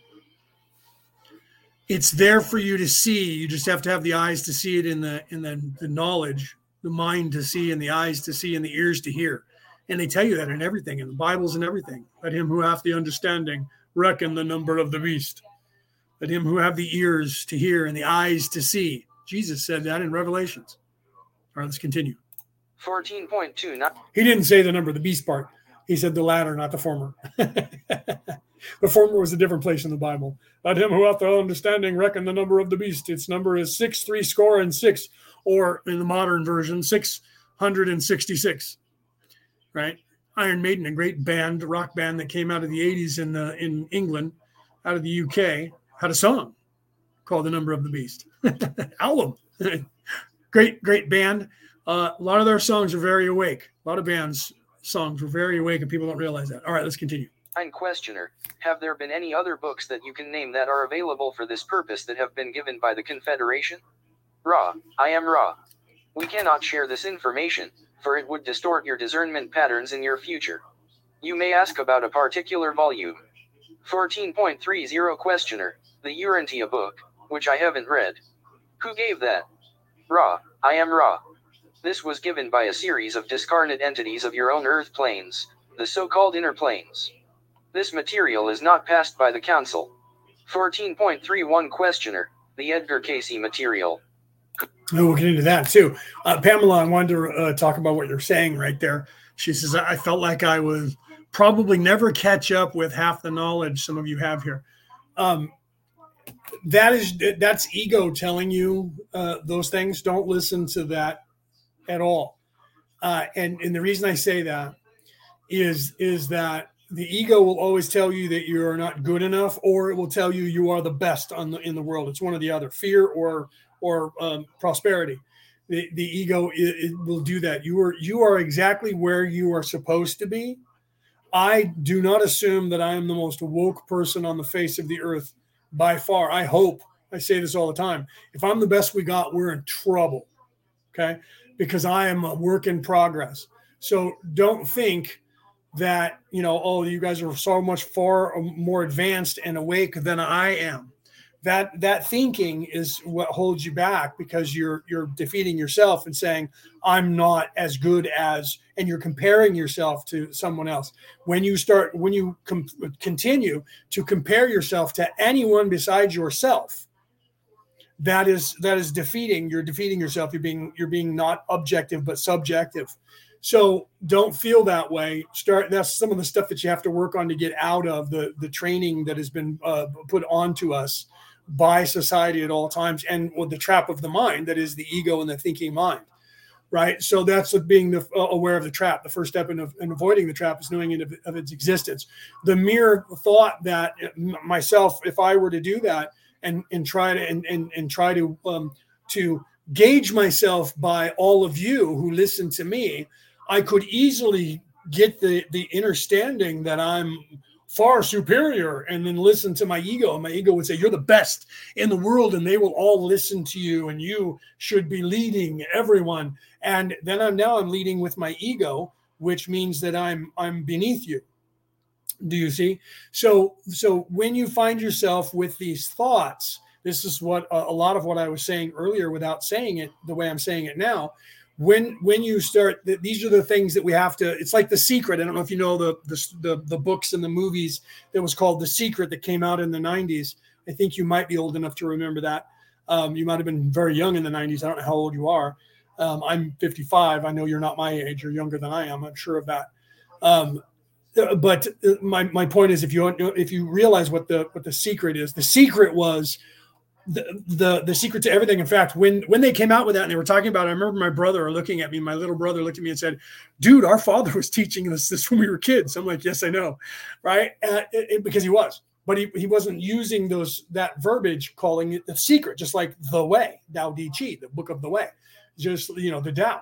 Speaker 1: It's there for you to see. You just have to have the eyes to see it in the in the, the knowledge, the mind to see, and the eyes to see, and the ears to hear. And they tell you that in everything, in the Bibles and everything. Let him who hath the understanding reckon the number of the beast. Let him who have the ears to hear and the eyes to see. Jesus said that in Revelations. All right, let's continue.
Speaker 2: 14.2.
Speaker 1: He didn't say the number of the beast part. He said the latter, not the former. the former was a different place in the Bible. Let him who hath the understanding reckon the number of the beast. Its number is six, three score and six, or in the modern version, 666. Right? Iron Maiden, a great band, rock band that came out of the 80s in the, in England, out of the UK, had a song called The Number of the Beast. Album. great, great band. Uh, a lot of their songs are very awake. A lot of bands' songs were very awake, and people don't realize that. All right, let's continue.
Speaker 2: Questioner. Have there been any other books that you can name that are available for this purpose that have been given by the Confederation? Ra, I am Ra. We cannot share this information, for it would distort your discernment patterns in your future. You may ask about a particular volume. 14.30 Questioner, the Urantia book, which I haven't read. Who gave that? Ra, I am Ra. This was given by a series of discarnate entities of your own earth planes, the so called inner planes. This material is not passed by the Council. 14.31 Questioner, the Edgar Cayce material.
Speaker 1: Oh, we'll get into that too. Uh, Pamela, I wanted to uh, talk about what you're saying right there. She says, I felt like I was probably never catch up with half the knowledge some of you have here. Um, that is that's ego telling you uh, those things. Don't listen to that at all. Uh, and and the reason I say that is is that the ego will always tell you that you are not good enough, or it will tell you you are the best on the in the world. It's one or the other, fear or or um, prosperity. The, the ego it, it will do that. You are you are exactly where you are supposed to be. I do not assume that I am the most woke person on the face of the earth by far. I hope I say this all the time. If I'm the best we got, we're in trouble. Okay because I am a work in progress. So don't think that, you know, oh, you guys are so much far more advanced and awake than I am. That that thinking is what holds you back because you're you're defeating yourself and saying I'm not as good as and you're comparing yourself to someone else. When you start when you com- continue to compare yourself to anyone besides yourself, that is that is defeating you're defeating yourself. You're being you're being not objective but subjective. So don't feel that way. Start that's some of the stuff that you have to work on to get out of the the training that has been uh, put onto us by society at all times and with the trap of the mind that is the ego and the thinking mind right? So that's being the, uh, aware of the trap the first step in, in avoiding the trap is knowing of, of its existence. The mere thought that myself if i were to do that and and try to and and, and try to um, to gauge myself by all of you who listen to me, I could easily get the the understanding that I'm far superior and then listen to my ego and my ego would say you're the best in the world and they will all listen to you and you should be leading everyone and then I'm now I'm leading with my ego which means that I'm I'm beneath you do you see? So, so when you find yourself with these thoughts, this is what a lot of what I was saying earlier without saying it the way I'm saying it now. When when you start, these are the things that we have to. It's like the secret. I don't know if you know the the the, the books and the movies that was called The Secret that came out in the '90s. I think you might be old enough to remember that. Um, you might have been very young in the '90s. I don't know how old you are. Um, I'm 55. I know you're not my age. You're younger than I am. I'm sure of that. Um, uh, but uh, my, my point is if you if you realize what the what the secret is the secret was the, the secret to everything. In fact when when they came out with that and they were talking about it i remember my brother looking at me my little brother looked at me and said dude our father was teaching us this when we were kids. I'm like yes i know. Right? Uh, it, it, because he was. But he, he wasn't using those that verbiage calling it the secret just like the way Tao Te Chi, the book of the way. Just you know the Tao.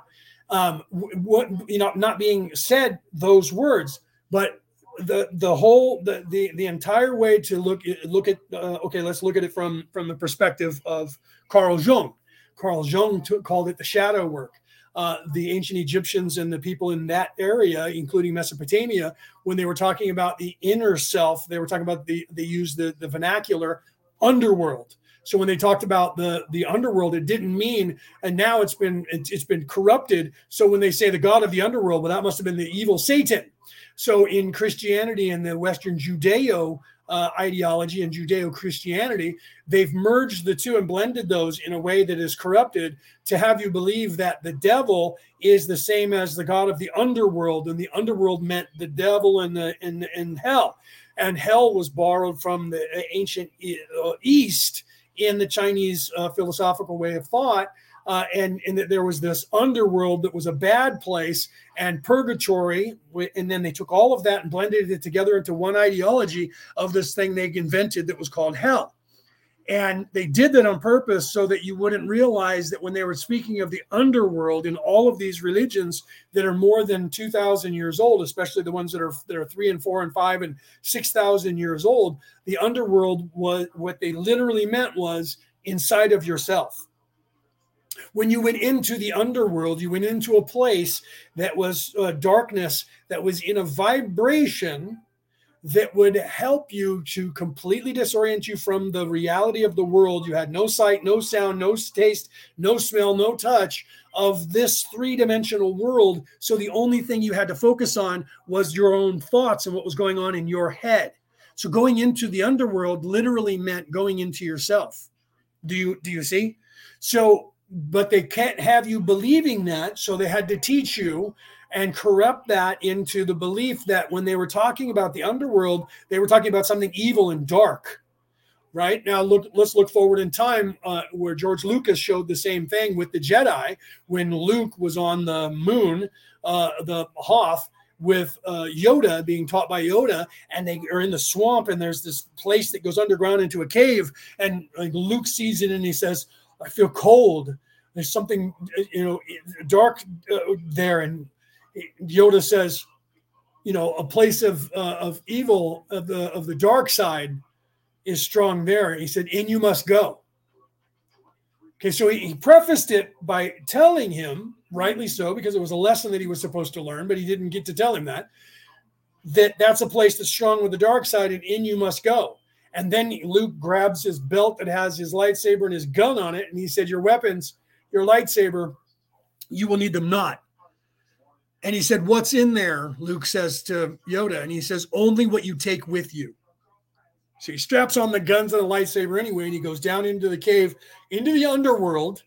Speaker 1: Um, what you know not being said those words but the the whole the the, the entire way to look look at uh, okay let's look at it from from the perspective of Carl Jung. Carl Jung called it the shadow work. Uh, the ancient Egyptians and the people in that area, including Mesopotamia, when they were talking about the inner self, they were talking about the they used the, the vernacular underworld. So when they talked about the the underworld, it didn't mean, and now it's been it's been corrupted. So when they say the god of the underworld, well, that must have been the evil Satan so in Christianity and the Western Judeo uh, ideology and Judeo Christianity, they've merged the two and blended those in a way that is corrupted to have you believe that the devil is the same as the god of the underworld, and the underworld meant the devil and the in, in hell, and hell was borrowed from the ancient uh, East in the Chinese uh, philosophical way of thought uh, and and that there was this underworld that was a bad place and purgatory and then they took all of that and blended it together into one ideology of this thing they invented that was called hell. And they did that on purpose so that you wouldn't realize that when they were speaking of the underworld in all of these religions that are more than 2000 years old especially the ones that are that are 3 and 4 and 5 and 6000 years old the underworld was what they literally meant was inside of yourself when you went into the underworld, you went into a place that was uh, darkness, that was in a vibration that would help you to completely disorient you from the reality of the world. You had no sight, no sound, no taste, no smell, no touch of this three dimensional world. So the only thing you had to focus on was your own thoughts and what was going on in your head. So going into the underworld literally meant going into yourself. Do you do you see? So but they can't have you believing that. So they had to teach you and corrupt that into the belief that when they were talking about the underworld, they were talking about something evil and dark. Right now, look. Let's look forward in time, uh, where George Lucas showed the same thing with the Jedi when Luke was on the moon, uh, the Hoth, with uh, Yoda being taught by Yoda, and they are in the swamp, and there's this place that goes underground into a cave, and like, Luke sees it, and he says, I feel cold. There's something, you know, dark uh, there. And Yoda says, you know, a place of uh, of evil of the of the dark side is strong there. He said, "In you must go." Okay, so he, he prefaced it by telling him, rightly so, because it was a lesson that he was supposed to learn, but he didn't get to tell him that that that's a place that's strong with the dark side, and in you must go. And then Luke grabs his belt that has his lightsaber and his gun on it. And he said, Your weapons, your lightsaber, you will need them not. And he said, What's in there? Luke says to Yoda. And he says, Only what you take with you. So he straps on the guns and the lightsaber anyway, and he goes down into the cave, into the underworld.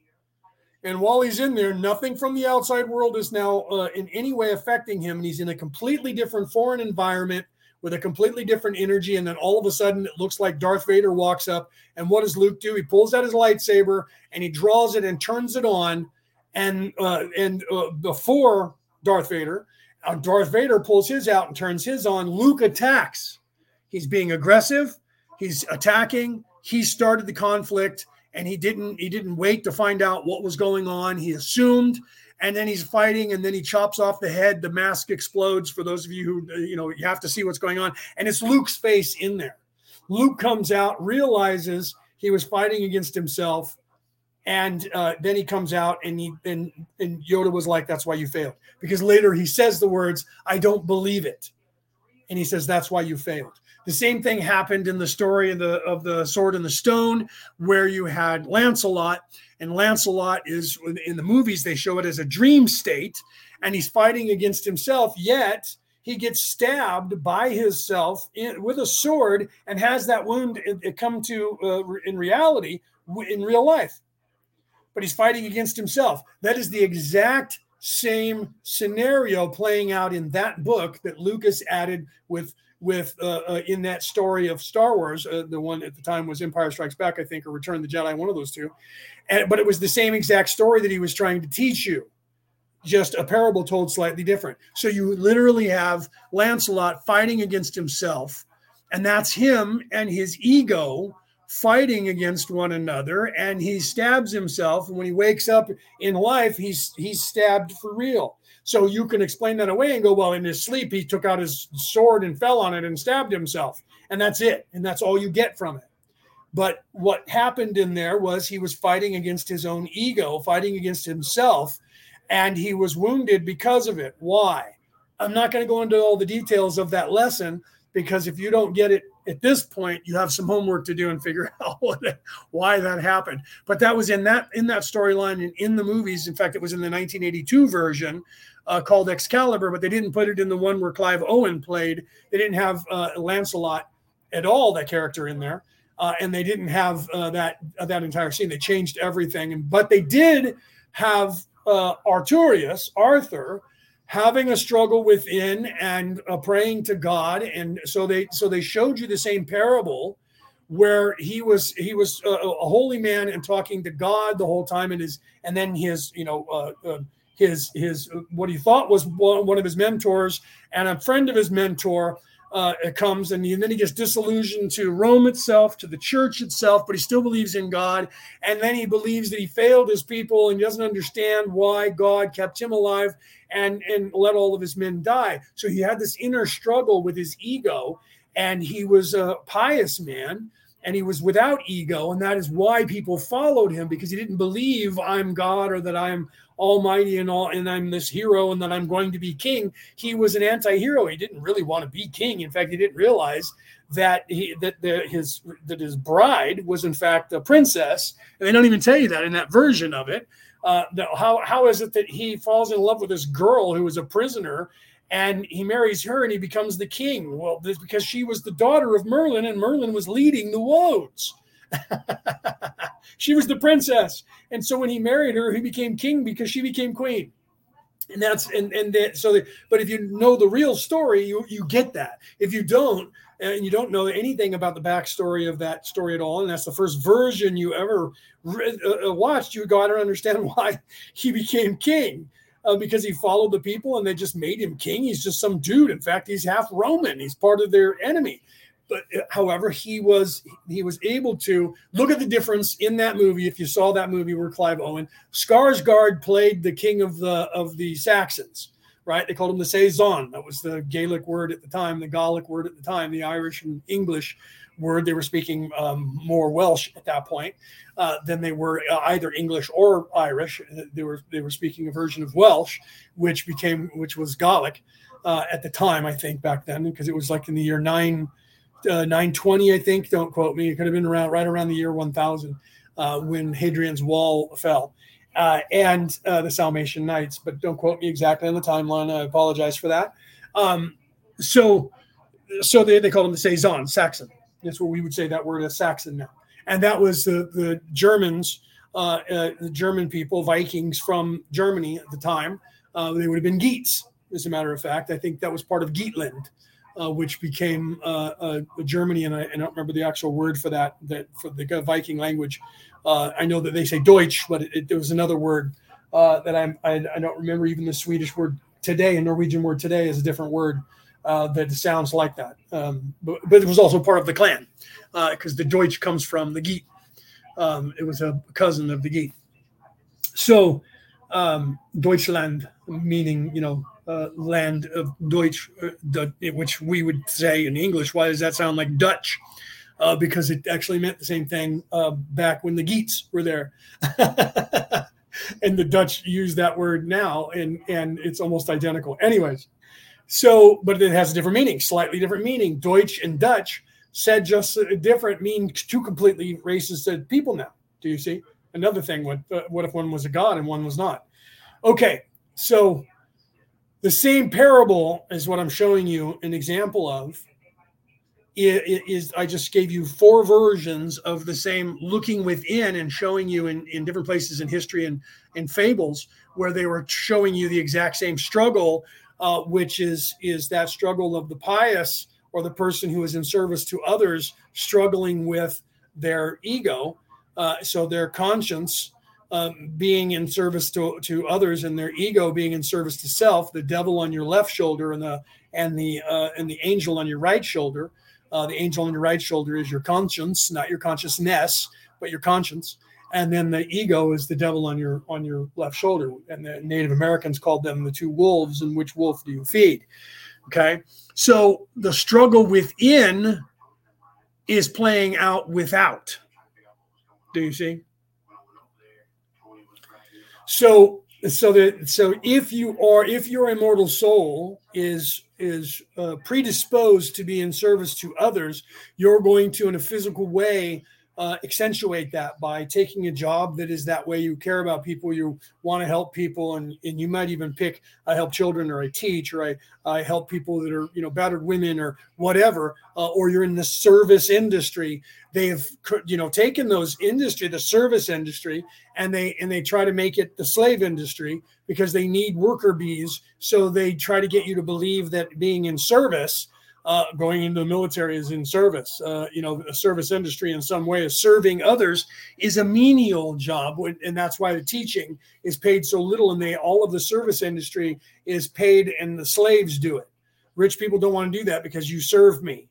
Speaker 1: And while he's in there, nothing from the outside world is now uh, in any way affecting him. And he's in a completely different foreign environment with a completely different energy. And then all of a sudden, it looks like Darth Vader walks up. And what does Luke do? He pulls out his lightsaber and he draws it and turns it on. And uh, and uh, before Darth Vader, uh, Darth Vader pulls his out and turns his on. Luke attacks. He's being aggressive. He's attacking. He started the conflict, and he didn't. He didn't wait to find out what was going on. He assumed and then he's fighting and then he chops off the head. The mask explodes for those of you who you know you have to see what's going on. And it's luke's face in there. Luke comes out realizes he was fighting against himself and uh, then he comes out and he and, and yoda was like that's why you failed. Because later he says the words i don't believe it. And he says that's why you failed. The same thing happened in the story of the of the sword and the stone where you had lancelot and Lancelot is in the movies, they show it as a dream state, and he's fighting against himself, yet he gets stabbed by himself in, with a sword and has that wound come to uh, in reality in real life. But he's fighting against himself. That is the exact same scenario playing out in that book that Lucas added with with uh, uh, in that story of Star Wars. Uh, the one at the time was Empire Strikes Back, I think, or Return of the Jedi, one of those two. And but it was the same exact story that he was trying to teach you, just a parable told slightly different. So you literally have Lancelot fighting against himself, and that's him and his ego fighting against one another and he stabs himself and when he wakes up in life he's he's stabbed for real so you can explain that away and go, well, in his sleep, he took out his sword and fell on it and stabbed himself. And that's it. And that's all you get from it. But what happened in there was he was fighting against his own ego, fighting against himself, and he was wounded because of it. Why? I'm not going to go into all the details of that lesson because if you don't get it at this point, you have some homework to do and figure out what, why that happened. But that was in that in that storyline and in the movies. In fact, it was in the 1982 version uh, called Excalibur, but they didn't put it in the one where Clive Owen played. They didn't have uh, Lancelot at all that character in there, uh, and they didn't have uh, that uh, that entire scene. They changed everything, and but they did have uh, Artorius, Arthur, having a struggle within and praying to God, and so they so they showed you the same parable where he was he was a, a holy man and talking to God the whole time, and his and then his you know uh, uh, his his what he thought was one of his mentors and a friend of his mentor uh, comes and, he, and, then he gets disillusioned to Rome itself, to the church itself, but he still believes in God. And then he believes that he failed his people and doesn't understand why God kept him alive and, and let all of his men die. So he had this inner struggle with his ego, and he was a pious man and he was without ego and that is why people followed him because he didn't believe i'm god or that i'm almighty and all and i'm this hero and that i'm going to be king. He was an anti-hero. He didn't really want to be king. In fact he didn't realize that he that the, his that his bride was in fact a princess. And they don't even tell you that in that version of it. Uh, how how is it that he falls in love with this girl who was a prisoner and he marries her and he becomes the king. Well, this because she was the daughter of Merlin and Merlin was leading the woads. she was the princess, and so when he married her, he became king because she became queen. And that's and and that, so. The, but if you know the real story, you you get that. If you don't, and you don't know anything about the backstory of that story at all, and that's the first version you ever uh, uh watched, you go to understand why he became king uh, because he followed the people and they just made him king. He's just some dude. In fact, he's half Roman. He's part of their enemy. But uh, however, he was he was able to look at the difference in that movie. If you saw that movie where Clive Owen, Skarsgård played the king of the of the Saxons, right? They called him the Saison. That was the Gaelic word at the time, the Gallic word at the time, the Irish and English word. They were speaking um, more Welsh at that point uh, than they were uh, either English or Irish. They were they were speaking a version of Welsh, which became which was Gaelic uh, at the time. I think back then because it was like in the year nine. Uh, 920, I think. Don't quote me. It could have been around right around the year 1000 uh, when Hadrian's Wall fell. Uh, and uh, the Sarmatian Knights, but don't quote me exactly on the timeline. I apologize for that. Um, so, so they, they called him the Saison, Saxon. That's what we would say that word is Saxon now. And that was the, the Germans, uh, uh, the German people, Vikings from Germany at the time. They would have been Geats, as a matter of fact. I think that was part of Geatland, uh, which became uh, uh, Germany. And I, I, don't remember the actual word for that, that for the Viking language. I know that they say Deutsch, but it, it, there was another word that I'm, I, I don't remember even the Swedish word today, a Norwegian word today is a different word uh, that sounds like that. Um, but, but, it was also part of the clan because uh, the Deutsch comes from the Geat. Um, it was a cousin of the Geat. So um, Deutschland, meaning you know uh, land of Deutsch, uh, which we would say in English. Why does that sound like Dutch? Uh, because it actually meant the same thing uh, back when the Geats were there. and the Dutch use that word now, and and it's almost identical. Anyways, so, but it has a different meaning, slightly different meaning. Deutsch and Dutch said just different, mean two completely racist people now. Do you see? Another thing, what, uh, what if one was a god and one was not? Okay, so the same parable is what I'm showing you an example of. Is I just gave you four versions of the same looking within and showing you in, in different places in history and, and fables where they were showing you the exact same struggle uh, which is is that struggle of the pious or the person who is in service to others struggling with their ego uh, so their conscience um, being in service to, to others and their ego being in service to self the devil on your left shoulder and the and the uh, and the angel on your right shoulder uh, the angel on your right shoulder is your conscience not your consciousness but your conscience. And then the ego is the devil on your on your left shoulder. And the native americans called them the two wolves and which wolf do you feed? Okay. So the struggle within is playing out without. Do you see so so that so if you are if your immortal soul is is uh, predisposed to be in service to others you're going to in a physical way uh, accentuate that by taking a job that is that way. You care about people, you want to help people, and, and you might even pick I help children, or I teach, or I, I help people that are you know battered women, or whatever. Uh, or you're in the service industry. They've you know taken those industry, the service industry, and they and they try to make it the slave industry because they need worker bees. So they try to get you to believe that being in service uh, going into the military is in service. Uh, you know, a service industry in some way is serving others is a menial job, and that's why the teaching is paid so little. And they all of the service industry is paid, and the slaves do it. Rich people don't want to do that because you serve me.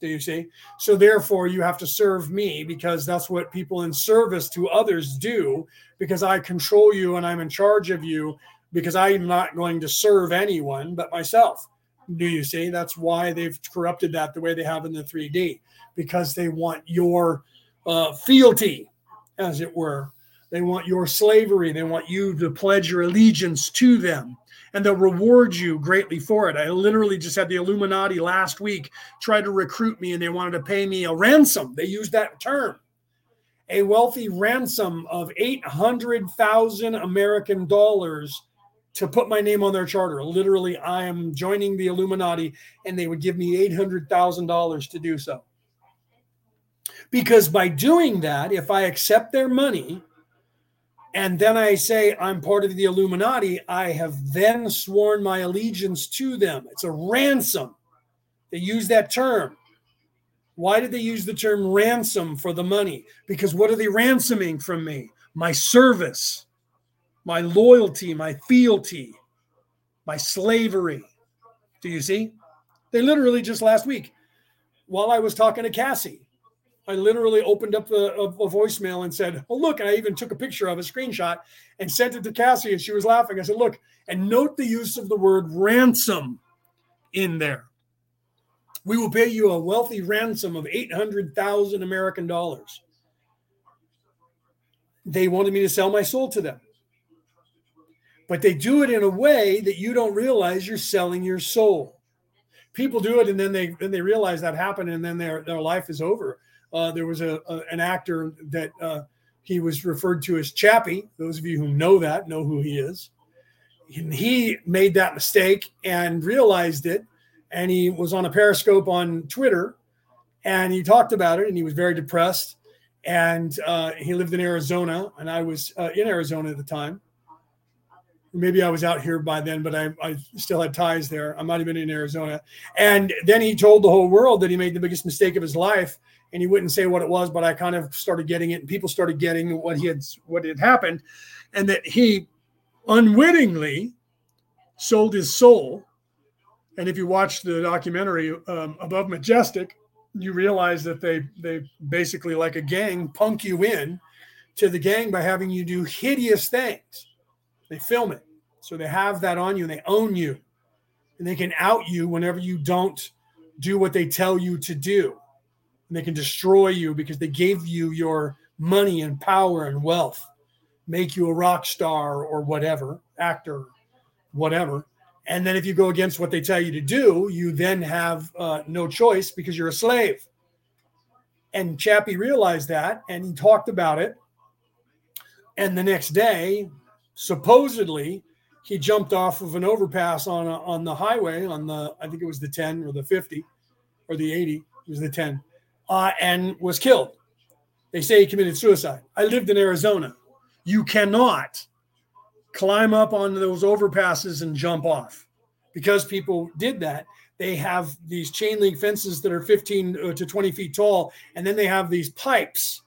Speaker 1: Do you see? So therefore, you have to serve me because that's what people in service to others do. Because I control you and I'm in charge of you. Because I'm not going to serve anyone but myself. Do you see? That's why they've corrupted that the way they have in the 3D, because they want your uh, fealty, as it were. They want your slavery. They want you to pledge your allegiance to them, and they'll reward you greatly for it. I literally just had the Illuminati last week try to recruit me, and they wanted to pay me a ransom. They used that term a wealthy ransom of 800,000 American dollars to put my name on their charter. Literally, I am joining the Illuminati, and they would give me $800,000 to do so. Because by doing that, if I accept their money and then I say I'm part of the Illuminati, I have then sworn my allegiance to them. It's a ransom. They use that term. Why did they use the term ransom for the money? Because what are they ransoming from me? My service my loyalty, my fealty, my slavery. Do you see? They literally just last week, while I was talking to Cassie, I literally opened up a, a, a, voicemail and said, Oh, look. And I even took a picture of a screenshot and sent it to Cassie, and she was laughing. I said, Look, and note the use of the word ransom in there. We will pay you a wealthy ransom of 800,000 American dollars. They wanted me to sell my soul to them but they do it in a way that you don't realize you're selling your soul. People do it and then they then they realize that happened and then their their life is over. Uh, there was a, a, an actor that uh, he was referred to as Chappie. Those of you who know that know who he is. And he made that mistake and realized it, and he was on a Periscope on Twitter, and he talked about it, and he was very depressed. And uh, he lived in Arizona, and I was uh, in Arizona at the time maybe I was out here by then, but I, I still had ties there. I might have been in Arizona. And then he told the whole world that he made the biggest mistake of his life. And he wouldn't say what it was, but I kind of started getting it, and people started getting what he had what had happened, and that he unwittingly sold his soul. And if you watch the documentary um, Above Majestic, you realize that they they basically like a gang punk you in to the gang by having you do hideous things they film it. So they have that on you and they own you. And they can out you whenever you don't do what they tell you to do. And they can destroy you because they gave you your money and power and wealth, make you a rock star or whatever, actor, whatever. And then if you go against what they tell you to do, you then have uh, no choice because you're a slave. And Chappie realized that and he talked about it. And the next day, supposedly he jumped off of an overpass on a, on the highway on the I think it was the 10 or the 50 or the 80 it was the 10 uh, and was killed. They say he committed suicide. I lived in Arizona. You cannot climb up on those overpasses and jump off because people did that. They have these chain link fences that are 15 uh, to 20 feet tall, and then they have these pipes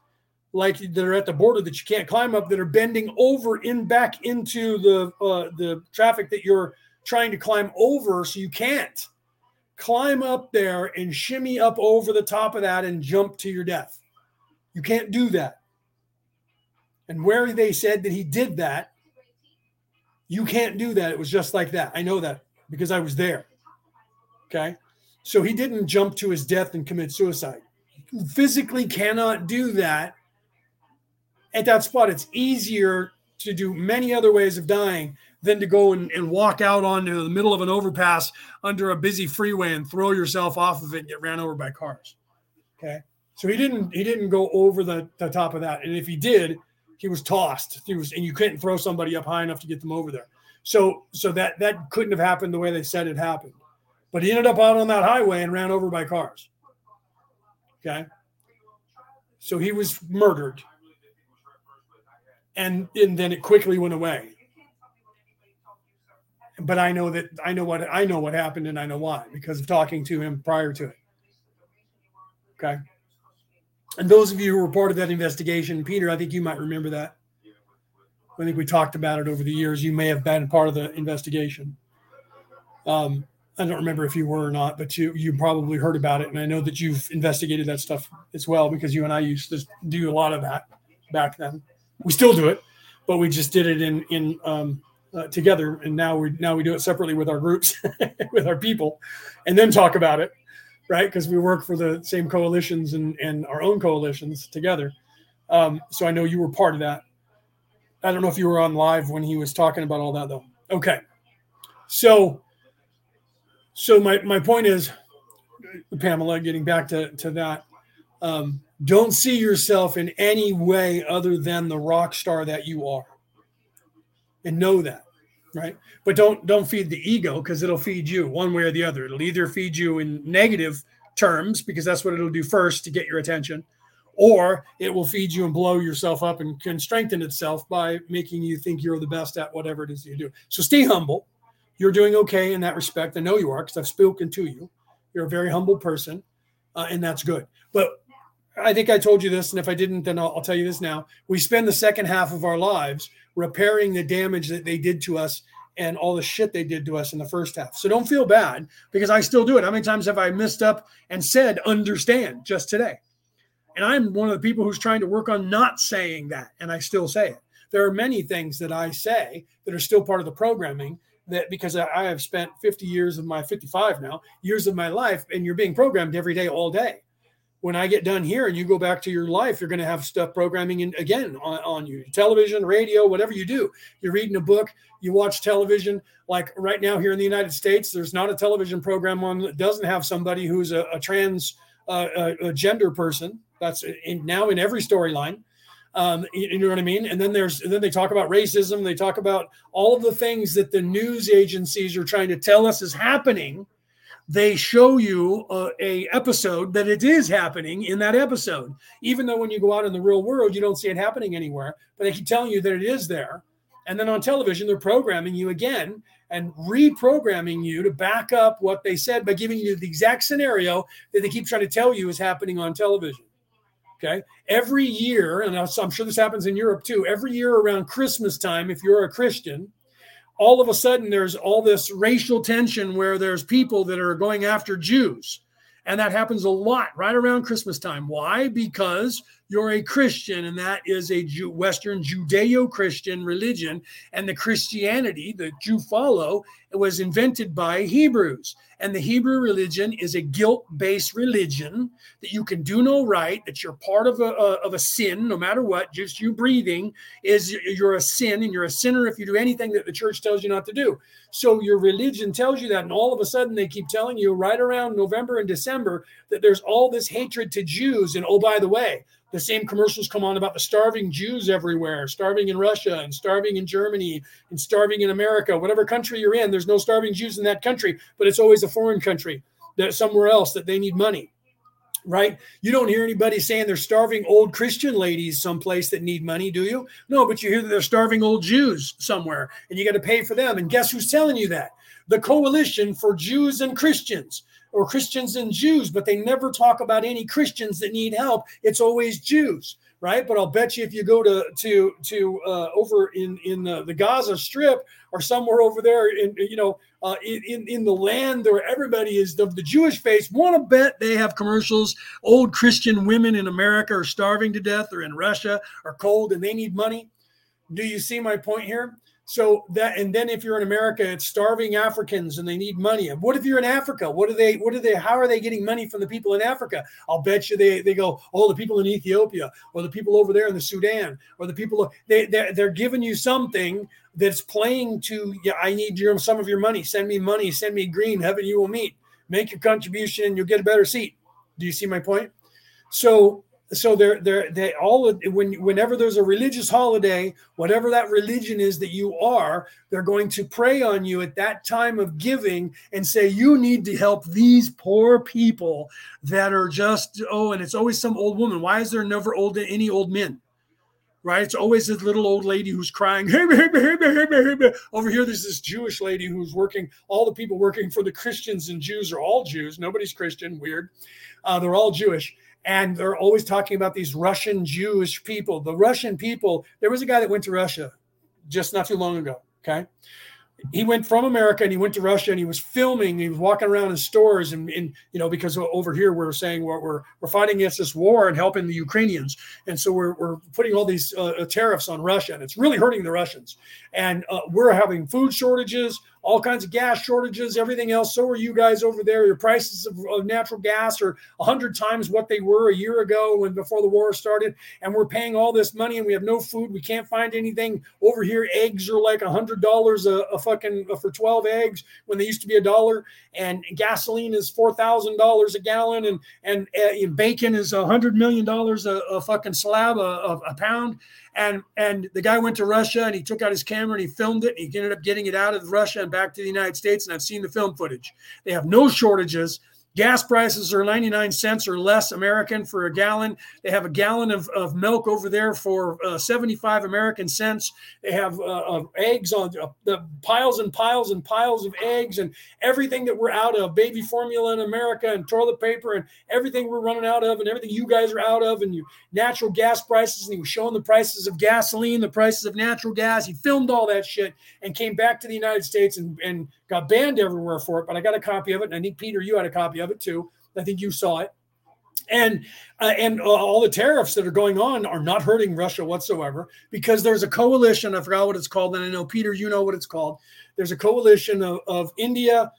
Speaker 1: like that are at the border that you can't climb up that are bending over in back into the uh, the traffic that you're trying to climb over so you can't climb up there and shimmy up over the top of that and jump to your death. You can't do that. And where they said that he did that. You can't do that. It was just like that. I know that because i was there. Okay? So he didn't jump to his death and commit suicide. Physically cannot do that at that spot, it's easier to do many other ways of dying than to go and, and walk out onto the middle of an overpass under a busy freeway and throw yourself off of it and get ran over by cars. Okay. So he didn't he didn't go over the, the top of that. And if he did, he was tossed. He was and you couldn't throw somebody up high enough to get them over there. So so that that couldn't have happened the way they said it happened. But he ended up out on that highway and ran over by cars. Okay. So he was murdered. And, and then it quickly went away. But I know that I know what I know what happened and I know why because of talking to him prior to it. Okay. And those of you who were part of that investigation, Peter, I think you might remember that. I think we talked about it over the years. You may have been part of the investigation. Um, I don't remember if you were or not, but you you probably heard about it, and I know that you've investigated that stuff as well because you and I used to do a lot of that back then. We still do it, but we just did it in in um, uh, together, and now we now we do it separately with our groups, with our people, and then talk about it, right? Because we work for the same coalitions and and our own coalitions together. Um, so I know you were part of that. I don't know if you were on live when he was talking about all that though. Okay, so so my, my point is, Pamela, getting back to, to that, um, don't see yourself in any way other than the rock star that you are. And know that, right? But don't don't feed the ego because it'll feed you one way or the other. It'll either feed you in negative terms because that's what it'll do first to get your attention, or it will feed you and blow yourself up and can strengthen itself by making you think you're the best at whatever it is you do. So stay humble you're doing okay in that respect. I know you are because I've spoken to you. You're a very humble person, uh, and that's good. But I think I told you this, and if I didn't, then I'll, I'll, tell you this now. We spend the second half of our lives repairing the damage that they did to us and all the shit they did to us in the first half. So don't feel bad because I still do it. How many times have I missed up and said understand just today? And I'm one of the people who's trying to work on not saying that, and I still say it. There are many things that I say that are still part of the programming that because I have spent 50 years of my 55 now years of my life, and you're being programmed every day, all day. When I get done here and you go back to your life, you're going to have stuff programming in, again on, on you television, radio, whatever you do. You're reading a book, you watch television. Like right now here in the United States, there's not a television program on that doesn't have somebody who's a, a trans uh, a, a gender person. That's in, now in every storyline um, you, know what I mean? And then there's and then they talk about racism. They talk about all of the things that the news agencies are trying to tell us is happening. They show you a, a episode that it is happening in that episode, even though when you go out in the real world you don't see it happening anywhere. But they keep telling you that it is there. And then on television, they're programming you again and reprogramming you to back up what they said by giving you the exact scenario that they keep trying to tell you is happening on television. Okay. Every year, and I'm sure this happens in Europe too, every year around Christmas time, if you're a Christian, all of a sudden there's all this racial tension where there's people that are going after Jews. And that happens a lot right around Christmas time. Why? Because you're a Christian, and that is a Jew, Western Judeo Christian religion. And the Christianity that you follow was invented by Hebrews. And the Hebrew religion is a guilt based religion that you can do no right, that you're part of a, of a sin, no matter what. Just you breathing is you're a sin, and you're a sinner if you do anything that the church tells you not to do. So your religion tells you that. And all of a sudden, they keep telling you right around November and December that there's all this hatred to Jews. And oh, by the way, the same commercials come on about the starving Jews everywhere, starving in Russia and starving in Germany and starving in America. Whatever country you're in, there's no starving Jews in that country, but it's always a foreign country that somewhere else that they need money. Right? You don't hear anybody saying they're starving old Christian ladies someplace that need money, do you? No, but you hear that they're starving old Jews somewhere and you got to pay for them. And guess who's telling you that? The Coalition for Jews and Christians or Christians and Jews, but they never talk about any Christians that need help. It's always Jews, right? But I'll bet you if you go to to to uh, over in in the, the Gaza Strip or somewhere over there in you know uh, in in the land where everybody is of the Jewish faith, want to bet they have commercials. Old Christian women in America are starving to death, or in Russia are cold and they need money. Do you see my point here? So that, and then if you're in America, it's starving Africans and they need money. What if you're in Africa? What are they, what do they, how are they getting money from the people in Africa? I'll bet you they, they go, oh, the people in Ethiopia or the people over there in the Sudan or the people, they, they're, they're giving you something that's playing to, yeah, I need your, some of your money. Send me money, send me green, heaven you will meet. Make your contribution and you'll get a better seat. Do you see my point? So so they're they're they all when whenever there's a religious holiday whatever that religion is that you are they're going to prey on you at that time of giving and say you need to help these poor people that are just oh and it's always some old woman. Why is there never old any old men? Right? It's always this little old lady who's crying over here there's this jewish lady who's working all the people working for the christians and jews are all jews. Nobody's christian weird. Uh, they're all jewish and they're always talking about these Russian Jewish people. The Russian people, there was a guy that went to Russia just not too long ago. Okay. He went from America and he went to Russia and he was filming. He was walking around in stores and, and you know, because over here we're saying we're, we're, we're fighting against this war and helping the Ukrainians. And so we're, we're putting all these uh, tariffs on Russia and it's really hurting the Russians. And uh, we're having food shortages all kinds of gas shortages, everything else. So are you guys over there. Your prices of, of natural gas are a hundred times what they were a year ago when before the war started, and we're paying all this money and we have no food. We can't find anything over here. Eggs are like a hundred dollars a fucking uh, for twelve eggs when they used to be a dollar, and gasoline is four thousand dollars a gallon, and and, uh, and bacon is a hundred million dollars a, a fucking slab a, a, a pound and and the guy went to Russia and he took out his camera and he filmed it. And he ended up getting it out of Russia and back to the United States. And I've seen the film footage. They have no shortages. Gas prices are 99 cents or less American for a gallon. They have a gallon of, of milk over there for uh, 75 American cents. They have uh, eggs on uh, the piles and piles and piles of eggs and everything that we're out of baby formula in America and toilet paper and everything we're running out of and everything you guys are out of and you natural gas prices. And he was showing the prices of gasoline, the prices of natural gas. He filmed all that shit and came back to the United States and, and got banned everywhere for it. But I got a copy of it. And I think, Peter, you had a copy of it too. I think you saw it. And uh, and uh, all the tariffs that are going on are not hurting Russia whatsoever because there's a coalition. I forgot what it's called, and I know Peter, you know what it's called. There's a coalition of, of India,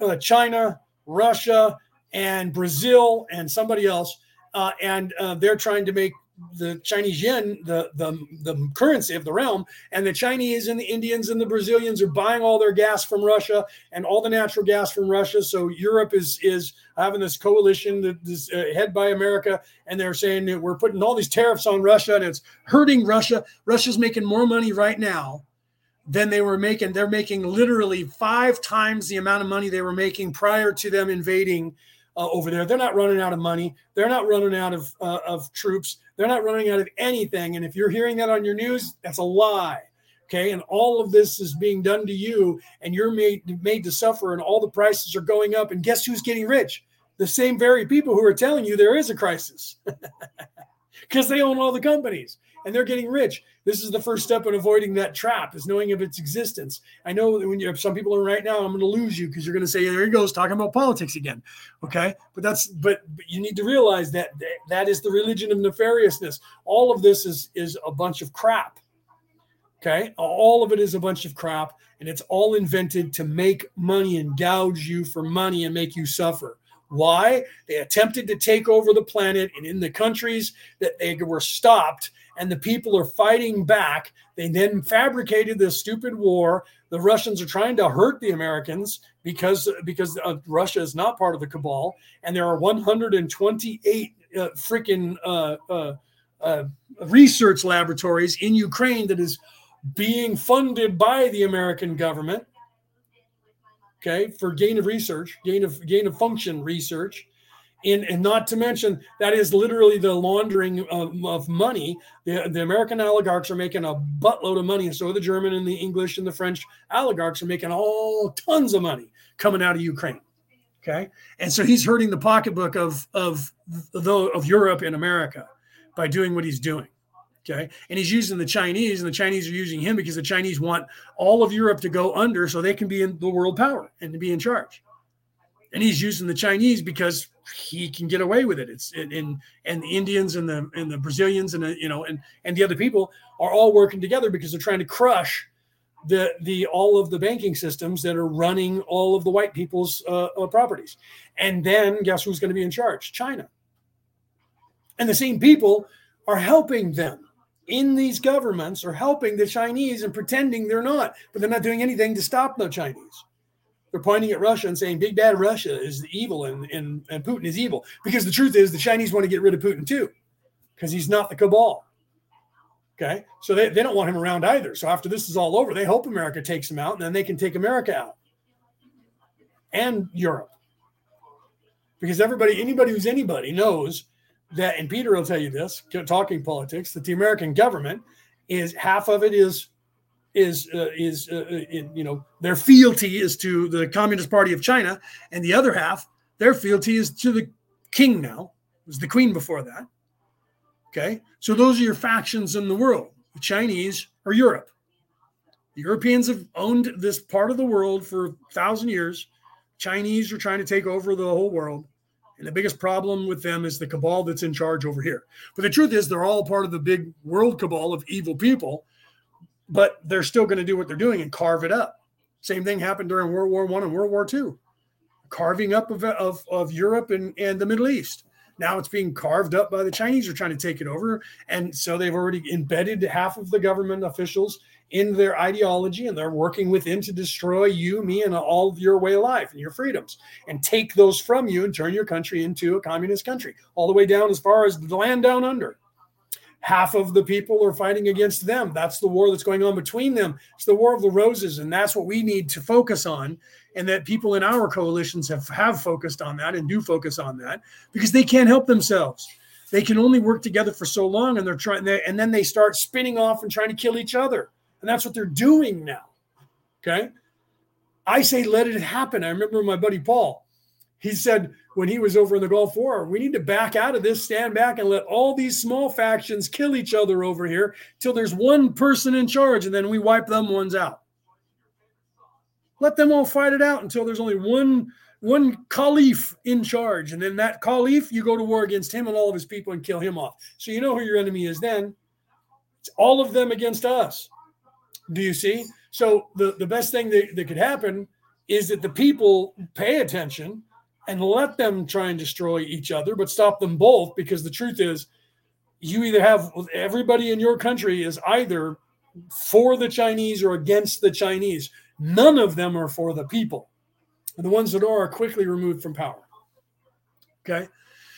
Speaker 1: uh, China, Russia, and Brazil, and somebody else, uh, and uh, they're trying to make the Chinese yen, the, the the currency of the realm, and the Chinese and the Indians and the Brazilians are buying all their gas from Russia and all the natural gas from Russia. So Europe is is having this coalition that is uh, head by America, and they're saying that we're putting all these tariffs on Russia and it's hurting Russia. Russia's making more money right now than they were making. They're making literally five times the amount of money they were making prior to them invading uh, over there. They're not running out of money. They're not running out of uh, of troops. They're not running out of anything. And if you're hearing that on your news, that's a lie. Okay, and all of this is being done to you, and you're made made to suffer, and all the prices are going up. And guess who's getting rich? The same very people who are telling you there is a crisis, because they own all the companies and they're getting rich. This is the first step in avoiding that trap is knowing of its existence. I know when you have some people are right now, I'm going to lose you because you're going to say, there he goes talking about politics again. Okay. But that's, but, but you need to realize that that is the religion of nefariousness. All of this is, is a bunch of crap. Okay. All of it is a bunch of crap and it's all invented to make money and gouge you for money and make you suffer. Why? They attempted to take over the planet, and in the countries that they were stopped, and the people are fighting back. They then fabricated this stupid war. The Russians are trying to hurt the Americans because because uh, Russia is not part of the cabal, and there are 128 uh, freaking uh, uh, uh, research laboratories in Ukraine that is being funded by the American government. Okay, for gain of research, gain of gain of function research and, and not to mention that is literally the laundering of, of money. The, the American oligarchs are making a buttload of money, and so the German and the English and the French oligarchs are making all tons of money coming out of Ukraine. Okay, and so he's hurting the pocketbook of of the of Europe and America by doing what he's doing. Okay. And he's using the Chinese, and the Chinese are using him because the Chinese want all of Europe to go under so they can be in the world power and to be in charge and he's using the Chinese because he can get away with it. It's and and the Indians and the and the Brazilians and the, you know and and the other people are all working together because they're trying to crush the the all of the banking systems that are running all of the white people's uh, uh, properties. And then guess who's going to be in charge? China. And the same people are helping them in these governments are helping the Chinese and pretending they're not, but they're not doing anything to stop the Chinese. They're pointing at Russia and saying big bad Russia is evil and, and, and Putin is evil. Because the truth is the Chinese want to get rid of Putin too, because he's not the cabal. Okay. So they, they don't want him around either. So after this is all over, they hope America takes him out and then they can take America out and Europe. Because everybody, anybody who's anybody knows that, and Peter will tell you this, talking politics, that the American government is half of it is is uh, is uh, uh, in, you know their fealty is to the Communist Party of China, and the other half their fealty is to the king. Now it was the queen before that. Okay, so those are your factions in the world: the Chinese or Europe. The Europeans have owned this part of the world for a thousand years. Chinese are trying to take over the whole world. And the biggest problem with them is the cabal that's in charge over here. But the truth is, they're all part of the big world cabal of evil people but they're still going to do what they're doing and carve it up. Same thing happened during World War One and World War Two, carving up of, of, of Europe and, and the Middle East. Now it's being carved up by the Chinese are trying to take it over. And so they've already embedded half of the government officials in their ideology and they're working within to destroy you, me, and all of your way of life and your freedoms and take those from you and turn your country into a communist country, all the way down as far as the land down under half of the people are fighting against them. That's the war that's going on between them. It's the war of the roses, and that's what we need to focus on. And that people in our coalitions have have focused on that and do focus on that because they can't help themselves. They can only work together for so long, and they're trying. They, and then they start spinning off and trying to kill each other, and that's what they're doing now. Okay, I say let it happen. I remember my buddy Paul. He said when he was over in the Gulf War. We need to back out of this, stand back, and let all these small factions kill each other over here till there's one person in charge, and then we wipe them ones out. Let them all fight it out until there's only one one caliph in charge, and then that caliph, you go to war against him and all of his people and kill him off. So you know who your enemy is then. It's all of them against us. Do you see? So the, the best thing that, that could happen is that the people pay attention and let them try and destroy each other, but stop them both because the truth is, you either have everybody in your country is either for the Chinese or against the Chinese. None of them are for the people. And the ones that are are quickly removed from power. Okay.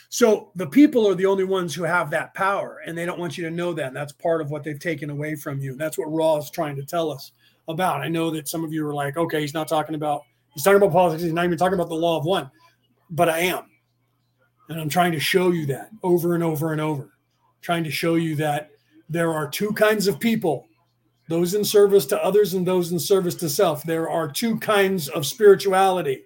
Speaker 1: So the people are the only ones who have that power, and they don't want you to know that. And that's part of what they've taken away from you. That's what Ra is trying to tell us about. I know that some of you are like, okay, he's not talking about, he's talking about politics. He's not even talking about the law of one but I am. And I'm trying to show you that over and over and over, trying to show you that there are two kinds of people those in service to others and those in service to self. There are two kinds of spirituality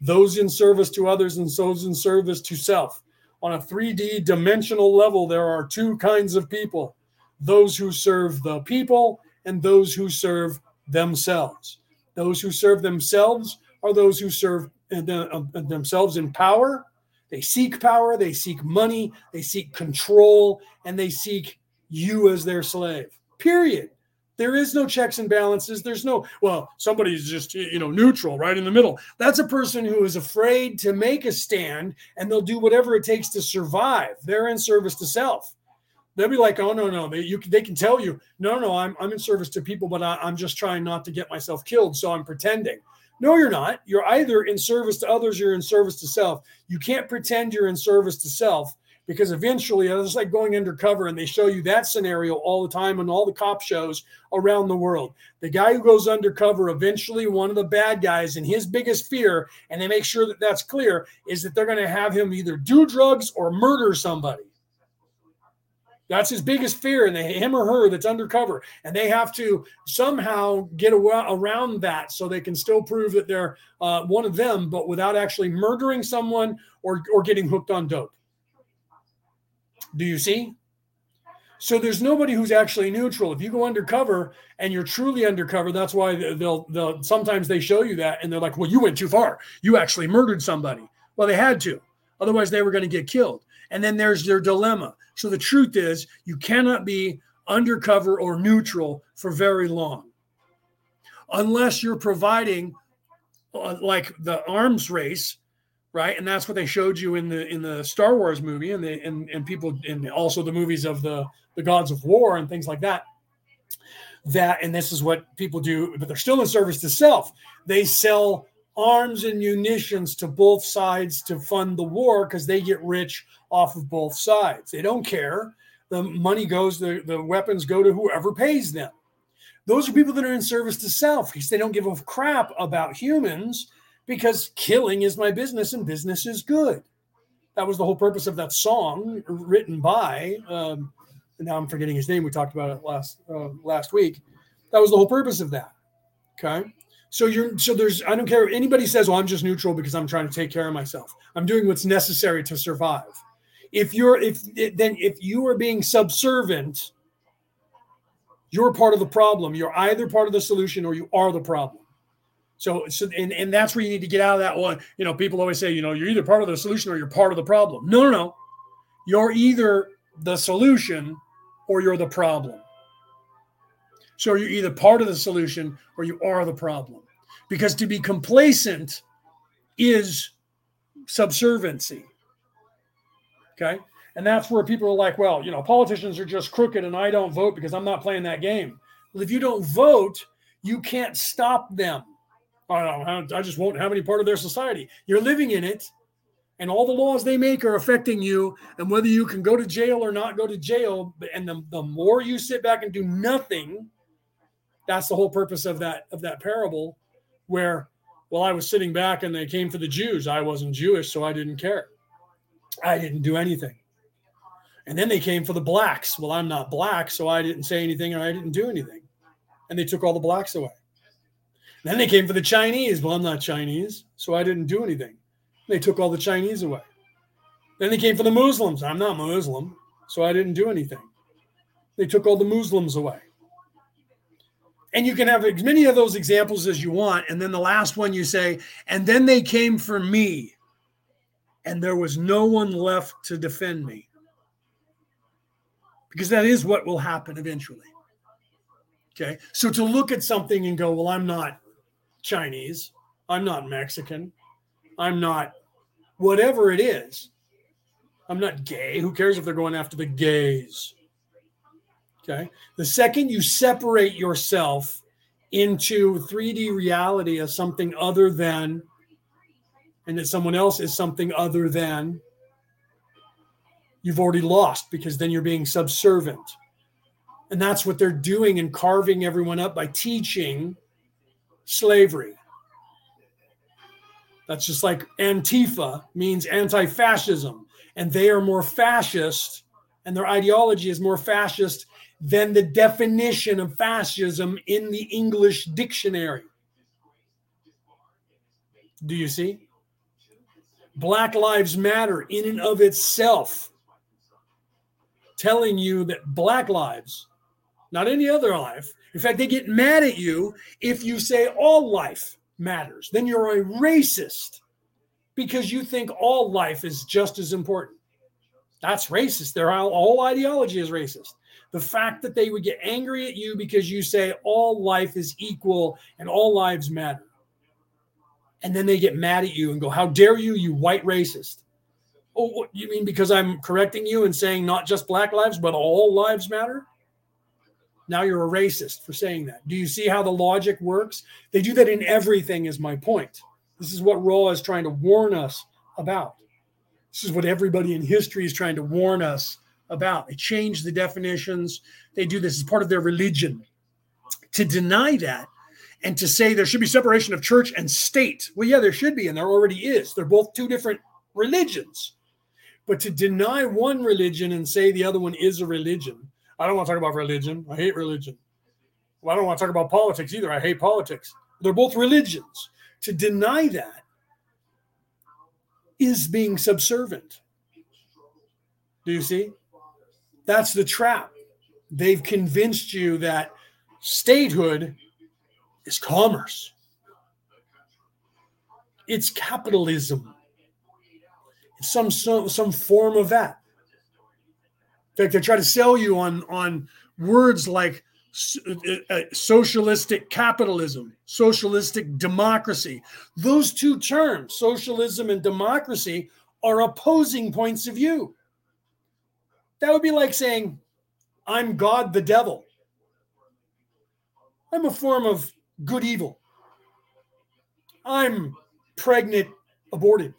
Speaker 1: those in service to others and those in service to self. On a 3D dimensional level, there are two kinds of people those who serve the people and those who serve themselves. Those who serve themselves are those who serve themselves in power. They seek power, they seek money, they seek control, and they seek you as their slave. Period. There is no checks and balances. There's no, well, somebody's just, you know, neutral right in the middle. That's a person who is afraid to make a stand and they'll do whatever it takes to survive. They're in service to self. They'll be like, oh, no, no. They, you, they can tell you, no, no, I'm, I'm in service to people, but I, I'm just trying not to get myself killed. So I'm pretending. No, you're not. You're either in service to others, or you're in service to self. You can't pretend you're in service to self because eventually it's like going undercover and they show you that scenario all the time on all the cop shows around the world. The guy who goes undercover, eventually one of the bad guys, and his biggest fear, and they make sure that that's clear, is that they're going to have him either do drugs or murder somebody. That's his biggest fear, and they, him or her that's undercover, and they have to somehow get around that so they can still prove that they're uh, one of them, but without actually murdering someone or or getting hooked on dope. Do you see? So there's nobody who's actually neutral. If you go undercover and you're truly undercover, that's why they'll they'll sometimes they show you that, and they're like, "Well, you went too far. You actually murdered somebody." Well, they had to, otherwise they were going to get killed. And then there's their dilemma. So the truth is, you cannot be undercover or neutral for very long. Unless you're providing uh, like the arms race right? And that's what they showed you in the in the star wars movie and the and, and people and also the movies of the the gods of war and things like that. That and this is what people do but they're still in service to self. They sell arms and munitions to both sides to fund the war because they get rich off of both sides. They don't care. The money goes, the, the weapons go to whoever pays them. Those are people that are in service to self because they don't give a crap about humans because killing is my business and business is good. That was the whole purpose of that song written by, um, now I'm forgetting his name. We talked about it last uh, last week. That was the whole purpose of that. Okay. So you're so there's I don't care anybody says, "Well, I'm just neutral because I'm trying to take care of myself." I'm doing what's necessary to survive. If you're if then if you are being subservient, you're part of the problem. You're either part of the solution or you are the problem. So so and, and that's where you need to get out of that one. You know, people always say, you know, you're either part of the solution or you're part of the problem. No, no, no. You're either the solution or you're the problem. So you're either part of the solution or you are the problem. Because to be complacent is subserviency. Okay. And that's where people are like, well, you know, politicians are just crooked and I don't vote because I'm not playing that game. Well, if you don't vote, you can't stop them. I, I just won't have any part of their society. You're living in it, and all the laws they make are affecting you. And whether you can go to jail or not go to jail, and the, the more you sit back and do nothing, that's the whole purpose of that of that parable where well i was sitting back and they came for the jews i wasn't jewish so i didn't care. I didn't do anything. And then they came for the blacks. Well i'm not black so i didn't say anything or i didn't do anything. And they took all the blacks away. And then they came for the chinese. Well i'm not chinese so i didn't do anything. They took all the chinese away. Then they came for the muslims. I'm not muslim so i didn't do anything. They took all the muslims away and you can have as many of those examples as you want. And then the last one you say, and then they came for me, and there was no one left to defend me. Because that is what will happen eventually. Okay. So to look at something and go, well, I'm not Chinese, I'm not Mexican, I'm not whatever it is, I'm not gay. Who cares if they're going after the gays? Okay. The second you separate yourself into 3D reality as something other than, and that someone else is something other than, you've already lost because then you're being subservient. And that's what they're doing and carving everyone up by teaching slavery. That's just like Antifa means anti fascism, and they are more fascist, and their ideology is more fascist than the definition of fascism in the English dictionary. Do you see? Black Lives Matter, in and of itself, telling you that black lives, not any other life, in fact, they get mad at you if you say all life matters. Then you're a racist because you think all life is just as important. That's racist. Their whole ideology is racist the fact that they would get angry at you because you say all life is equal and all lives matter. And then they get mad at you and go, How dare you, you white racist? Oh, you mean because I'm correcting you and saying not just black lives, but all lives matter? Now you're a racist for saying that. Do you see how the logic works? They do that in everything, is my point. This is what Ra is trying to warn us about. This is what everybody in history is trying to warn us about. They change the definitions. They do this as part of their religion. To deny that and to say there should be separation of church and state, well, yeah, there should be, and there already is. They're both two different religions. But to deny one religion and say the other one is a religion, I don't want to talk about religion. I hate religion. Well, I don't want to talk about politics either. I hate politics. They're both religions. To deny that is being subservient. Do you see? That's the trap. They've convinced you that statehood is commerce. It's capitalism. It's some, some some form of that. In fact, they try to sell you on on words like uh, uh, socialistic capitalism, socialistic democracy. Those two terms, socialism and democracy, are opposing points of view. That would be like saying, I'm God the devil. I'm a form of good evil. I'm pregnant, aborted.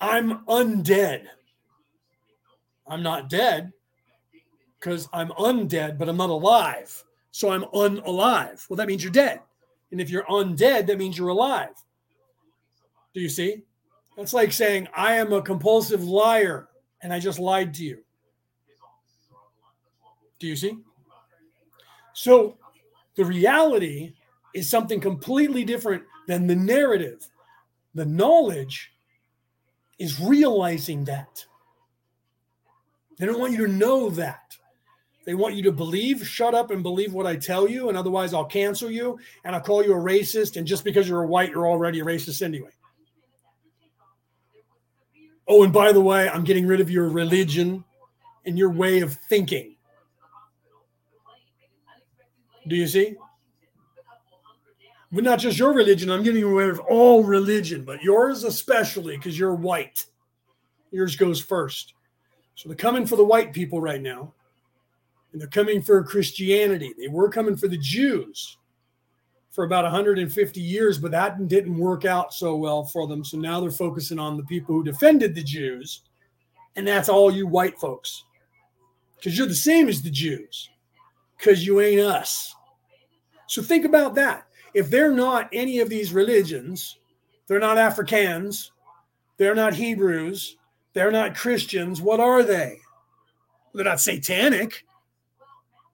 Speaker 1: I'm undead. I'm not dead because I'm undead, but I'm not alive. So I'm unalive. Well, that means you're dead. And if you're undead, that means you're alive. Do you see? That's like saying, I am a compulsive liar and I just lied to you. Do you see? So the reality is something completely different than the narrative. The knowledge is realizing that. They don't want you to know that. They want you to believe, shut up and believe what I tell you, and otherwise I'll cancel you and I'll call you a racist. And just because you're a white, you're already a racist anyway. Oh, and by the way, I'm getting rid of your religion and your way of thinking. Do you see? But not just your religion, I'm getting rid of all religion, but yours especially because you're white. Yours goes first. So they're coming for the white people right now, and they're coming for Christianity. They were coming for the Jews for about 150 years, but that didn't work out so well for them. So now they're focusing on the people who defended the Jews, and that's all you white folks, because you're the same as the Jews, because you ain't us. So think about that. If they're not any of these religions, they're not Africans, they're not Hebrews, they're not Christians, what are they? They're not satanic,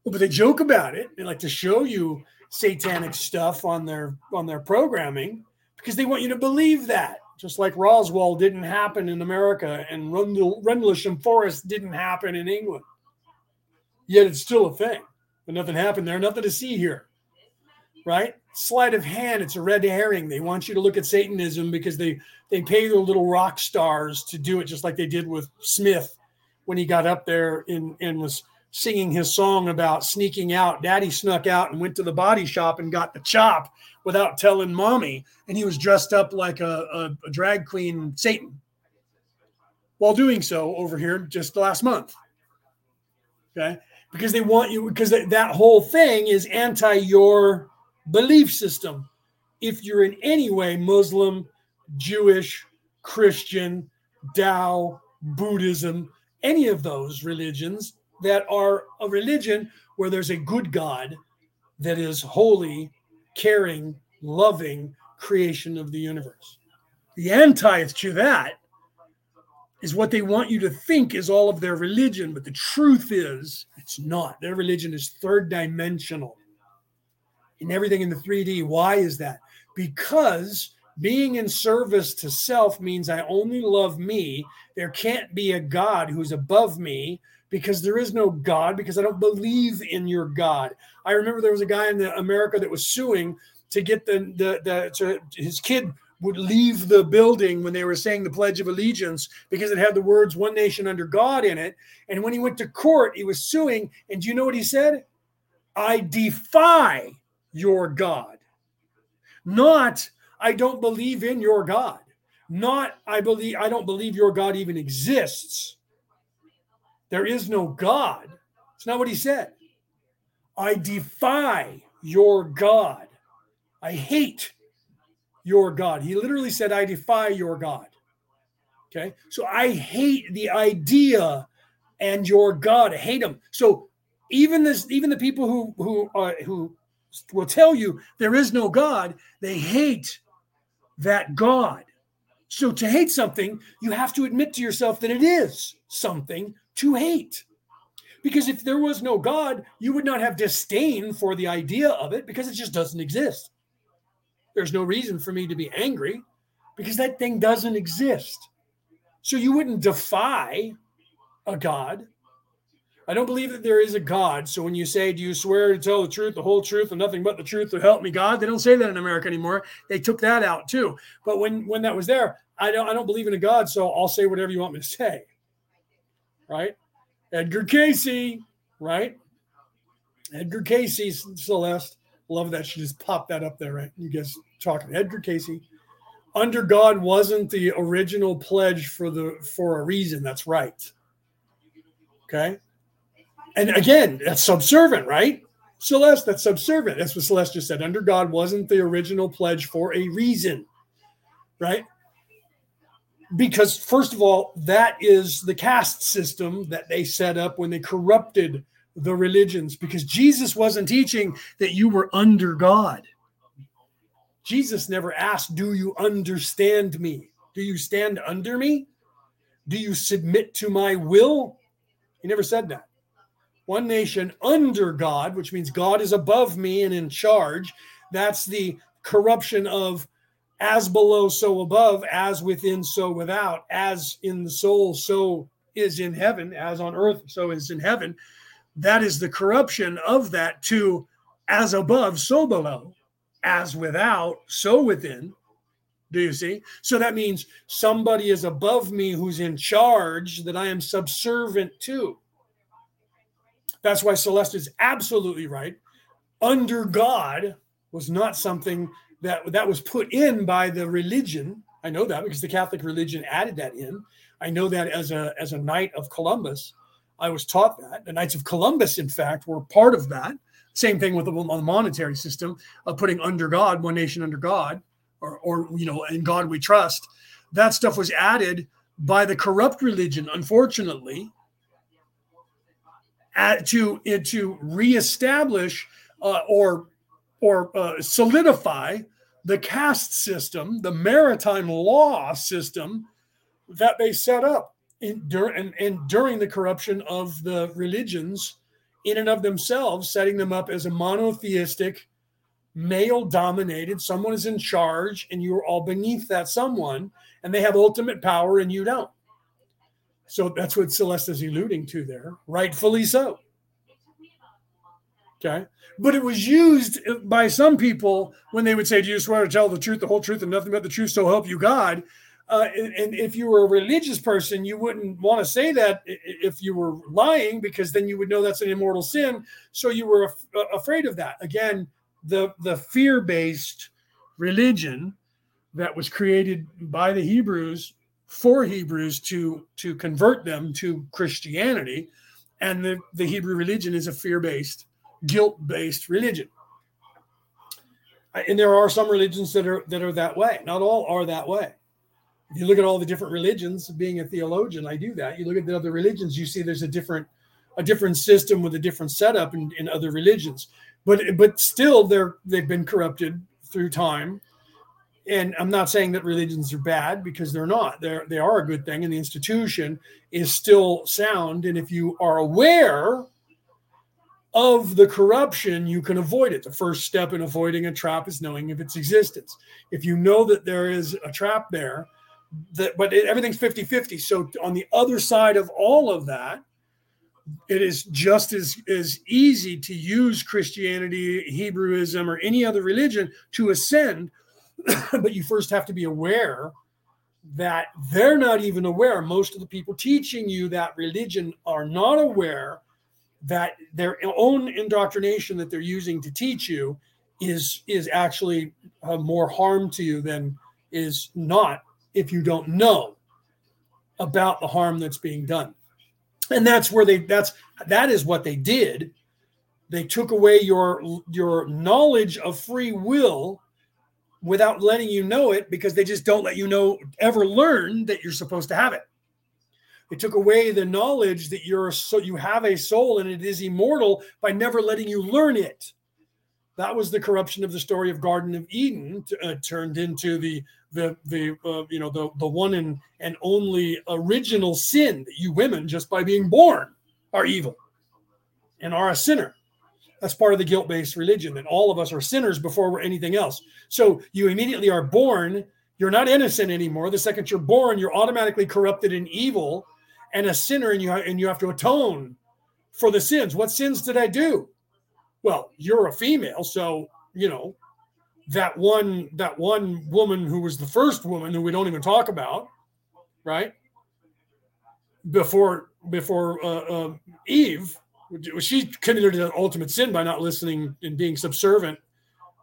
Speaker 1: but they joke about it. They like to show you satanic stuff on their on their programming because they want you to believe that. Just like Roswell didn't happen in America and Rendlesham Forest didn't happen in England. Yet it's still a thing. But nothing happened there, nothing to see here. Right? Sleight of hand, it's a red herring. They want you to look at Satanism because they they pay their little rock stars to do it, just like they did with Smith when he got up there in, and was singing his song about sneaking out. Daddy snuck out and went to the body shop and got the chop without telling mommy. And he was dressed up like a, a, a drag queen Satan while doing so over here just last month. Okay. Because they want you, because that whole thing is anti your belief system. If you're in any way Muslim, Jewish, Christian, Tao, Buddhism, any of those religions, that are a religion where there's a good God that is holy, caring, loving creation of the universe. The anti to that is what they want you to think is all of their religion, but the truth is it's not. Their religion is third dimensional and everything in the 3D. Why is that? Because being in service to self means I only love me. There can't be a God who's above me because there is no God, because I don't believe in your God. I remember there was a guy in America that was suing to get the, the, the to, his kid would leave the building when they were saying the Pledge of Allegiance because it had the words one nation under God in it. And when he went to court, he was suing. And do you know what he said? I defy your God. Not, I don't believe in your God. Not, I believe, I don't believe your God even exists. There is no God. It's not what he said. I defy your God. I hate your God. He literally said, I defy your God. Okay. So I hate the idea and your God. I hate them. So even this, even the people who who uh, who will tell you there is no God, they hate that God. So to hate something, you have to admit to yourself that it is something to hate. Because if there was no God, you would not have disdain for the idea of it because it just doesn't exist. There's no reason for me to be angry because that thing doesn't exist. So you wouldn't defy a God. I don't believe that there is a God. So when you say, Do you swear to tell the truth, the whole truth, and nothing but the truth to help me God? They don't say that in America anymore. They took that out too. But when when that was there, I don't I don't believe in a God, so I'll say whatever you want me to say right? Edgar Cayce, right? Edgar Cayce, Celeste. Love that she just popped that up there, right? You guys talking Edgar Cayce. Under God wasn't the original pledge for the for a reason. That's right. Okay. And again, that's subservient, right? Celeste, that's subservient. That's what Celeste just said. Under God wasn't the original pledge for a reason, right? Because, first of all, that is the caste system that they set up when they corrupted the religions, because Jesus wasn't teaching that you were under God. Jesus never asked, Do you understand me? Do you stand under me? Do you submit to my will? He never said that one nation under God, which means God is above me and in charge. That's the corruption of as below, so above, as within, so without, as in the soul, so is in heaven, as on earth, so is in heaven. That is the corruption of that to as above, so below, as without, so within. Do you see? So that means somebody is above me who's in charge that I am subservient to. That's why Celeste is absolutely right. Under God was not something that that was put in by the religion. I know that because the Catholic religion added that in. I know that as a as a knight of Columbus, I was taught that. The Knights of Columbus, in fact, were part of that. Same thing with the, monetary system of putting under God, one nation under God, or, or you know, in God we trust. That stuff was added by the corrupt religion, unfortunately, at, to to reestablish uh, or or uh, solidify the caste system, the maritime law system that they set up in, dur- and, and during the corruption of the religions in and of themselves, setting them up as a monotheistic, male dominated, someone is in charge and you're all beneath that someone, and they have ultimate power and you don't. So that's what Celeste is alluding to there, rightfully so. Okay. But it was used by some people when they would say, Do you swear to tell the truth, the whole truth, and nothing but the truth, so help you God? Uh, and, and, if you were a religious person, you wouldn't want to say that if you were lying, because then you would know that's an immortal sin. So you were af- uh, afraid of that. Again, the, the fear based religion that was created by the Hebrews for Hebrews to to convert them to Christianity, and the, the Hebrew religion is a fear based, guilt based religion. And there are some religions that are that are that way. Not all are that way. If you look at all the different religions, being a theologian, I do that. You look at the other religions, you see there's a different a different system with a different setup in, in other religions. But but still they're they've been corrupted through time and I'm not saying that religions are bad because they're not. They're they are a good thing, and the institution is still sound. And if you are aware of the corruption, you can avoid it. The first step in avoiding a trap is knowing of its existence. If you know that there is a trap there, that but it, everything's 50-50. So on the other side of all of that, it is just as, as easy to use Christianity, Hebrewism, or any other religion to ascend but you first have to be aware that they're not even aware. Most of the people teaching you that religion are not aware that their own indoctrination that they're using to teach you is is actually uh, more harm to you than is not if you don't know about the harm that's being done and that's where they that's that is what they did they took away your your knowledge of free will without letting you know it because they just don't let you know ever learn that you're supposed to have it. They took away the knowledge that you're so you have a soul and it is immortal by never letting you learn it. That was the corruption of the story of Garden of Eden uh, turned into the the the uh, you know the the one and and only original sin that you women just by being born are evil and are a sinner. That's part of the guilt based religion that all of us are sinners before we're anything else. So you immediately are born, you're not innocent anymore. The second you're born, you're automatically corrupted and evil and a sinner, and you, and you have to atone for the sins. What sins did I do? Well, you're a female, so you know that one that one woman who was the first woman who we don't even talk about, right? Before before uh, uh, Eve, she committed an ultimate sin by not listening and being subservient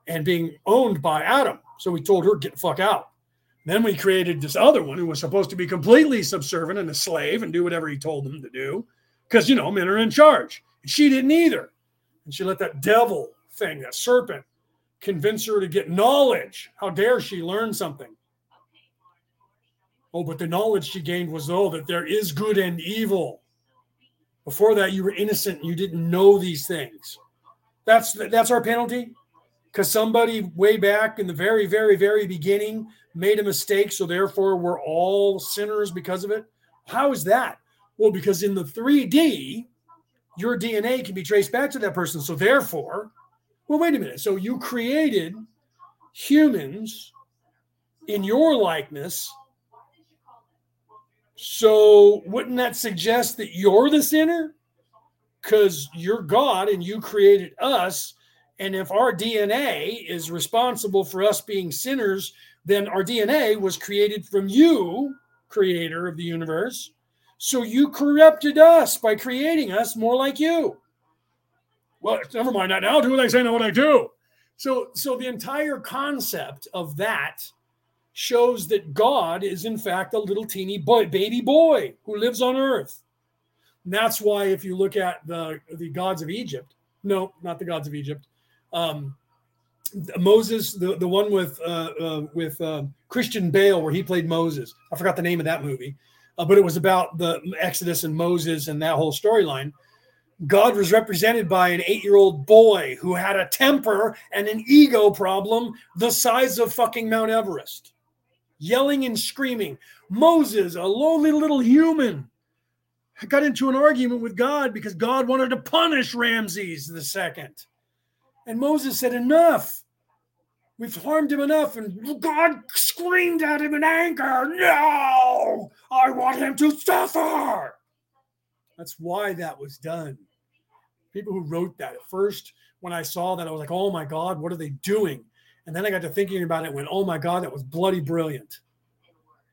Speaker 1: and being owned by Adam. So we told her, get the fuck out. Then we created this other one who was supposed to be completely subservient and a slave and do whatever he told them to do because, you know, men are in charge. And she didn't either. And she let that devil thing, that serpent, convince her to get knowledge. How dare she learn something? Oh, but the knowledge she gained was, oh, that there is good and evil. Before that, you were innocent. You didn't know these things. That's that's our penalty. Because somebody way back in the very, very, very beginning made a mistake. So therefore, we're all sinners because of it. How is that? Well, because in the 3D, your DNA can be traced back to that person. So therefore, well, wait a minute. So you created humans in your likeness so wouldn't that suggest that you're the sinner? Because you're God and you created us. And if our DNA is responsible for us being sinners, then our DNA was created from you, creator of the universe. So you corrupted us by creating us more like you. Well, never mind that. Now do what I say, not what I do. So, so the entire concept of that shows that God is in fact a little teeny boy, baby boy who lives on earth. And that's why if you look at the the gods of Egypt, no, not the gods of Egypt, um, Moses, the, the one with uh, uh, with uh, Christian Bale where he played Moses. I forgot the name of that movie, uh, but it was about the Exodus and Moses and that whole storyline. God was represented by an eight year old boy who had a temper and an ego problem the size of fucking Mount Everest yelling and screaming. Moses, a lowly little human, got into an argument with God because God wanted to punish Ramses the second. And Moses said, Enough. We've harmed him enough. And God screamed at him in anger, No, I want him to suffer. That's why that was done. People who wrote that at first, when I saw that, I was like, Oh my God, what are they doing? And then I got to thinking about it, went, oh my God, that was bloody brilliant.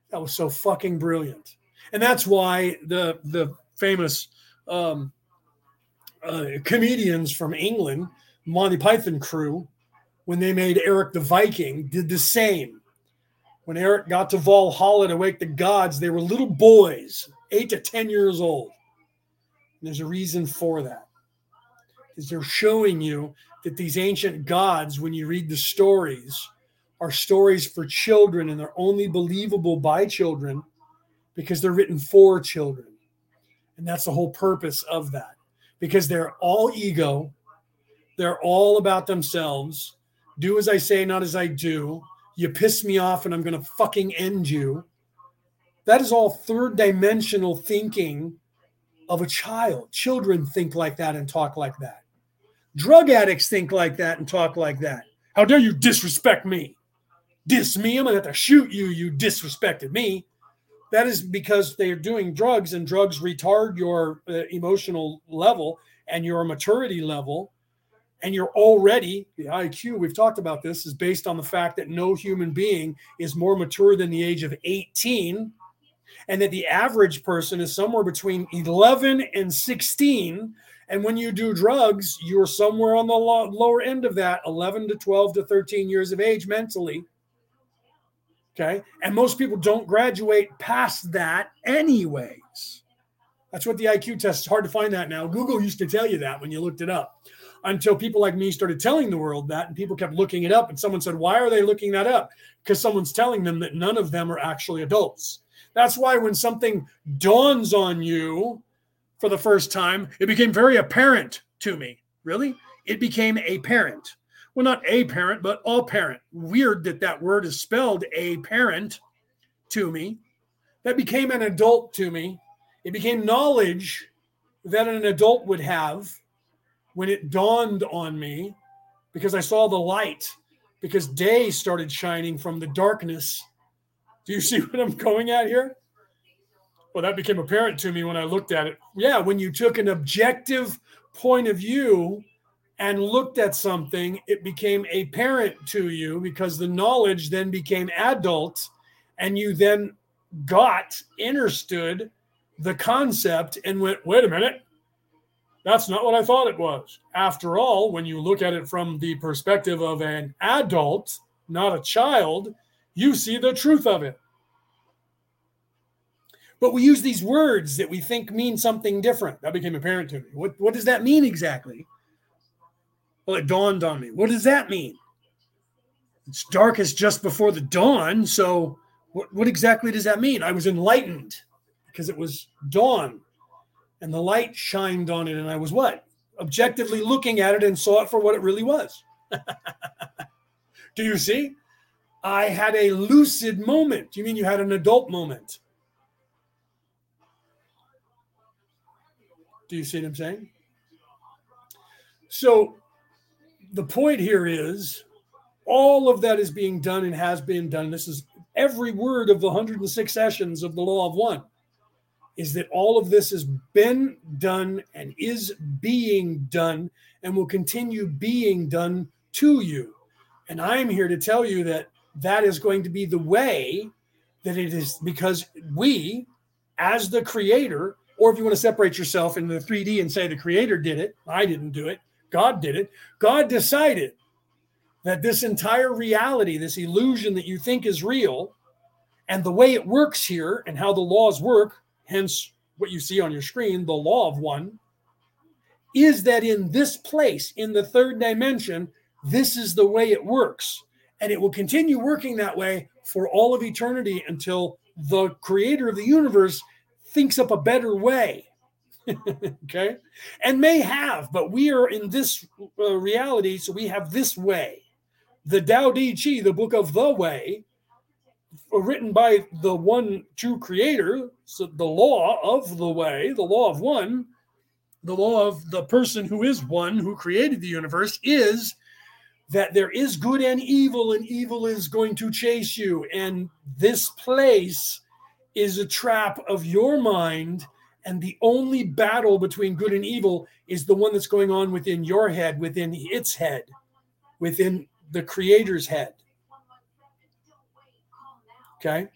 Speaker 1: That was so fucking brilliant. And that's why the the famous um, uh, comedians from England, Monty Python crew, when they made Erik the Viking, did the same. When Erik got to Valhalla to wake the gods, they were little boys, eight to 10 years old. And there's a reason for that. Is they're showing you that these ancient gods, when you read the stories, are stories for children and they're only believable by children because they're written for children. And that's the whole purpose of that because they're all ego, they're all about themselves. Do as I say, not as I do. You piss me off and I'm going to fucking end you. That is all third dimensional thinking of a child. Children think like that and talk like that. Drug addicts think like that and talk like that. How dare you disrespect me? Diss me. I'm going to have to shoot you. You disrespected me. That is because they are doing drugs, and drugs retard your uh, emotional level and your maturity level. And you're already, the IQ, we've talked about this, is based on the fact that no human being is more mature than the age of 18 and that the average person is somewhere between 11 and 16 and when you do drugs, you're somewhere on the lower end of that 11 to 12 to 13 years of age mentally. Okay. And most people don't graduate past that, anyways. That's what the IQ test is hard to find that now. Google used to tell you that when you looked it up until people like me started telling the world that, and people kept looking it up. And someone said, Why are they looking that up? Because someone's telling them that none of them are actually adults. That's why when something dawns on you for the first time, it became very apparent to me. Really? It became a parent. Well, not a parent, but a parent. Weird that that word is spelled a parent to me. That became an adult to me. It became knowledge that an adult would have when it dawned on me because I saw the light, because day started shining from the darkness. Do you see what I'm going at here? well, that became apparent to me when I looked at it. Yeah, when you took an objective point of view and looked at something, it became apparent to you because the knowledge then became adult and you then got, understood the concept and went, wait a minute, that's not what I thought it was. After all, when you look at it from the perspective of an adult, not a child, you see the truth of it. But we use these words that we think mean something different. That became apparent to me. What, what does that mean exactly? Well, it dawned on me. What does that mean? It's darkest just before the dawn. So, what, what exactly does that mean? I was enlightened because it was dawn and the light shined on it. And I was what? Objectively looking at it and saw it for what it really was. Do you see? I had a lucid moment. You mean you had an adult moment? Do you see what I'm saying? So the point here is all of that is being done and has been done. This is every word of the 106 sessions of the law of one is that all of this has been done and is being done and will continue being done to you. And I'm here to tell you that that is going to be the way that it is because we, as the creator, or if you want to separate yourself into the 3D and say the creator did it, I didn't do it, God did it. God decided that this entire reality, this illusion that you think is real, and the way it works here and how the laws work, hence what you see on your screen, the law of one, is that in this place, in the third dimension, this is the way it works. And it will continue working that way for all of eternity until the creator of the universe thinks up a better way. okay. And may have, but we are in this uh, reality. So we have this way. The Tao Te Chi, the book of the way, written by the one true creator, so the law of the way, the law of one, the law of the person who is one who created the universe is that there is good and evil, and evil is going to chase you. And this place is a trap of your mind. And the only battle between good and evil is the one that's going on within your head, within its head, within the creator's head. Okay.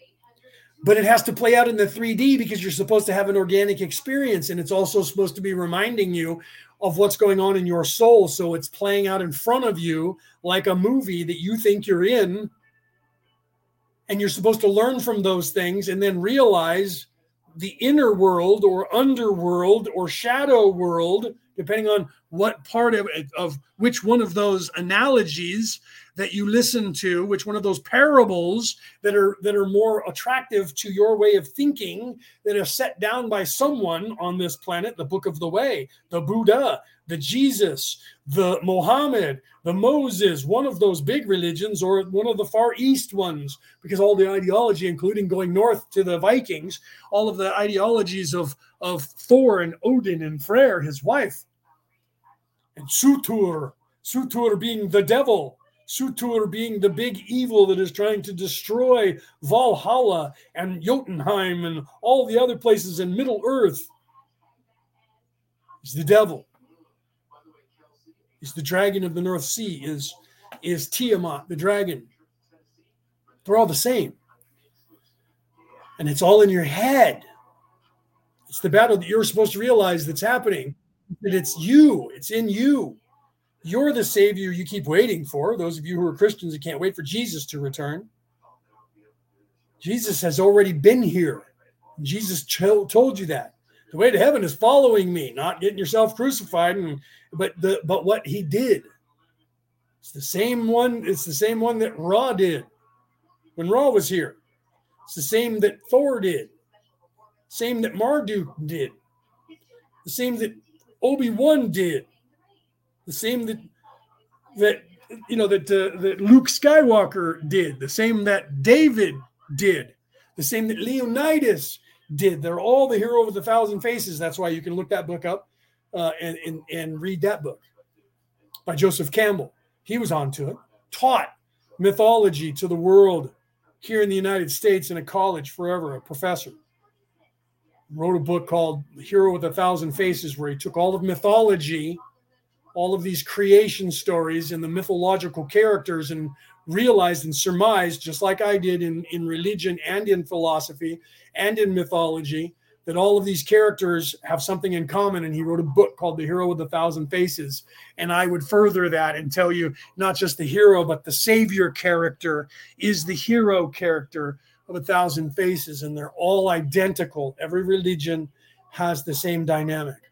Speaker 1: But it has to play out in the 3D because you're supposed to have an organic experience. And it's also supposed to be reminding you of what's going on in your soul. So it's playing out in front of you like a movie that you think you're in. And you're supposed to learn from those things and then realize the inner world or underworld or shadow world, depending on what part of, of which one of those analogies that you listen to which one of those parables that are that are more attractive to your way of thinking that are set down by someone on this planet the book of the way the buddha the jesus the mohammed the moses one of those big religions or one of the far east ones because all the ideology including going north to the vikings all of the ideologies of of thor and odin and freyr his wife and Surtur, Surtur being the devil, Surtur being the big evil that is trying to destroy Valhalla and Jotunheim and all the other places in Middle Earth. He's the devil. He's the dragon of the North Sea, is, is Tiamat, the dragon. They're all the same. And it's all in your head. It's the battle that you're supposed to realize that's happening. That it's you, it's in you. You're the savior you keep waiting for. Those of you who are Christians and can't wait for Jesus to return. Jesus has already been here. Jesus told you that. The way to heaven is following me, not getting yourself crucified, and but the but what he did. It's the same one, it's the same one that Ra did when Ra was here. It's the same that Thor did. Same that Marduk did. The same that Obi-Wan did the same that that you know that uh, that Luke Skywalker did, the same that David did, the same that Leonidas did. They're all the hero with a thousand faces. That's why you can look that book up uh, and, and and read that book by Joseph Campbell. He was onto it, taught mythology to the world here in the United States in a college forever, a professor. Wrote a book called Hero with a Thousand Faces, where he took all of mythology all of these creation stories and the mythological characters and realized and surmised, just like I did in, in religion and in philosophy and in mythology, that all of these characters have something in common. And he wrote a book called The Hero with a Thousand Faces. And I would further that and tell you not just the hero, but the savior character is the hero character of a thousand faces. And they're all identical. Every religion has the same dynamic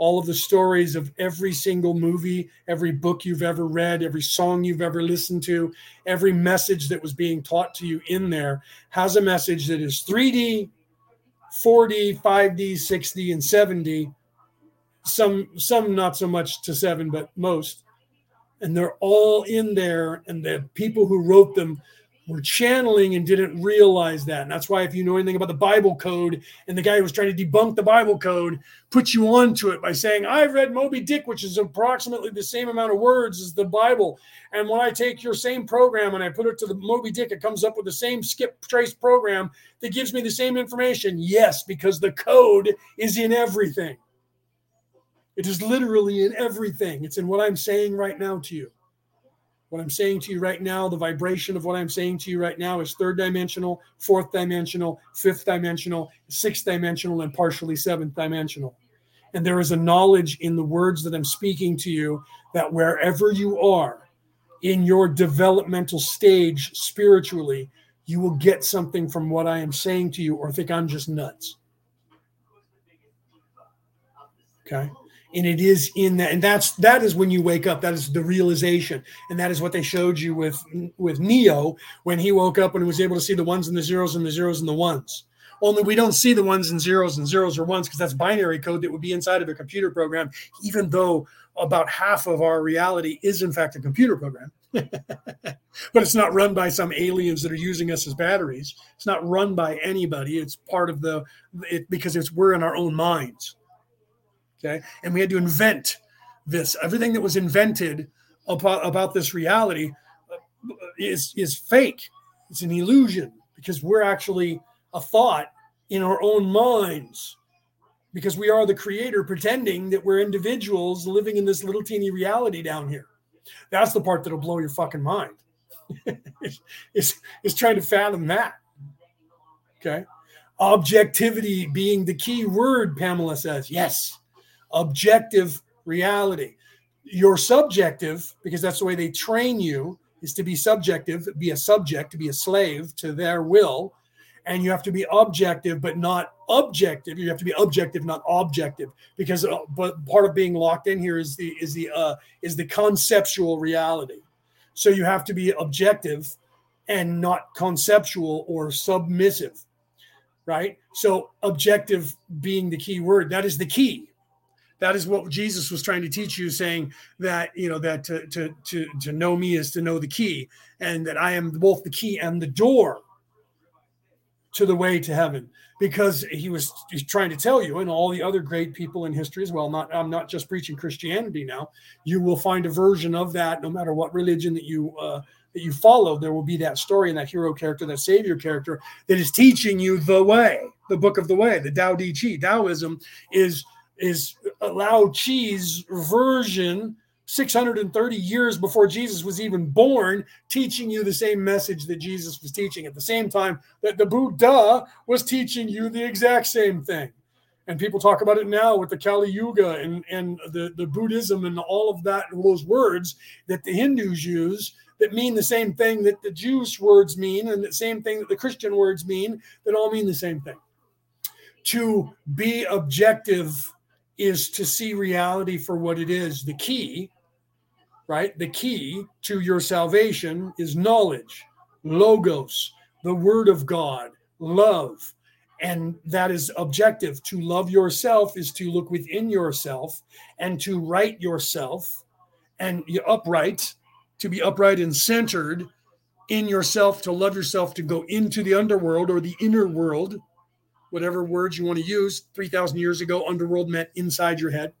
Speaker 1: all of the stories of every single movie, every book you've ever read, every song you've ever listened to, every message that was being taught to you in there has a message that is 3D, 4D, 5D, 6D, and 7D. Some some not so much to seven, but most. And they're all in there, and the people who wrote them were channeling and didn't realize that. And that's why, if you know anything about the Bible code and the guy who was trying to debunk the Bible code put you onto it by saying, I've read Moby Dick, which is approximately the same amount of words as the Bible. And when I take your same program and I put it to the Moby Dick, it comes up with the same skip trace program that gives me the same information. Yes, because the code is in everything. It is literally in everything. It's in what I'm saying right now to you. What I'm saying to you right now, the vibration of what I'm saying to you right now is third dimensional, fourth dimensional, fifth dimensional, sixth dimensional, and partially seventh dimensional. And there is a knowledge in the words that I'm speaking to you that wherever you are in your developmental stage spiritually, you will get something from what I am saying to you or think I'm just nuts. Okay and it is in that and that's that is when you wake up. That is the realization. And that is what they showed you with with neo when he woke up and was able to see the ones and the zeros and the zeros and the ones. Only we don't see the ones and zeros and zeros or ones because that's binary code that would be inside of a computer program even though about half of our reality is in fact a computer program. But it's not run by some aliens that are using us as batteries. It's not run by anybody. It's part of the it because it's we're in our own minds Okay. And we had to invent this. Everything that was invented about, about this reality uh, is, is fake. It's an illusion because we're actually a thought in our own minds because we are the creator pretending that we're individuals living in this little teeny reality down here. That's the part that'll blow your fucking mind. is, is trying to fathom that. Okay. Objectivity being the key word, Pamela says. Yes objective reality. Your subjective, because that's the way they train you, is to be subjective, be a subject, to be a slave to their will. And you have to be objective, but not objective. You have to be objective, not objective, because uh, but part of being locked in here is the is the uh, is the conceptual reality. So you have to be objective and not conceptual or submissive, right? So objective being the key word. That is the key that is what Jesus was trying to teach you, saying that you know that to to to to know me is to know the key, and that I am both the key and the door to the way to heaven. Because he was trying to tell you, and all the other great people in history as well. Not I'm not just preaching Christianity now. You will find a version of that, no matter what religion that you uh, that you follow. There will be that story and that hero character, that savior character that is teaching you the way, the book of the way, the Tao Te Chi. Taoism is is Lao Chi's version 630 years before Jesus was even born, teaching you the same message that Jesus was teaching at the same time that the Buddha was teaching you the exact same thing. And people talk about it now with the Kali Yuga and, and the, the Buddhism and all of that, and those words that the Hindus use that mean the same thing that the Jewish words mean and the same thing that the Christian words mean that all mean the same thing. To be objective is to see reality for what it is. The key, right? The key to your salvation is knowledge, logos, the word of God, love. And that is objective. To love yourself is to look within yourself and to right yourself and you're upright, to be upright and centered in yourself, to love yourself, to go into the underworld or the inner world whatever words you want to use. 3,000 years ago, underworld meant inside your head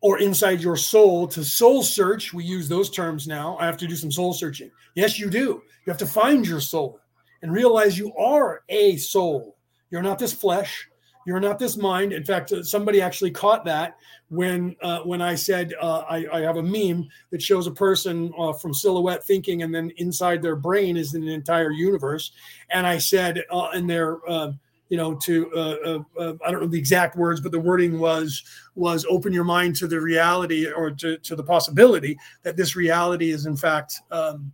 Speaker 1: or inside your soul. To soul search, we use those terms now. I have to do some soul searching. Yes, you do. You have to find your soul and realize you are a soul. You're not this flesh. You're not this mind. In fact, uh, somebody actually caught that when uh, when I said uh, I, I, have a meme that shows a person uh, from silhouette thinking, and then inside their brain is an entire universe. And I said uh, in there, uh, you know, to I don't know the exact words, but the wording was was open your mind to the reality or to, to the possibility that this reality is in fact um,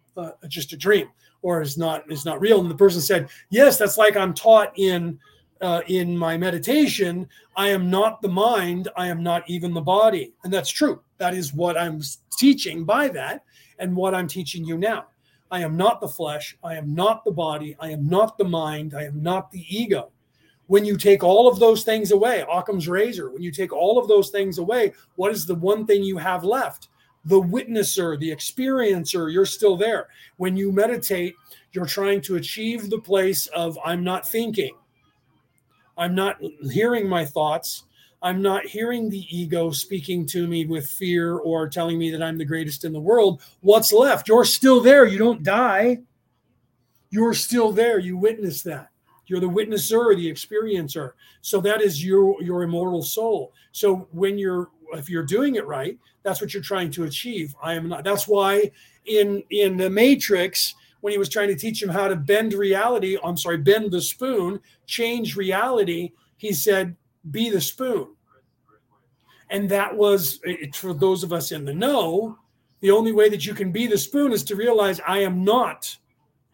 Speaker 1: just a dream or is not is not real. And the person said, yes, that's like I'm taught in uh, in my meditation, I am not the mind, I am not even the body. And that's true. That is what I'm teaching by that and what I'm teaching you now. I am not the flesh, I am not the body, I am not the mind, I am not the ego. When you take all of those things away, Occam's razor, when you take all of those things away, what is the one thing you have left? The witnesser, the experiencer, you're still there. When you meditate, you're trying to achieve the place of I'm not thinking. I'm not hearing my thoughts. I'm not hearing the ego speaking to me with fear or telling me that I'm the greatest in the world. What's left? You're still there. You don't die. You're still there. You witness that. You're the witnesser, the experiencer. So that is your your immortal soul. So when you're if you're doing it right, that's what you're trying to achieve. I am not. That's why in in the Matrix, when he was trying to teach him how to bend reality, I'm sorry, bend the spoon, change reality, he said, "Be the spoon." And that was for those of us in the know. The only way that you can be the spoon is to realize I am not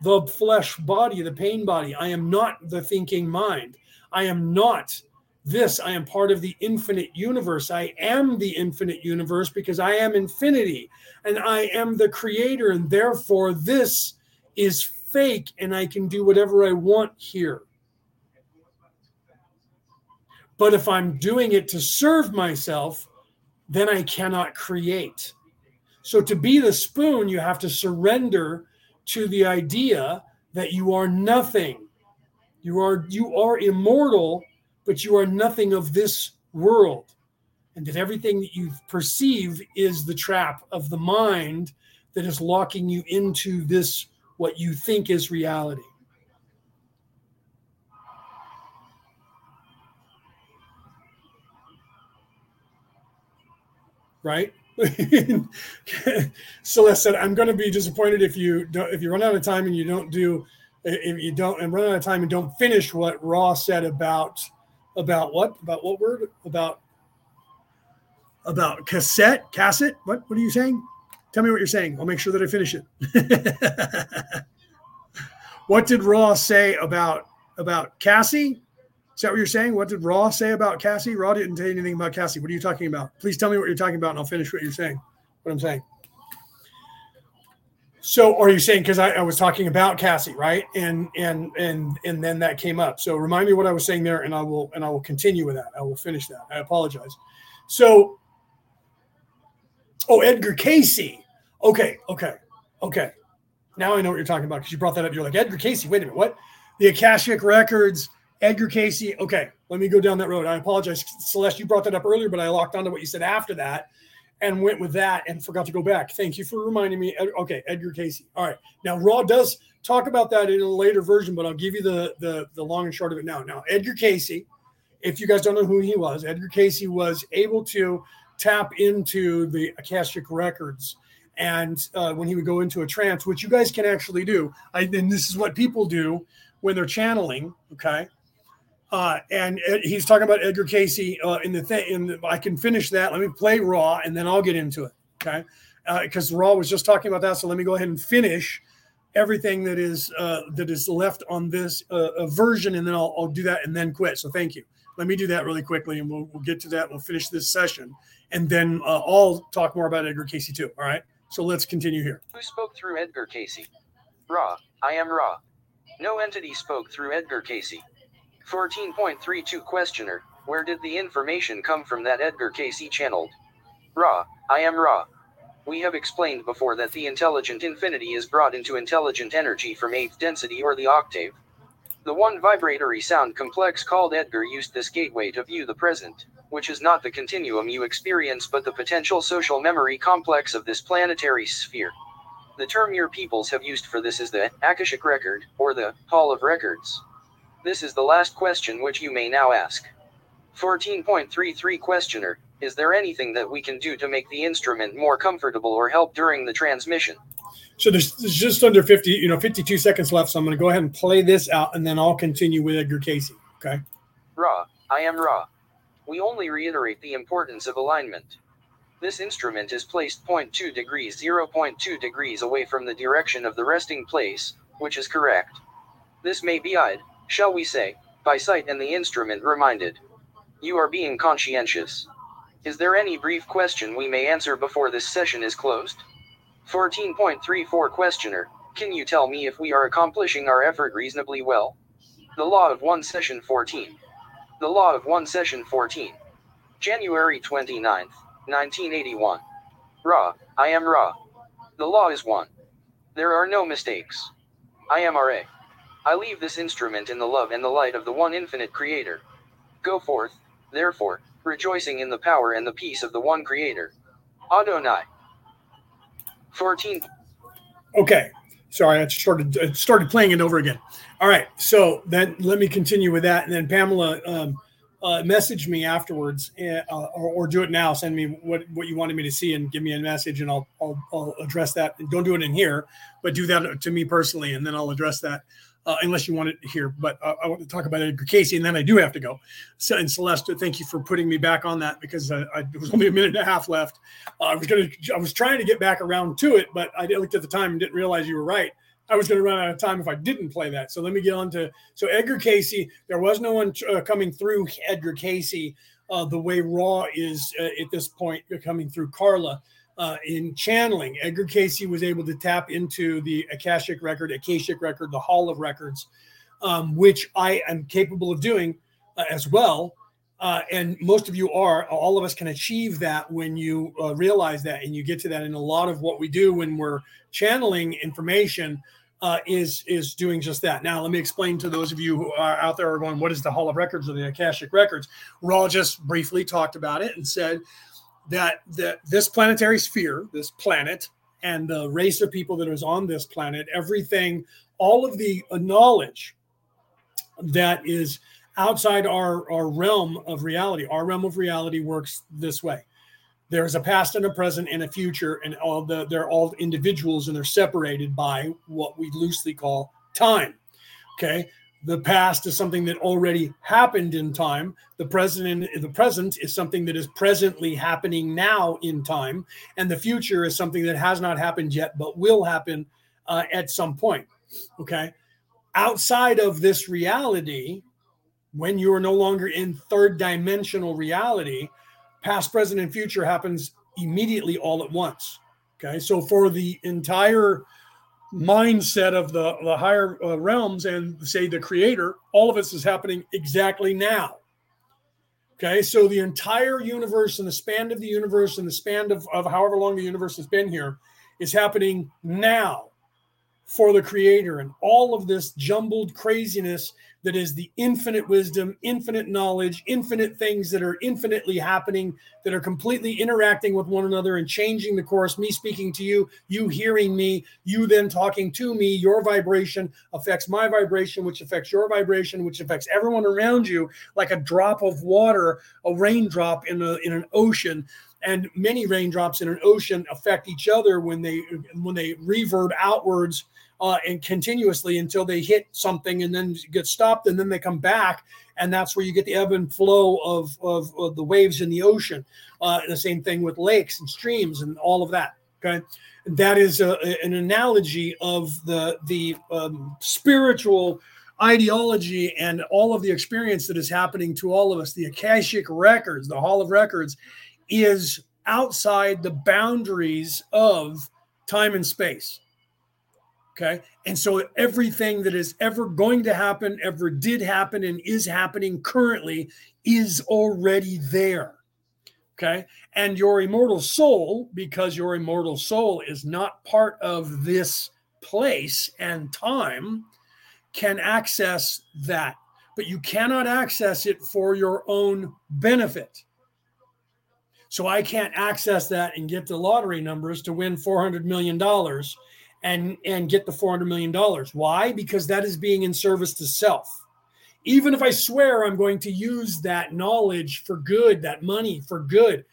Speaker 1: the flesh body, the pain body. I am not the thinking mind. I am not this. I am part of the infinite universe. I am the infinite universe because I am infinity and I am the creator. And therefore, this is fake and I can do whatever I want here. But if I'm doing it to serve myself, then I cannot create. So to be the spoon, you have to surrender to the idea that you are nothing. You are you are immortal, but you are nothing of this world. And that everything that you perceive is the trap of the mind that is locking you into this what you think is reality. Right? Celeste said, "I'm going to be disappointed if you don't, if you run out of time and you don't do if you don't and run out of time and don't finish what Ra said about about what about what word about about cassette cassette what what are you saying? Tell me what you're saying. I'll make sure that I finish it. what did Ra say about about Cassie? Is that what you're saying? What did Ra say about Cassie? Ra didn't say anything about Cassie. What are you talking about? Please tell me what you're talking about, and I'll finish what you're saying. What I'm saying. So, are you saying because I, I, was talking about Cassie, right? And and and and then that came up. So, remind me what I was saying there, and I will and I will continue with that. I will finish that. I apologize. So, oh, Edgar Cayce. Okay, okay, okay. Now I know what you're talking about because you brought that up. You're like Edgar Cayce. Wait a minute, what? The Akashic Records Edgar Cayce. Okay, let me go down that road. I apologize, Celeste. You brought that up earlier, but I locked onto what you said after that and went with that and forgot to go back. Thank you for reminding me. Okay, Edgar Cayce. All right. Now Ra does talk about that in a later version, but I'll give you the the, the long and short of it now. Now Edgar Cayce, if you guys don't know who he was, Edgar Cayce was able to tap into the Akashic records. And uh, when he would go into a trance, which you guys can actually do, I, and this is what people do when they're channeling. Okay, uh, and he's talking about Edgar Cayce uh, in the thing. And I can finish that. Let me play Ra and then I'll get into it. Okay, because uh, Ra was just talking about that. So let me go ahead and finish everything that is uh, that is left on this uh, version, and then I'll, I'll, do that and then quit. So thank you. Let me do that really quickly, and we'll, we'll get to that. We'll finish this session, and then uh, I'll talk more about Edgar Cayce too. All right. So let's continue here.
Speaker 2: Who spoke through Edgar Cayce? Ra. I am Ra. No entity spoke through Edgar Cayce. 14.32 Questioner Where did the information come from that Edgar Cayce channeled? Ra, I am Ra. We have explained before that the intelligent infinity is brought into intelligent energy from 8th density or the octave. The one vibratory sound complex called Edgar used this gateway to view the present, which is not the continuum you experience but the potential social memory complex of this planetary sphere. The term your peoples have used for this is the Akashic Record, or the Hall of Records. This is the last question which you may now ask. 14.33 Questioner Is there anything that we can do to make the instrument more comfortable or help during the transmission?
Speaker 1: So there's, there's just under 50, you know, 52 seconds left. So I'm going to go ahead and play this out and then I'll continue with Edgar Cayce. Okay.
Speaker 2: Ra. I am Ra. We only reiterate the importance of alignment. This instrument is placed 0.2 degrees 0.2 degrees away from the direction of the resting place, which is correct. This may be eyed, shall we say, by sight and the instrument reminded. You are being conscientious. Is there any brief question we may answer before this session is closed? 14.34 Questioner Can you tell me if we are accomplishing our effort reasonably well? The Law of One Session 14. The Law of One Session 14. January 29th, 1981. Ra, I am Ra. The law is one. There are no mistakes. I am Ra. I leave this instrument in the love and the light of the one infinite creator. Go forth, therefore, rejoicing in the power and the peace of the one creator. Adonai. 14.
Speaker 1: Okay. Sorry, I started I started playing it over again. All right. So then let me continue with that. And then Pamela um, uh, message me afterwards uh, or, or, do it now. Send me what, what you wanted me to see and give me a message and I'll, I'll, I'll address that. And don't do it in here, but do that to me personally. And then I'll address that uh, unless you want it here. But I want to talk about Edgar Cayce and then I do have to go. So, and Celeste, thank you for putting me back on that because I, there was only a minute and a half left. Uh, I was gonna, I was trying to get back around to it, but I looked at the time and didn't realize you were right. I was going to run out of time if I didn't play that. So let me get on to so Edgar Cayce. There was no one uh, coming through Edgar Cayce uh, the way Ra is uh, at this point coming through Carla uh, in channeling. Edgar Cayce was able to tap into the Akashic record, Akashic record, the Hall of Records, um, which I am capable of doing uh, as well. Uh, and most of you are. All of us can achieve that when you uh, realize that, and you get to that. And a lot of what we do when we're channeling information uh, is is doing just that. Now, let me explain to those of you who are out there are going, "What is the Hall of Records or the Akashic Records?" Ra just briefly talked about it and said that that this planetary sphere, this planet, and the race of people that is on this planet, everything, all of the knowledge that is outside our, our realm of reality, our realm of reality works this way. There's a past and a present and a future, and all the they're all individuals and they're separated by what we loosely call time. Okay the past is something that already happened in time the present the present is something that is presently happening now in time and the future is something that has not happened yet but will happen uh, at some point okay outside of this reality when you are no longer in third dimensional reality past present and future happens immediately all at once okay so for the entire mindset of the, the higher uh, realms and say the creator, all of this is happening exactly now. Okay, so the entire universe and the span of the universe and the span of, of however long the universe has been here is happening now for the creator and all of this jumbled craziness that is the infinite wisdom, infinite knowledge, infinite things that are infinitely happening, that are completely interacting with one another and changing the course. Me speaking to you, you hearing me, you then talking to me. Your vibration affects my vibration, which affects your vibration, which affects everyone around you, like a drop of water, a raindrop in a in an ocean and many raindrops in an ocean affect each other when they when they reverb outwards uh, and continuously until they hit something and then get stopped and then they come back. And that's where you get the ebb and flow of, of, of the waves in the ocean uh, the same thing with lakes and streams and all of that okay? That is a, an analogy of the the um, spiritual ideology and all of the experience that is happening to all of us. The akashic records the hall of records is outside the boundaries of time and space Okay. And so everything that is ever going to happen, ever did happen, and is happening currently is already there. Okay. And your immortal soul, because your immortal soul is not part of this place and time, can access that. But you cannot access it for your own benefit. So I can't access that and get the lottery numbers to win $400 million and and get the 400 million dollars. Why? Because that is being in service to self. Even if i swear i'm going to use that knowledge for good that money for good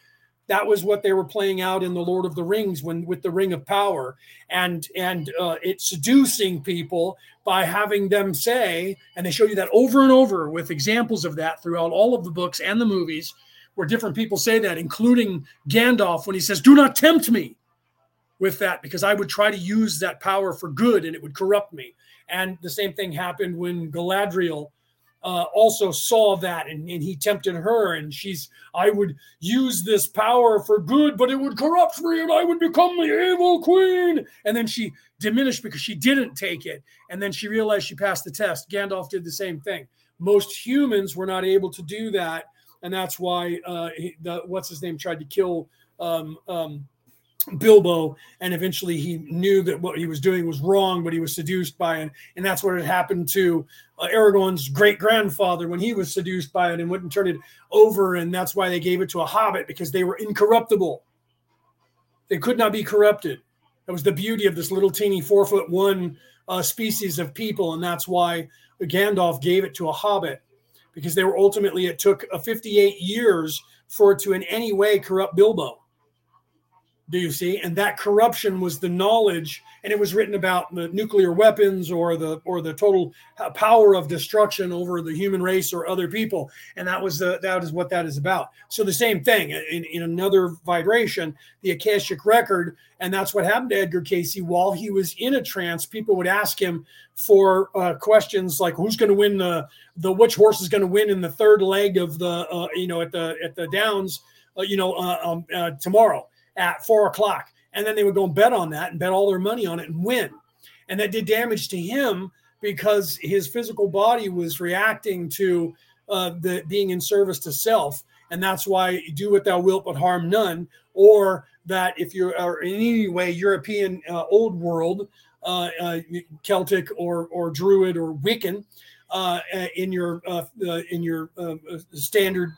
Speaker 1: that was what they were playing out in the lord of the rings when with the ring of power. And and uh, it's seducing people by having them say and they show you that over and over with examples of that throughout all of the books and the movies where different people say that including gandalf when he says do not tempt me with that because I would try to use that power for good and it would corrupt me. And the same thing happened when Galadriel uh, also saw that and, and he tempted her and she's i would use this power for good but it would corrupt me and i would become the evil queen. And then she diminished because she didn't take it. And then she realized she passed the test. Gandalf did the same thing. Most humans were not able to do that. And that's why uh, he, the, what's his name tried to kill um, um, Bilbo, and eventually he knew that what he was doing was wrong, but he was seduced by it, and that's what had happened to uh, Aragorn's great grandfather when he was seduced by it and wouldn't turn it over, and that's why they gave it to a hobbit because they were incorruptible. They could not be corrupted. That was the beauty of this little teeny four foot one uh, species of people, and that's why Gandalf gave it to a hobbit because they were ultimately it took a 58 years for it to in any way corrupt Bilbo do you see? And that corruption was the knowledge and it was written about the nuclear weapons or the or the total power of destruction over the human race or other people. And that was the that is what that is about. So the same thing in, in another vibration the akashic record and that's what happened to edgar Cayce while he was in a trance people would ask him for uh, questions like who's going to win the the which horse is going to win in the third leg of the uh, you know at the at the downs uh, you know uh, um, uh, tomorrow at four o'clock. And then they would go and bet on that and bet all their money on it and win. And that did damage to him because his physical body was reacting to uh, the being in service to self. And that's why do what thou wilt, but harm none. Or that if you are in any way European uh, old world, uh, uh Celtic or or Druid or Wiccan, uh, in your uh, in your standard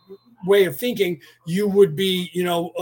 Speaker 1: way of thinking, you would be, you know,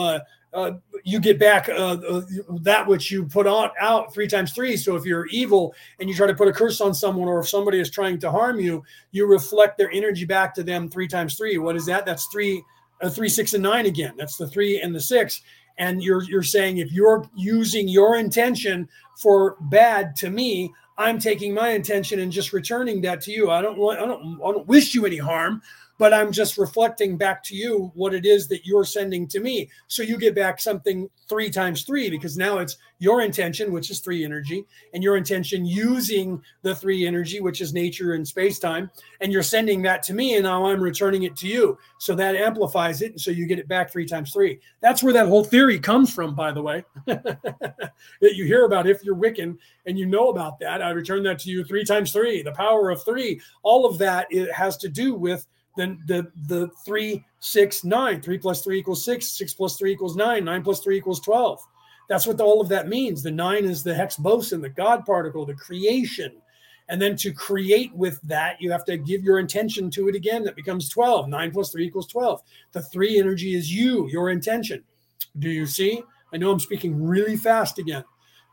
Speaker 1: uh, you get back uh, uh, that which you put on out three times three. So if you're evil and you try to put a curse on someone, or if somebody is trying to harm you, you reflect their energy back to them three times three. What is that? That's three, uh, three, six, and nine again. That's the three and the six. And you're you're saying if you're using your intention for bad to me, I'm taking my intention and just returning that to you. I don't want I don't I don't wish you any harm but I'm just reflecting back to you what it is that you're sending to me. So you get back something three times three because now it's your intention, which is three energy, and your intention using the three energy, which is nature and space time, and you're sending that to me, and now I'm returning it to you. So that amplifies it, and so you get it back three times three. That's where that whole theory comes from, by the way. that you hear about if you're Wiccan and you know about that, I return that to you three times three, the power of three. All of that it has to do with then the the three six nine three plus three equals six six plus three equals nine nine plus three equals 12 that's what all of that means. The nine is the Higgs boson the god particle the creation. And then to create with that you have to give your intention to it again. That becomes 12 9 plus 3 equals 12 the three energy is you your intention. Do you see? I know i'm speaking really fast again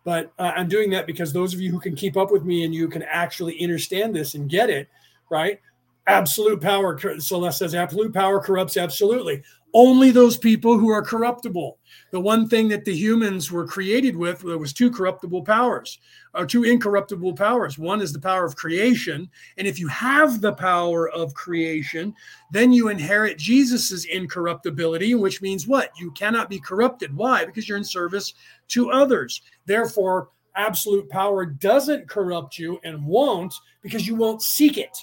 Speaker 1: but uh, i'm doing that because those of you who can keep up with me and you can actually understand this and get it right absolute power. Celeste says absolute power corrupts absolutely. Only those people who are corruptible. The one thing that the humans were created with there was two corruptible powers, or two incorruptible powers. One is the power of creation, and if you have the power of creation, then you inherit Jesus's incorruptibility, which means what? You cannot be corrupted. Why? Because you're in service to others. Therefore, absolute power doesn't corrupt you and won't because you won't seek it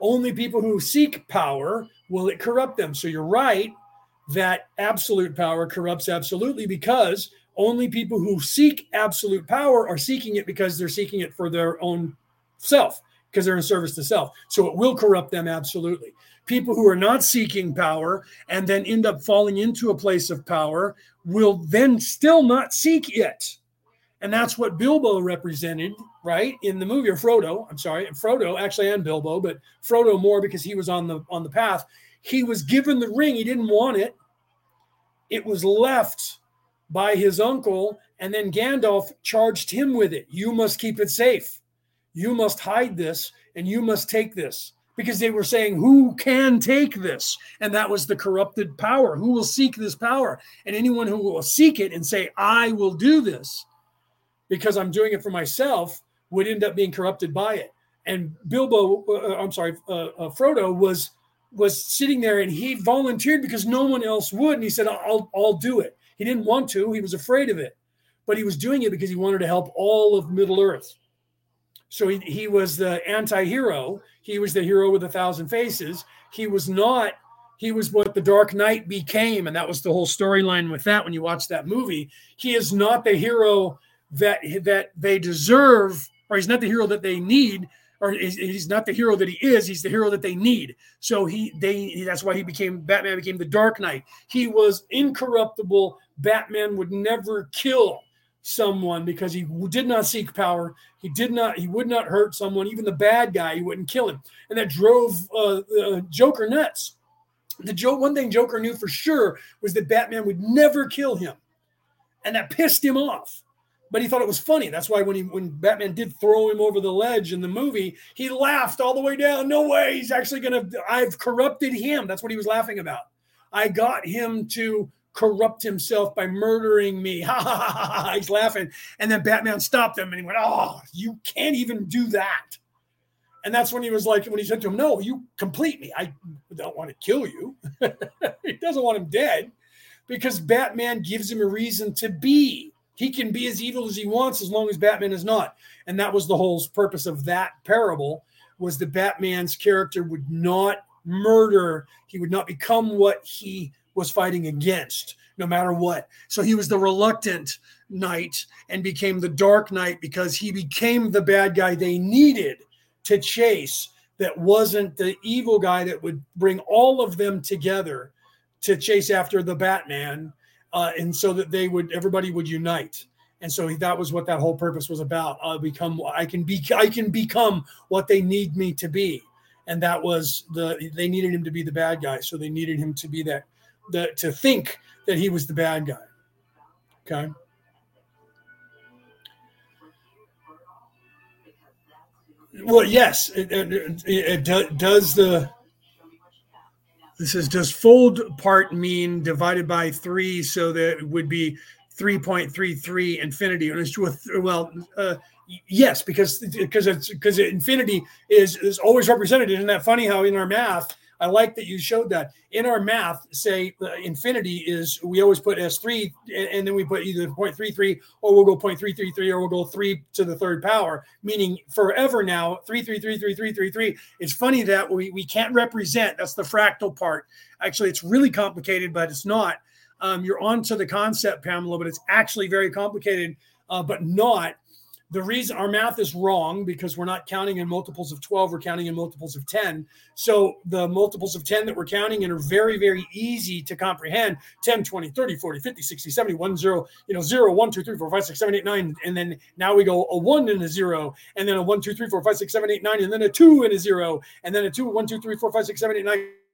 Speaker 1: only people who seek power will it corrupt them. So you're right that absolute power corrupts absolutely because only people who seek absolute power are seeking it because they're seeking it for their own self, because they're in service to self. So it will corrupt them absolutely. People who are not seeking power and then end up falling into a place of power will then still not seek it. And that's what Bilbo represented right? In the movie or Frodo I'm sorry Frodo actually and Bilbo but Frodo more because he was on the on the path. He was given the ring. He didn't want it. It was left by his uncle and then Gandalf charged him with it. You must keep it safe. You must hide this and you must take this. Because they were saying who can take this? And that was the corrupted power. Who will seek this power? And anyone who will seek it and say I will do this because I'm doing it for myself would end up being corrupted by it. And Bilbo, uh, uh, I'm sorry, uh, uh, Frodo was was sitting there and he volunteered because no one else would, and he said, "I'll I'll do it." He didn't want to; he was afraid of it, but he was doing it because he wanted to help all of Middle Earth. So he, he was the anti-hero. He was the hero with a thousand faces. He was not, he was what the Dark Knight became. And that was the whole storyline with that when you watch that movie. He is not the hero that that they deserve, or he's not the hero that they need, or he's, not the hero that he is. He's the hero that they need. So he they that's why he became Batman became the Dark Knight. He was incorruptible. Batman would never kill someone because he did not seek power. He did not. He would not hurt someone, even the bad guy. He wouldn't kill him, and that drove uh, uh, Joker nuts. The Joe one thing Joker knew for sure was that Batman would never kill him, and that pissed him off. But he thought it was funny. That's why when he when Batman did throw him over the ledge in the movie, he laughed all the way down. No way, he's actually gonna. I've corrupted him. That's what he was laughing about. I got him to corrupt himself by murdering me. Ha ha ha ha. He's laughing. And then Batman stopped him and he went, Oh, you can't even do that. And that's when he was like, when he said to him, No, you complete me. I don't want to kill you. he doesn't want him dead because Batman gives him a reason to be. He can be as evil as he wants as long as Batman is not. And that was the whole purpose of that parable was that Batman's character would not murder. He would not become what he was fighting against no matter what. So he was the reluctant knight and became the dark knight because he became the bad guy they needed to chase that wasn't the evil guy that would bring all of them together to chase after the Batman uh, and so that they would everybody would unite. And so that was what that whole purpose was about. I become I can be I can become what they need me to be. And that was the they needed him to be the bad guy. So they needed him to be that the, to think that he was the bad guy. Okay. Well, yes, it, it, it, it does the. This is does fold part mean divided by three, so that it would be three point three three infinity, and it's a well, uh, yes, because because it's because infinity is is always represented. Isn't that funny? How in our math I like that you showed that in our math. Say uh, infinity is we always put as three, and then we put either 0.33 or we'll go 0.333 or we'll go three to the third power, meaning forever now three three three three three three three. It's funny that we we can't represent. That's the fractal part. Actually, it's really complicated, but it's not. Um, you're onto the concept, Pamela, but it's actually very complicated, uh, but not the reason our math is wrong because we're not counting in multiples of 12 we're counting in multiples of 10 so the multiples of 10 that we're counting in are very very easy to comprehend. 10 20 30 40 50 60 70 1 0 you know 0 1 2 3 4 5 6 7 8 9 and then now we go a 1 and a 0 and then a 1 2 3 4 5 6 7 8 9 and then a 2 and a 0 and then a 2 1 2 3 4 5 6 7 8 9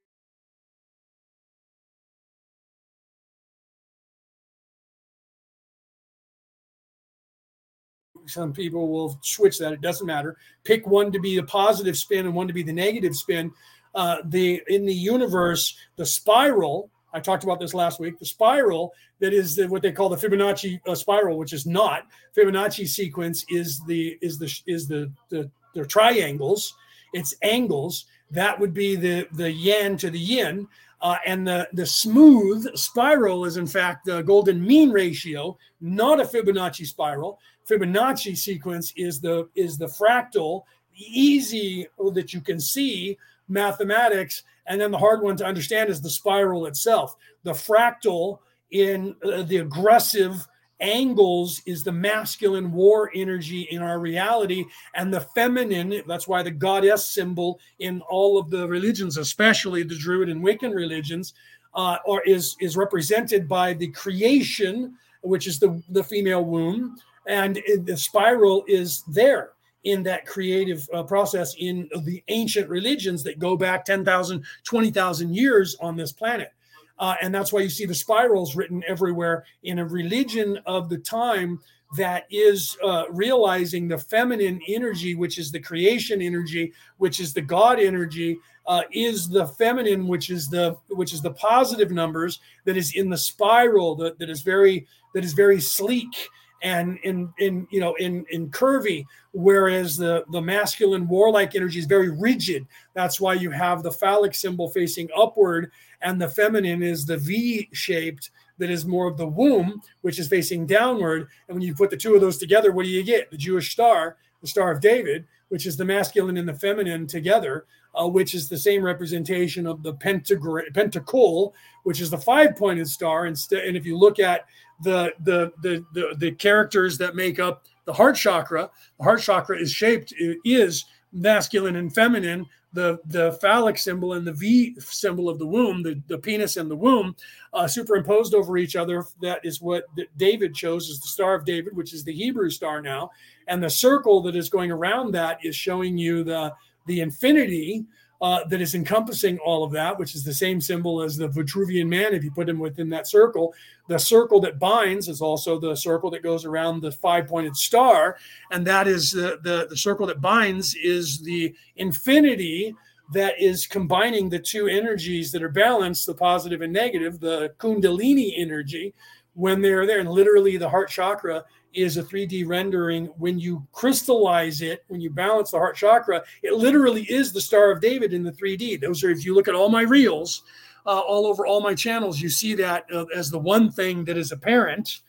Speaker 1: some people will switch that. It doesn't matter. Pick one to be the positive spin and one to be the negative spin. Uh, the in the universe, the spiral. I talked about this last week. The spiral that is the, what they call the Fibonacci uh, spiral, which is not Fibonacci sequence, is the is the is the the, the triangles. It's angles. That would be the the yin to the yin. Uh, and the, the smooth spiral is, in fact, the golden mean ratio, not a Fibonacci spiral. Fibonacci sequence is the is the fractal, easy that you can see mathematics, and then the hard one to understand is the spiral itself. The fractal in uh, the aggressive angles is the masculine war energy in our reality and the feminine that's why the goddess symbol in all of the religions especially the druid and wiccan religions uh, or is is represented by the creation which is the the female womb and it, the spiral is there in that creative uh, process in the ancient religions that go back 10,000, 20,000 years on this planet. Uh, and that's why you see the spirals written everywhere in a religion of the time that is uh, realizing the feminine energy, which is the creation energy, which is the God energy, uh, is the feminine, which is the which is the positive numbers that is in the spiral that, that is very that is very sleek and in in you know in in curvy whereas the the masculine warlike energy is very rigid. That's why you have the phallic symbol facing upward and the feminine is the v shaped that is more of the womb which is facing downward. And when you put the two of those together what do you get? The jewish star the Star of David, which is the masculine and the feminine together, uh, which is the same representation of the pentagram, pentacle, which is the five-pointed star. Instead, and if you look at the, the the the the characters that make up the heart chakra, the heart chakra is shaped is masculine and feminine the the phallic symbol and the V symbol of the womb, the, the penis and the womb, uh, superimposed over each other. That is what David chose as the Star of David, which is the Hebrew star now, and the circle that is going around that is showing you the the infinity uh, that is encompassing all of that, which is the same symbol as the Vitruvian man. If you put him within that circle, the circle that binds is also the circle that goes around the five-pointed star, and that is the the, the circle that binds is the infinity that is combining the two energies that are balanced, the positive and negative, the Kundalini energy, when they're there, and literally the heart chakra is a 3D rendering. When you crystallize it, when you balance the heart chakra, it literally is the Star of David in the 3D. Those are, if you look at all my reels, uh, all over all my channels, you see that uh, as the one thing that is apparent.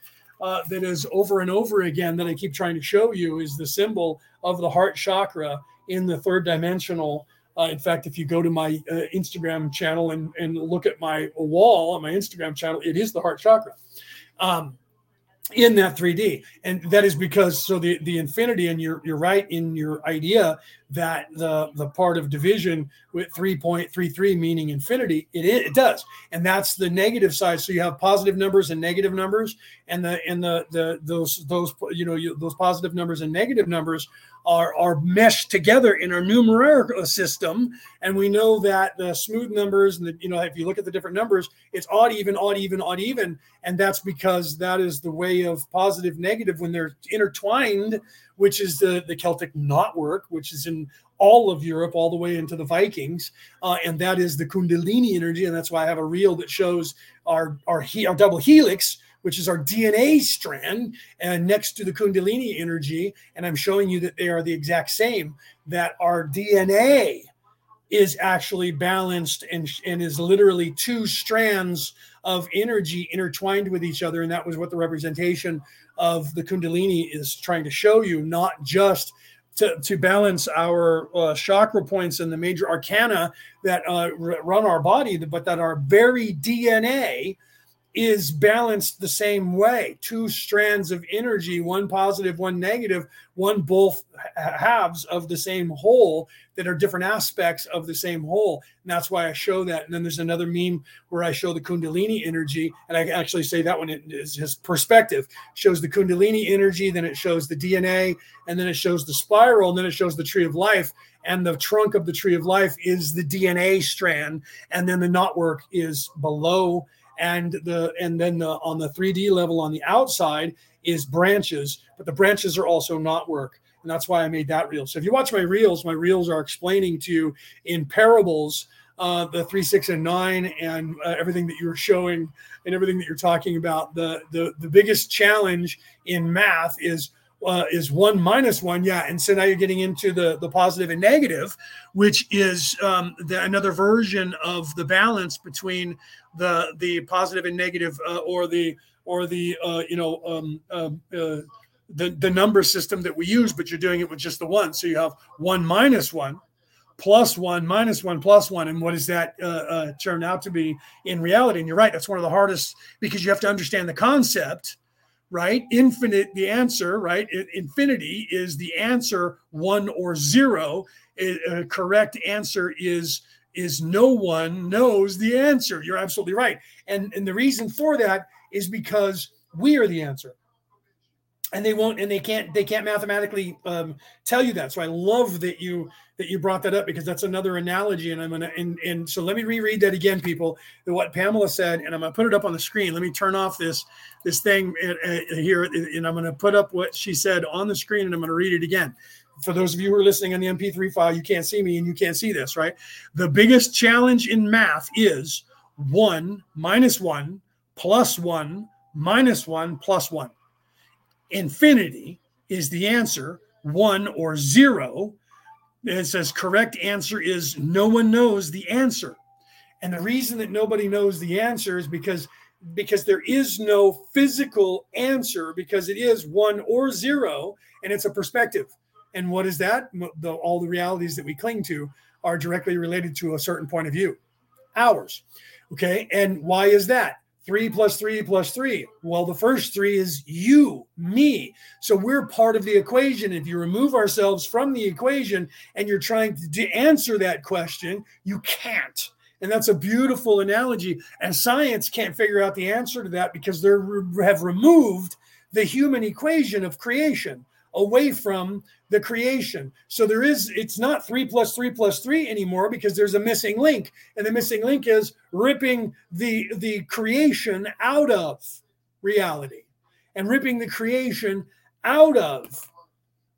Speaker 1: Uh, that is over and over again that I keep trying to show you is the symbol of the heart chakra in the third dimensional. Uh, in fact, if you go to my uh, Instagram channel and, and look at my wall on my Instagram channel, it is the heart chakra. Um, in that 3D. And that is because so the the infinity and you're you're right in your idea that the the part of division with 3.33 meaning infinity it it does. And that's the negative side so you have positive numbers and negative numbers and the and the the those those you know you, those positive numbers and negative numbers are, are meshed together in our numerical system. And we know that the smooth numbers, and the, you know, if you look at the different numbers, it's odd, even, odd, even, odd, even. And that's because that is the way of positive, negative when they're intertwined, which is the, the Celtic knotwork, which is in all of Europe, all the way into the Vikings. Uh, and that is the Kundalini energy. And that's why I have a reel that shows our, our, he, our double helix which is our DNA strand, and next to the Kundalini energy. And I'm showing you that they are the exact same, that our DNA is actually balanced and, and is literally two strands of energy intertwined with each other. And that was what the representation of the Kundalini is trying to show you, not just to, to balance our uh, chakra points and the major arcana that uh, run our body, but that our very DNA is balanced the same way. Two strands of energy one positive one negative one both halves of the same whole that are different aspects of the same whole. And that's why i show that. And then there's another meme where i show the kundalini energy and i actually say that one is his perspective. Shows the kundalini energy then it shows the dna and then it shows the spiral and then it shows the tree of life. And the trunk of the tree of life is the dna strand and then the knotwork is below and the and then the, on the 3D level on the outside is branches, but the branches are also knotwork, And that's why I made that reel. So if you watch my reels, my reels are explaining to you in parables uh, the three, six, and nine, and uh, everything that you're showing and everything that you're talking about. The the the biggest challenge in math is uh, is one minus one, yeah. And so now you're getting into the the positive and negative, which is um, the, another version of the balance between the the positive and negative, uh, or the or the uh, you know um, um uh, the the number system that we use, but you're doing it with just the one. So you have one minus one, plus one minus one plus one and what does that uh, uh, turn out to be in reality and you're right that's one of the hardest because you have to understand the concept right? Infinite, the answer, right? Infinity is the answer, one or zero. A correct answer is is no one knows the answer. You're absolutely right. And, and the reason for that is because we are the answer and they won't and they can't they can't mathematically um, tell you that. So i love that you that you brought that up because that's another analogy and i'm gonna and, and so let me reread that again people what pamela said and i'm gonna put it up on the screen. Let me turn off this this thing uh, uh, here and i'm gonna put up what she said on the screen and i'm gonna read it again. For those of you who are listening on the mp3 file you can't see me and you can't see this right? The biggest challenge in math is one minus one plus one minus one plus one infinity is the answer, one or zero. It says correct answer is no one knows the answer. And the reason that nobody knows the answer is because because there is no physical answer because it is one or zero and it's a perspective And what is that? The, all the realities that we cling to are directly related to a certain point of view, ours. Okay. And why is that? Three plus three plus three. Well, the first three is you, me. So we're part of the equation. If you remove ourselves from the equation and you're trying to answer that question, you can't. And that's a beautiful analogy. And science can't figure out the answer to that because they have removed the human equation of creation away from the creation. So there is, it's not three plus three plus three anymore because there's a missing link. And the missing link is ripping the, the creation out of reality and ripping the creation out of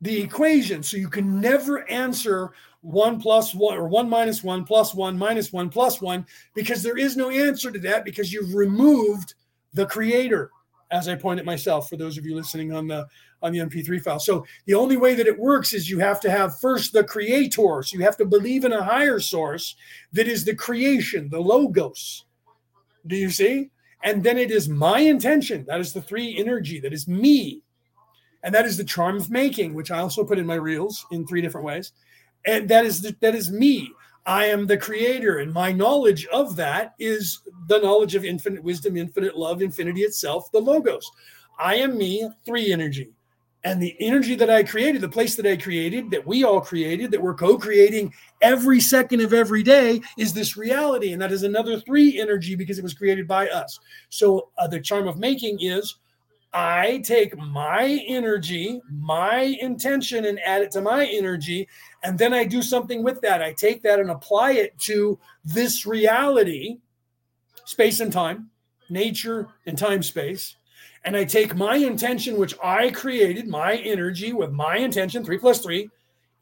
Speaker 1: the equation. So you can never answer one plus one or one minus one plus one minus one plus one because there is no answer to that because you've removed the creator as I pointed myself for those of you listening on the on the MP3 file. So the only way that it works is you have to have first the creator. So you have to believe in a higher source that is the creation, the logos. Do you see? And then it is my intention. That is the three energy. That is me. And that is the charm of making, which I also put in my reels in three different ways. And that is the, that is me. I am the creator, and my knowledge of that is the knowledge of infinite wisdom, infinite love, infinity itself, the logos. I am me, three energy. And the energy that I created, the place that I created, that we all created, that we're co creating every second of every day, is this reality. And that is another three energy because it was created by us. So uh, the charm of making is I take my energy, my intention, and add it to my energy. And then I do something with that. I take that and apply it to this reality, space and time, nature and time space. And I take my intention, which I created, my energy with my intention, three plus three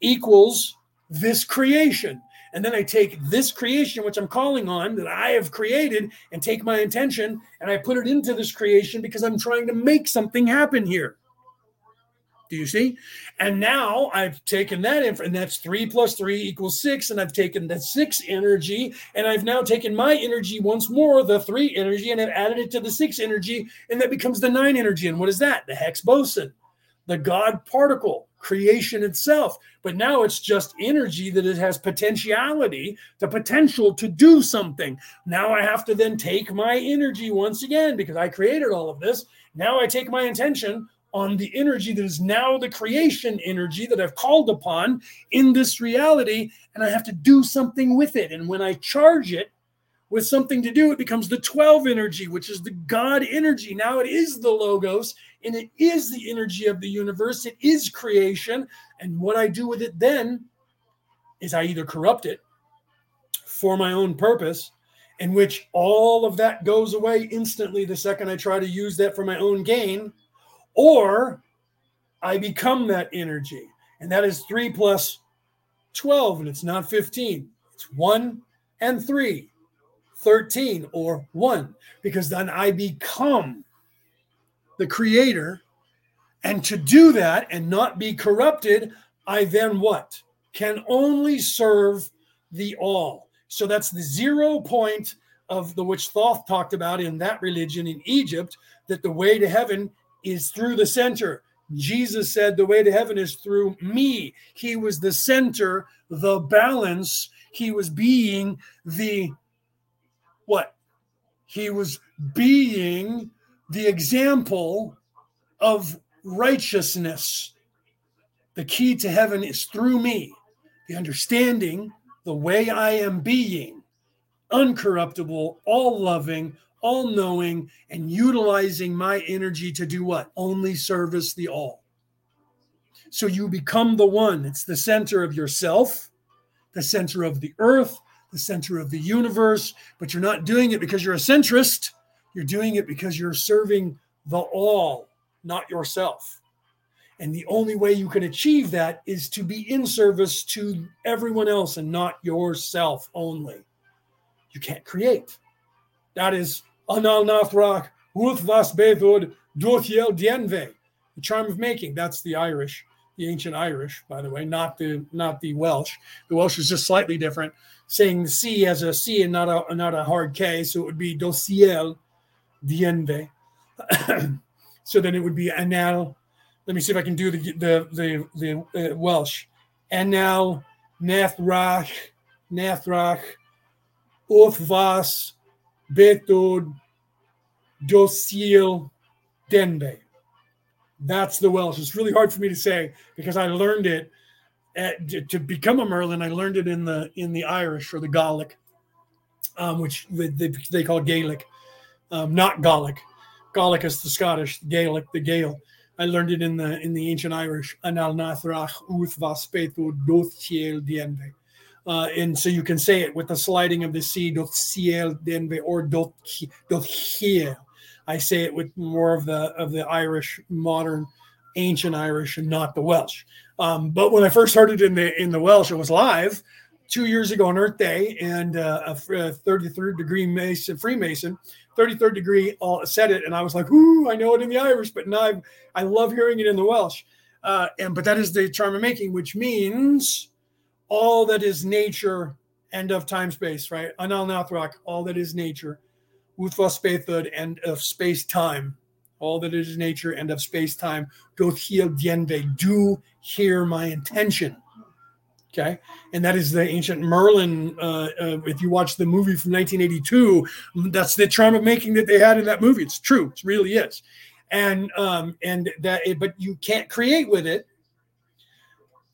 Speaker 1: equals this creation. And then I take this creation, which I'm calling on that I have created, and take my intention and I put it into this creation because I'm trying to make something happen here. Do you see? And now I've taken that, inf- and that's three plus three equals six. And I've taken that six energy, and I've now taken my energy once more, the three energy, and I've added it to the six energy, and that becomes the nine energy. And what is that? The Higgs boson, the God particle, creation itself. But now it's just energy that it has potentiality, the potential to do something. Now I have to then take my energy once again because I created all of this. Now I take my intention on the energy that is now the creation energy that I've called upon in this reality, and I have to do something with it. And when I charge it with something to do, it becomes the 12 energy, which is the God energy. Now it is the Logos, and it is the energy of the universe, it is creation. And what I do with it then is I either corrupt it for my own purpose in which all of that goes away instantly the second I try to use that for my own gain or I become that energy. And that is three plus 12, and it's not 15. It's one and three, 13 or one, because then I become the creator. And to do that and not be corrupted, I then what? Can only serve the all. So that's the zero point of the which Thoth talked about in that religion in Egypt, that the way to heaven is through the center. Jesus said, The way to heaven is through me. He was the center, the balance. He was being the what? He was being the example of righteousness. The key to heaven is through me, the understanding, the way I am being, uncorruptible, all loving, all knowing, and utilizing my energy to do what? Only service the all. So you become the one. It's the center of yourself, the center of the earth, the center of the universe, but you're not doing it because you're a centrist. You're doing it because you're serving the all, not yourself. And the only way you can achieve that is to be in service to everyone else and not yourself only. You can't create. That is Anal Nathrak, Uth Vas Bethod, Dothiel Dienve. The charm of making. That's the Irish, the ancient Irish, by the way, not the not the Welsh. The Welsh is just slightly different, saying the C as a C and not a not a hard K, so it would be Dociel Dienve. so then it would be Anal let me see if I can do the the the, the uh, Welsh. Now Nathrach, Nathrach, Othvas, Betod, Dosil, Denbe. That's the Welsh. It's really hard for me to say because I learned it at, to, to, become a Merlin. I learned it in the in the Irish or the Gaelic, um, which they, they, call Gaelic, um, not Gaelic. Gaelic is the Scottish, Gaelic, the Gael. I learned it in the in the ancient Irish. Doth. Uh, and so you can say it with the sliding of the C, doth ciel or doth hiel. I say it with more of the of the Irish modern ancient Irish and not the Welsh. Um, but when I first started in the in the Welsh, it was live two years ago on Earth Day, and uh, a 33rd degree Mason Freemason 33rd degree all said it, and I was like, "Ooh, I know it in the Irish," but now I've, i love hearing it in the Welsh. Uh, and but that is the charm of making, which means all that is nature, end of time space, right? Anal Nathrak, all that is nature, Uthva Spathud, end of space time, all that is nature, end of space time. Doth dienve, do hear my intention. Okay. And that is the ancient Merlin. Uh, uh, if you watch the movie from 1982, that's the of making that they had in that movie. It's true. It really is. And, um, and that, but you can't create with it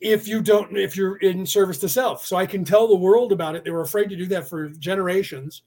Speaker 1: if you don't, if you're in service to self. So I can tell the world about it. They were afraid to do that for generations.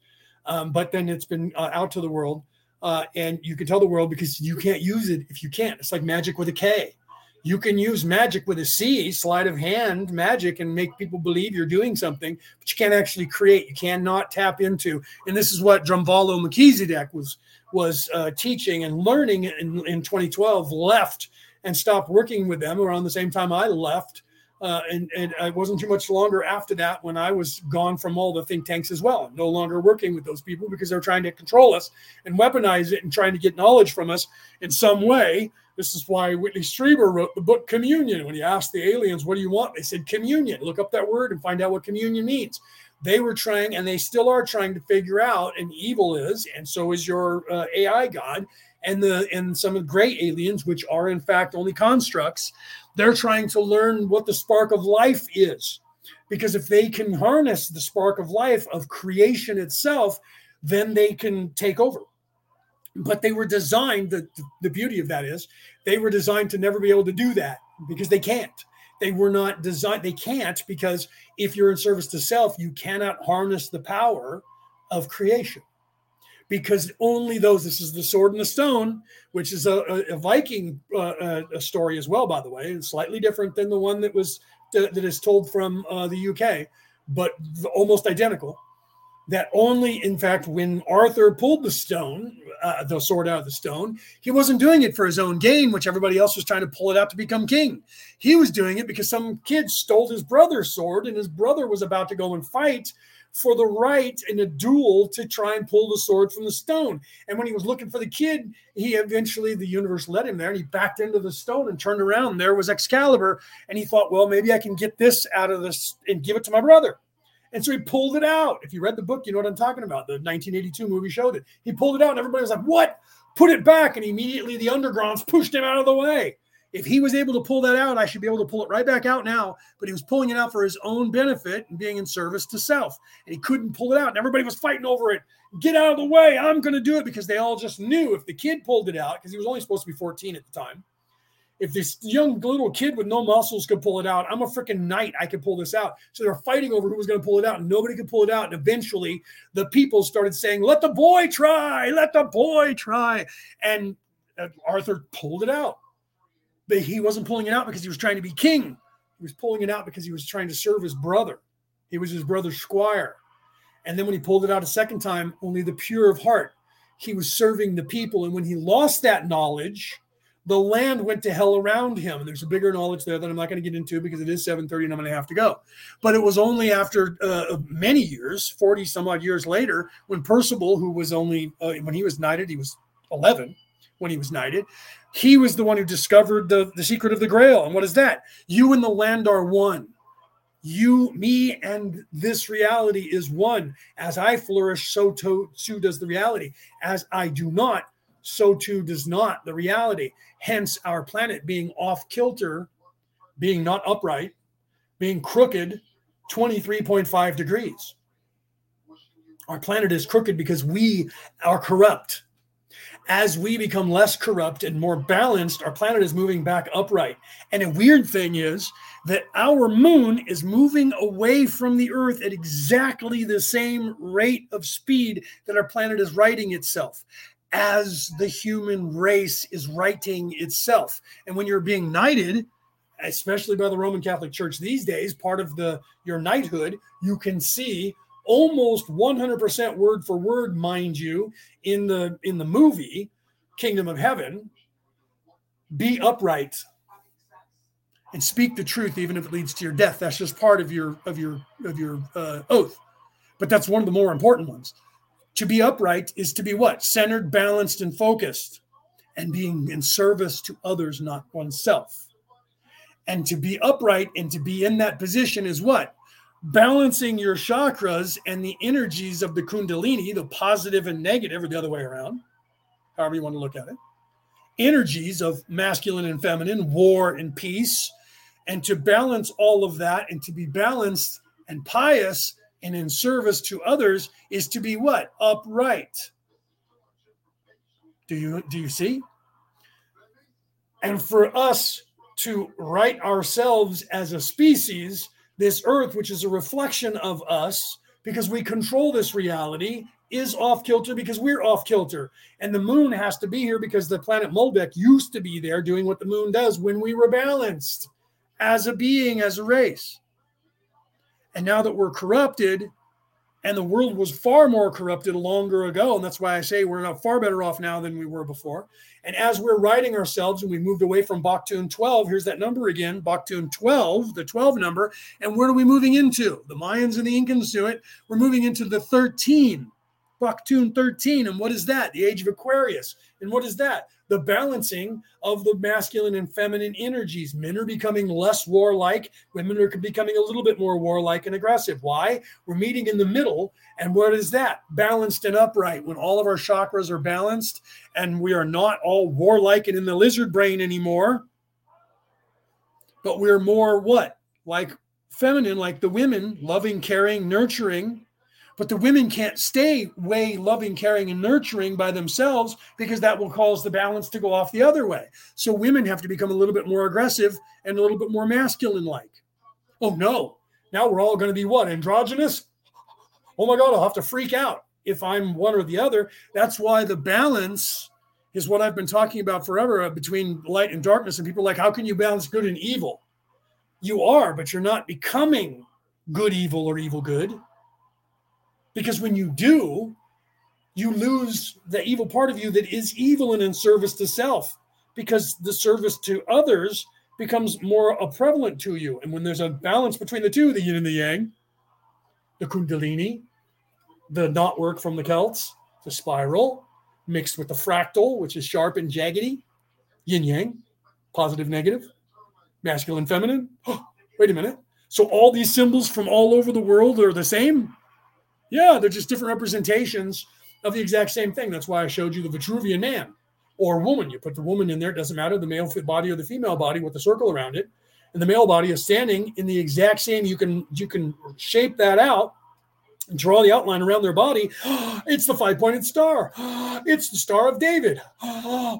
Speaker 1: Um, but then it's been uh, out to the world. Uh, and you can tell the world because you can't use it if you can't. It's like magic with a K you can use magic with a C, sleight of hand magic, and make people believe you're doing something, but you can't actually create. You cannot tap into. And this is what Drunvalo Melchizedek was was uh, teaching and learning in, in 2012. Left and stopped working with them around the same time I left. Uh, and, and it wasn't too much longer after that when I was gone from all the think tanks as well. no longer working with those people because they're trying to control us and weaponize it and trying to get knowledge from us in some way this is why Whitley Strieber wrote the book Communion. When he asked the aliens, What do you want? They said communion. Look up that word and find out what communion means. They were trying, and they still are trying to figure out, and evil is, and so is your uh, AI god, and the and some of the great aliens, which are in fact only constructs. They're trying to learn what the spark of life is, because if they can harness the spark of life of creation itself, then they can take over but they were designed the, the beauty of that is they were designed to never be able to do that because they can't. They were not designed they can't because if you're in service to self you cannot harness the power of creation because only those this is the sword and the stone which is a, a, a viking uh, a story as well by the way and slightly different than the one that was that is told from uh, the uk but almost identical that only, in fact, when Arthur pulled the stone, uh, the sword out of the stone, he wasn't doing it for his own gain, which everybody else was trying to pull it out to become king. He was doing it because some kid stole his brother's sword, and his brother was about to go and fight for the right in a duel to try and pull the sword from the stone. And when he was looking for the kid, he eventually, the universe led him there, and he backed into the stone and turned around. There was Excalibur, and he thought, well, maybe I can get this out of this and give it to my brother. And so he pulled it out. If you read the book, you know what I'm talking about. The 1982 movie showed it. He pulled it out, and everybody was like, What? Put it back. And immediately the undergrounds pushed him out of the way. If he was able to pull that out, I should be able to pull it right back out now. But he was pulling it out for his own benefit and being in service to self. And he couldn't pull it out. And everybody was fighting over it. Get out of the way. I'm going to do it because they all just knew if the kid pulled it out, because he was only supposed to be 14 at the time if this young little kid with no muscles could pull it out, I'm a freaking knight. I could pull this out. So they're fighting over who was going to pull it out, and nobody could pull it out. And eventually, the people started saying, "Let the boy try! Let the boy try!" And uh, Arthur pulled it out, but he wasn't pulling it out because he was trying to be king. He was pulling it out because he was trying to serve his brother. He was his brother's squire. And then when he pulled it out a second time, only the pure of heart, he was serving the people. And when he lost that knowledge the land went to hell around him. And there's a bigger knowledge there that I'm not going to get into because it is 7:30 and I'm going to have to go. But it was only after uh, many years, 40 some odd years later, when Percival, who was only uh, when he was knighted, he was 11 when he was knighted. He was the one who discovered the, the secret of the Grail. And what is that? You and the land are one. You, me, and this reality is one. As I flourish, so, to, so does the reality. As I do not, so too does not the reality. Hence, our planet being off kilter, being not upright, being crooked 23.5 degrees. Our planet is crooked because we are corrupt. As we become less corrupt and more balanced, our planet is moving back upright. And a weird thing is that our moon is moving away from the Earth at exactly the same rate of speed that our planet is righting itself as the human race is righting itself. And when you're being knighted, especially by the Roman Catholic Church these days, part of the your knighthood, you can see almost 100% word for word, mind you, in the in the movie Kingdom of Heaven. Be upright and speak the truth, even if it leads to your death. That's just part of your of your of your uh, oath, but that's one of the more important ones. To be upright is to be what? Centered, balanced, and focused, and being in service to others, not oneself. And to be upright and to be in that position is what? Balancing your chakras and the energies of the Kundalini, the positive and negative, or the other way around, however you want to look at it. Energies of masculine and feminine, war and peace. And to balance all of that and to be balanced and pious and in service to others is to be what? Upright. Do you do you see? And for us to right ourselves as a species, this earth, which is a reflection of us, because we control this reality, is off kilter because we're off kilter. And the moon has to be here because the planet Maldek used to be there doing what the moon does when we were balanced as a being, as a race. And now that we're corrupted, and the world was far more corrupted longer ago, and that's why I say we're not far better off now than we were before. And as we're righting ourselves and we moved away from Baktun 12, here's that number again, Baktun 12, the 12 number. And where are we moving into? The Mayans and the Incans do it. We're moving into the 13, Baktun 13. And what is that? The age of Aquarius. And what is that? The balancing of the masculine and feminine energies. Men are becoming less warlike. Women are becoming a little bit more warlike and aggressive. Why? We're meeting in the middle. And what is that? Balanced and upright. When all of our chakras are balanced and we are not all warlike and in the lizard brain anymore, but we're more what? Like feminine, like the women, loving, caring, nurturing, but the women can't stay way loving, caring, and nurturing by themselves because that will cause the balance to go off the other way. So women have to become a little bit more aggressive and a little bit more masculine like. Oh no, now we're all going to be what? Androgynous? Oh my God, I'll have to freak out if I'm one or the other. That's why the balance is what I've been talking about forever uh, between light and darkness. And people like, how can you balance good and evil? You are, but you're not becoming good evil or evil good because when you do, you lose the evil part of you that is evil and in service to self, because the service to others becomes more prevalent to you. And when there's a balance between the two, the yin and the yang, the kundalini, the knot work from the Celts, the spiral, mixed with the fractal, which is sharp and jaggedy, yin yang, positive, negative, masculine, feminine. Oh, wait a minute. So all these symbols from all over the world are the same? Yeah, they're just different representations of the exact same thing. That's why I showed you the Vitruvian man or woman. You put the woman in there, it doesn't matter the male body or the female body with the circle around it. And the male body is standing in the exact same, you can you can shape that out and draw the outline around their body. It's the five-pointed star. It's the Star of David.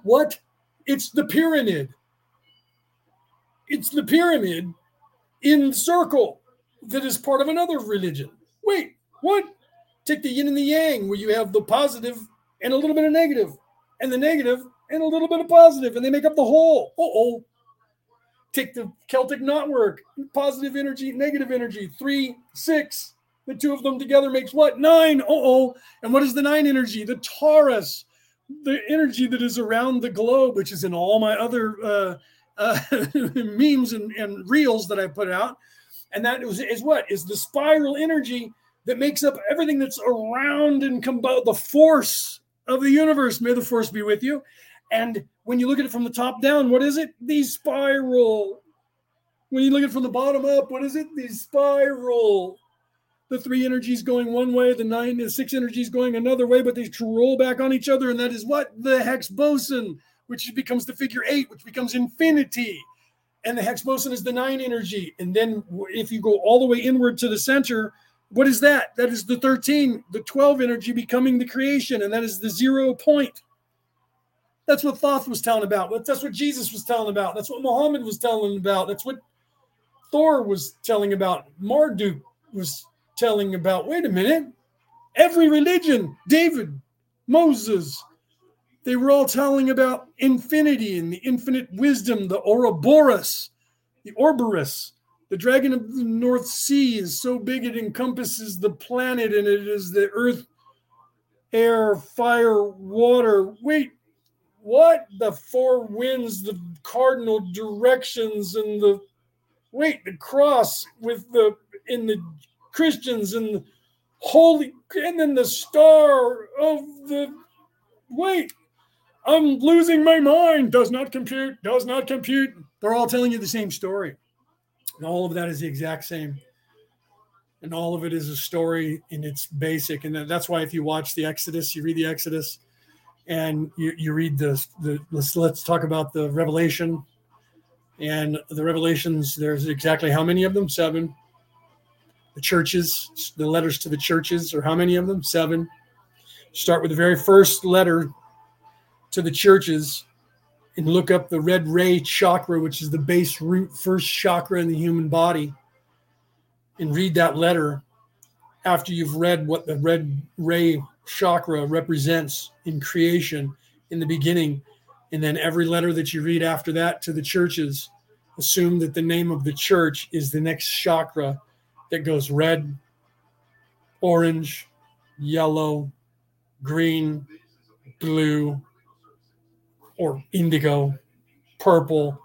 Speaker 1: What? It's the pyramid. It's the pyramid in the circle that is part of another religion. Wait, what? Take the yin and the yang, where you have the positive and a little bit of negative, and the negative and a little bit of positive, and they make up the whole. Uh oh. Take the Celtic knotwork, positive energy, negative energy, three, six. The two of them together makes what? Nine. oh. And what is the nine energy? The Torus, the energy that is around the globe, which is in all my other uh, uh, memes and, and reels that I put out. And that is, is what? Is the spiral energy that makes up everything that's around and combo- the force of the universe. May the force be with you. And when you look at it from the top down, what is it? The spiral. When you look at it from the bottom up, what is it? The spiral. the three energies going one way, the nine, the six energies going another way, but they roll back on each other. And that is what? The Higgs boson, which becomes the figure eight, which becomes infinity. And the Higgs boson is the nine energy. And then if you go all the way inward to the center, what is that? That is the 13, the 12 energy becoming the creation, and that is the zero point. That's what Thoth was telling about. That's what Jesus was telling about. That's what Muhammad was telling about. That's what Thor was telling about. Marduk was telling about. Wait a minute. Every religion, David, Moses, they were all telling about infinity and the infinite wisdom, the Ouroboros, the Ouroboros. The dragon of the North Sea is so big it encompasses the planet and it is the earth, air, fire, water. Wait, what? The four winds, the cardinal directions, and the wait, the cross with the in the Christians and the holy, and then the star of the wait. I'm losing my mind. Does not compute. Does not compute. They're all telling you the same story. And all of that is the exact same. And all of it is a story in its basic. And that's why if you watch the Exodus, you read the Exodus and you, you read the, the let's, let's talk about the Revelation. And the Revelations, there's exactly how many of them? Seven. The churches, the letters to the churches, or how many of them? Seven. Start with the very first letter to the churches and look up the red ray chakra, which is the base root first chakra in the human body, and read that letter after you've read what the red ray chakra represents in creation in the beginning. And then every letter that you read after that to the churches, assume that the name of the church is the next chakra that goes red, orange, yellow, green, blue, or indigo, purple,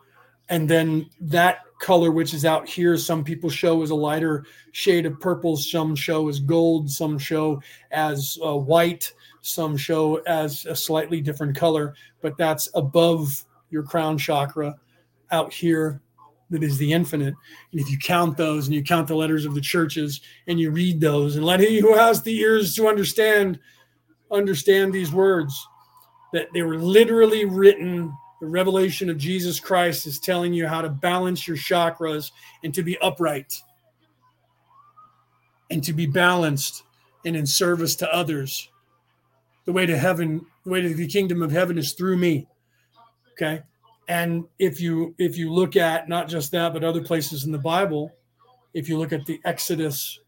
Speaker 1: and then that color which is out here some people show as a lighter shade of purple some show as gold some show as uh, white some show as a slightly different color but that's above your crown chakra out here that is the infinite. And if you count those and you count the letters of the churches and you read those and let he who has the ears to understand understand these words that they were literally written. The revelation of Jesus Christ is telling you how to balance your chakras and to be upright and to be balanced and in service to others. The way to heaven, the way to the kingdom of heaven is through me. Okay. And if you if you look at not just that, but other places in the Bible, if you look at the Exodus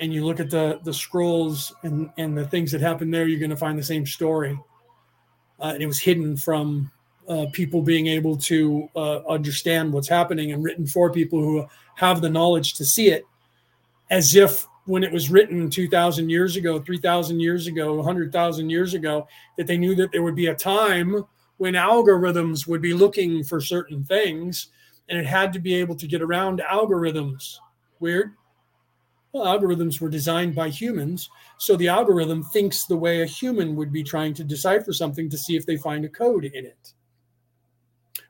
Speaker 1: and you look at the the scrolls and, and the things that happen there, you're going to find the same story uh, and it was hidden from uh, people being able to uh, understand what's happening and written for people who have the knowledge to see it as if when it was written 2000 years ago 3000 years ago 100000 years ago that they knew that there would be a time when algorithms would be looking for certain things and it had to be able to get around algorithms. Weird well, algorithms were designed by humans, so the algorithm thinks the way a human would be trying to decipher something to see if they find a code in it.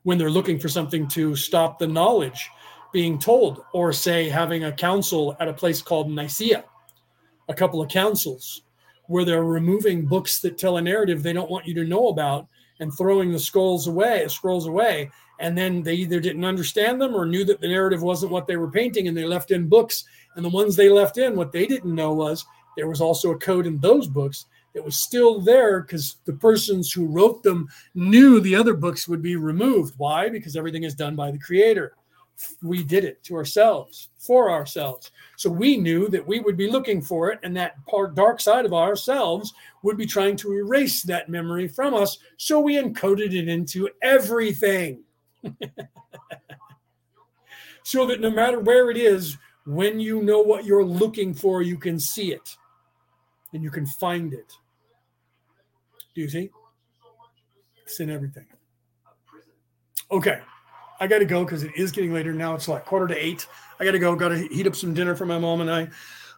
Speaker 1: When they're looking for something to stop the knowledge being told, or say having a council at a place called Nicaea, a couple of councils where they're removing books that tell a narrative they don't want you to know about and throwing the scrolls away, scrolls away, and then they either didn't understand them or knew that the narrative wasn't what they were painting and they left in books and the ones they left in, what they didn't know was there was also a code in those books that was still there because the persons who wrote them knew the other books would be removed. Why? Because everything is done by the creator. We did it to ourselves, for ourselves. So we knew that we would be looking for it, and that part, dark side of ourselves would be trying to erase that memory from us. So we encoded it into everything. so that no matter where it is, when you know what you're looking for, you can see it and you can find it. Do you see? It's in everything. Okay. I got to go because it is getting later now. It's like quarter to eight. I got to go. Got to heat up some dinner for my mom and I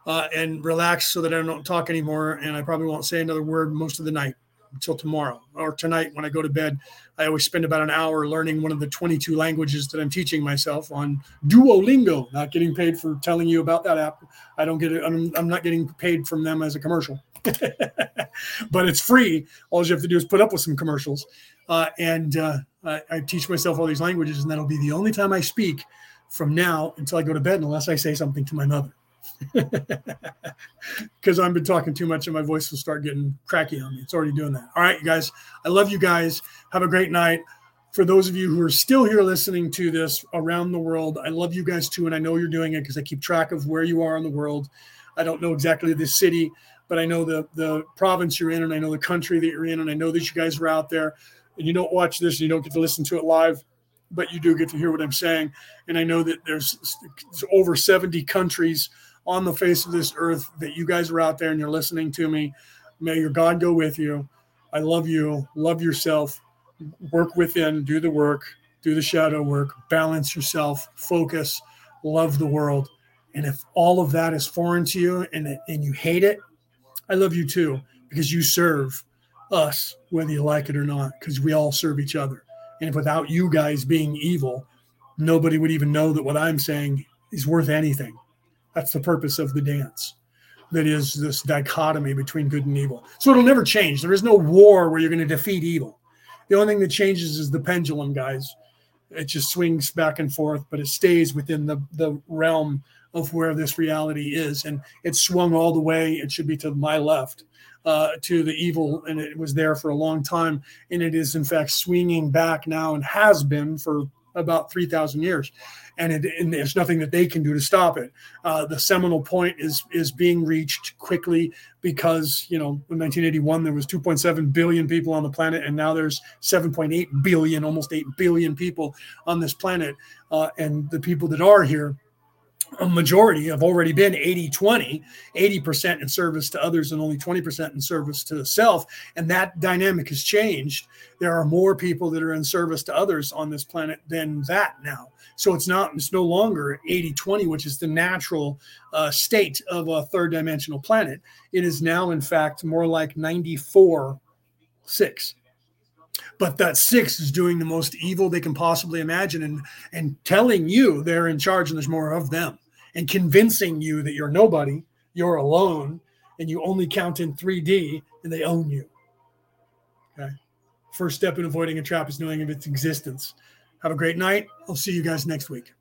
Speaker 1: uh, and relax so that I don't talk anymore. And I probably won't say another word most of the night. Until tomorrow or tonight when I go to bed. I always spend about an hour learning one of the 22 languages that I'm teaching myself on Duolingo. Not getting paid for telling you about that app. I don't get it. I'm, I'm not getting paid from them as a commercial, but it's free. All you have to do is put up with some commercials. Uh, and uh, I, I teach myself all these languages, and that'll be the only time I speak from now until I go to bed, unless I say something to my mother. Because I've been talking too much and my voice will start getting cracky on me. It's already doing that. All right, you guys. I love you guys. Have a great night. For those of you who are still here listening to this around the world, I love you guys too. And I know you're doing it because I keep track of where you are in the world. I don't know exactly the city, but I know the, the province you're in and I know the country that you're in. And I know that you guys are out there and you don't watch this and you don't get to listen to it live but you do get to hear what I'm saying. And I know that there's over 70 countries on the face of this earth that you guys are out there and you're listening to me. May your God go with you. I love you. Love yourself. Work within, do the work, do the shadow work, balance yourself, focus, love the world. And if all of that is foreign to you and, and you hate it, I love you too because you serve us, whether you like it or not, because we all serve each other. And if without you guys being evil, nobody would even know that what I'm saying is worth anything. That's the purpose of the dance. That is this dichotomy between good and evil. So it'll never change. There is no war where you're going to defeat evil. The only thing that changes is the pendulum, guys. It just swings back and forth, but it stays within the, the realm of where this reality is. And it swung all the way, it should be to my left, uh, to the evil, and it was there for a long time. And it is, in fact, swinging back now and has been for about 3,000 years. And, it, and, there's nothing that they can do to stop it. Uh, the seminal point is is being reached quickly because you know in 1981 there was 2.7 billion people on the planet, and now there's 7.8 billion, almost 8 billion people on this planet, uh, and the people that are here a majority have already been 80 20 80% in service to others and only 20% in service to self. And that dynamic has changed. There are more people that are in service to others on this planet than that now. So it's not it's no longer 80 20 which is the natural uh, state of a third dimensional planet. It is now in fact more like 94 6 but that six is doing the most evil they can possibly imagine and and telling you they're in charge and there's more of them and convincing you that you're nobody you're alone and you only count in 3d and they own you. Okay? First step in avoiding a trap is knowing of its existence. Have a great night. I'll see you guys next week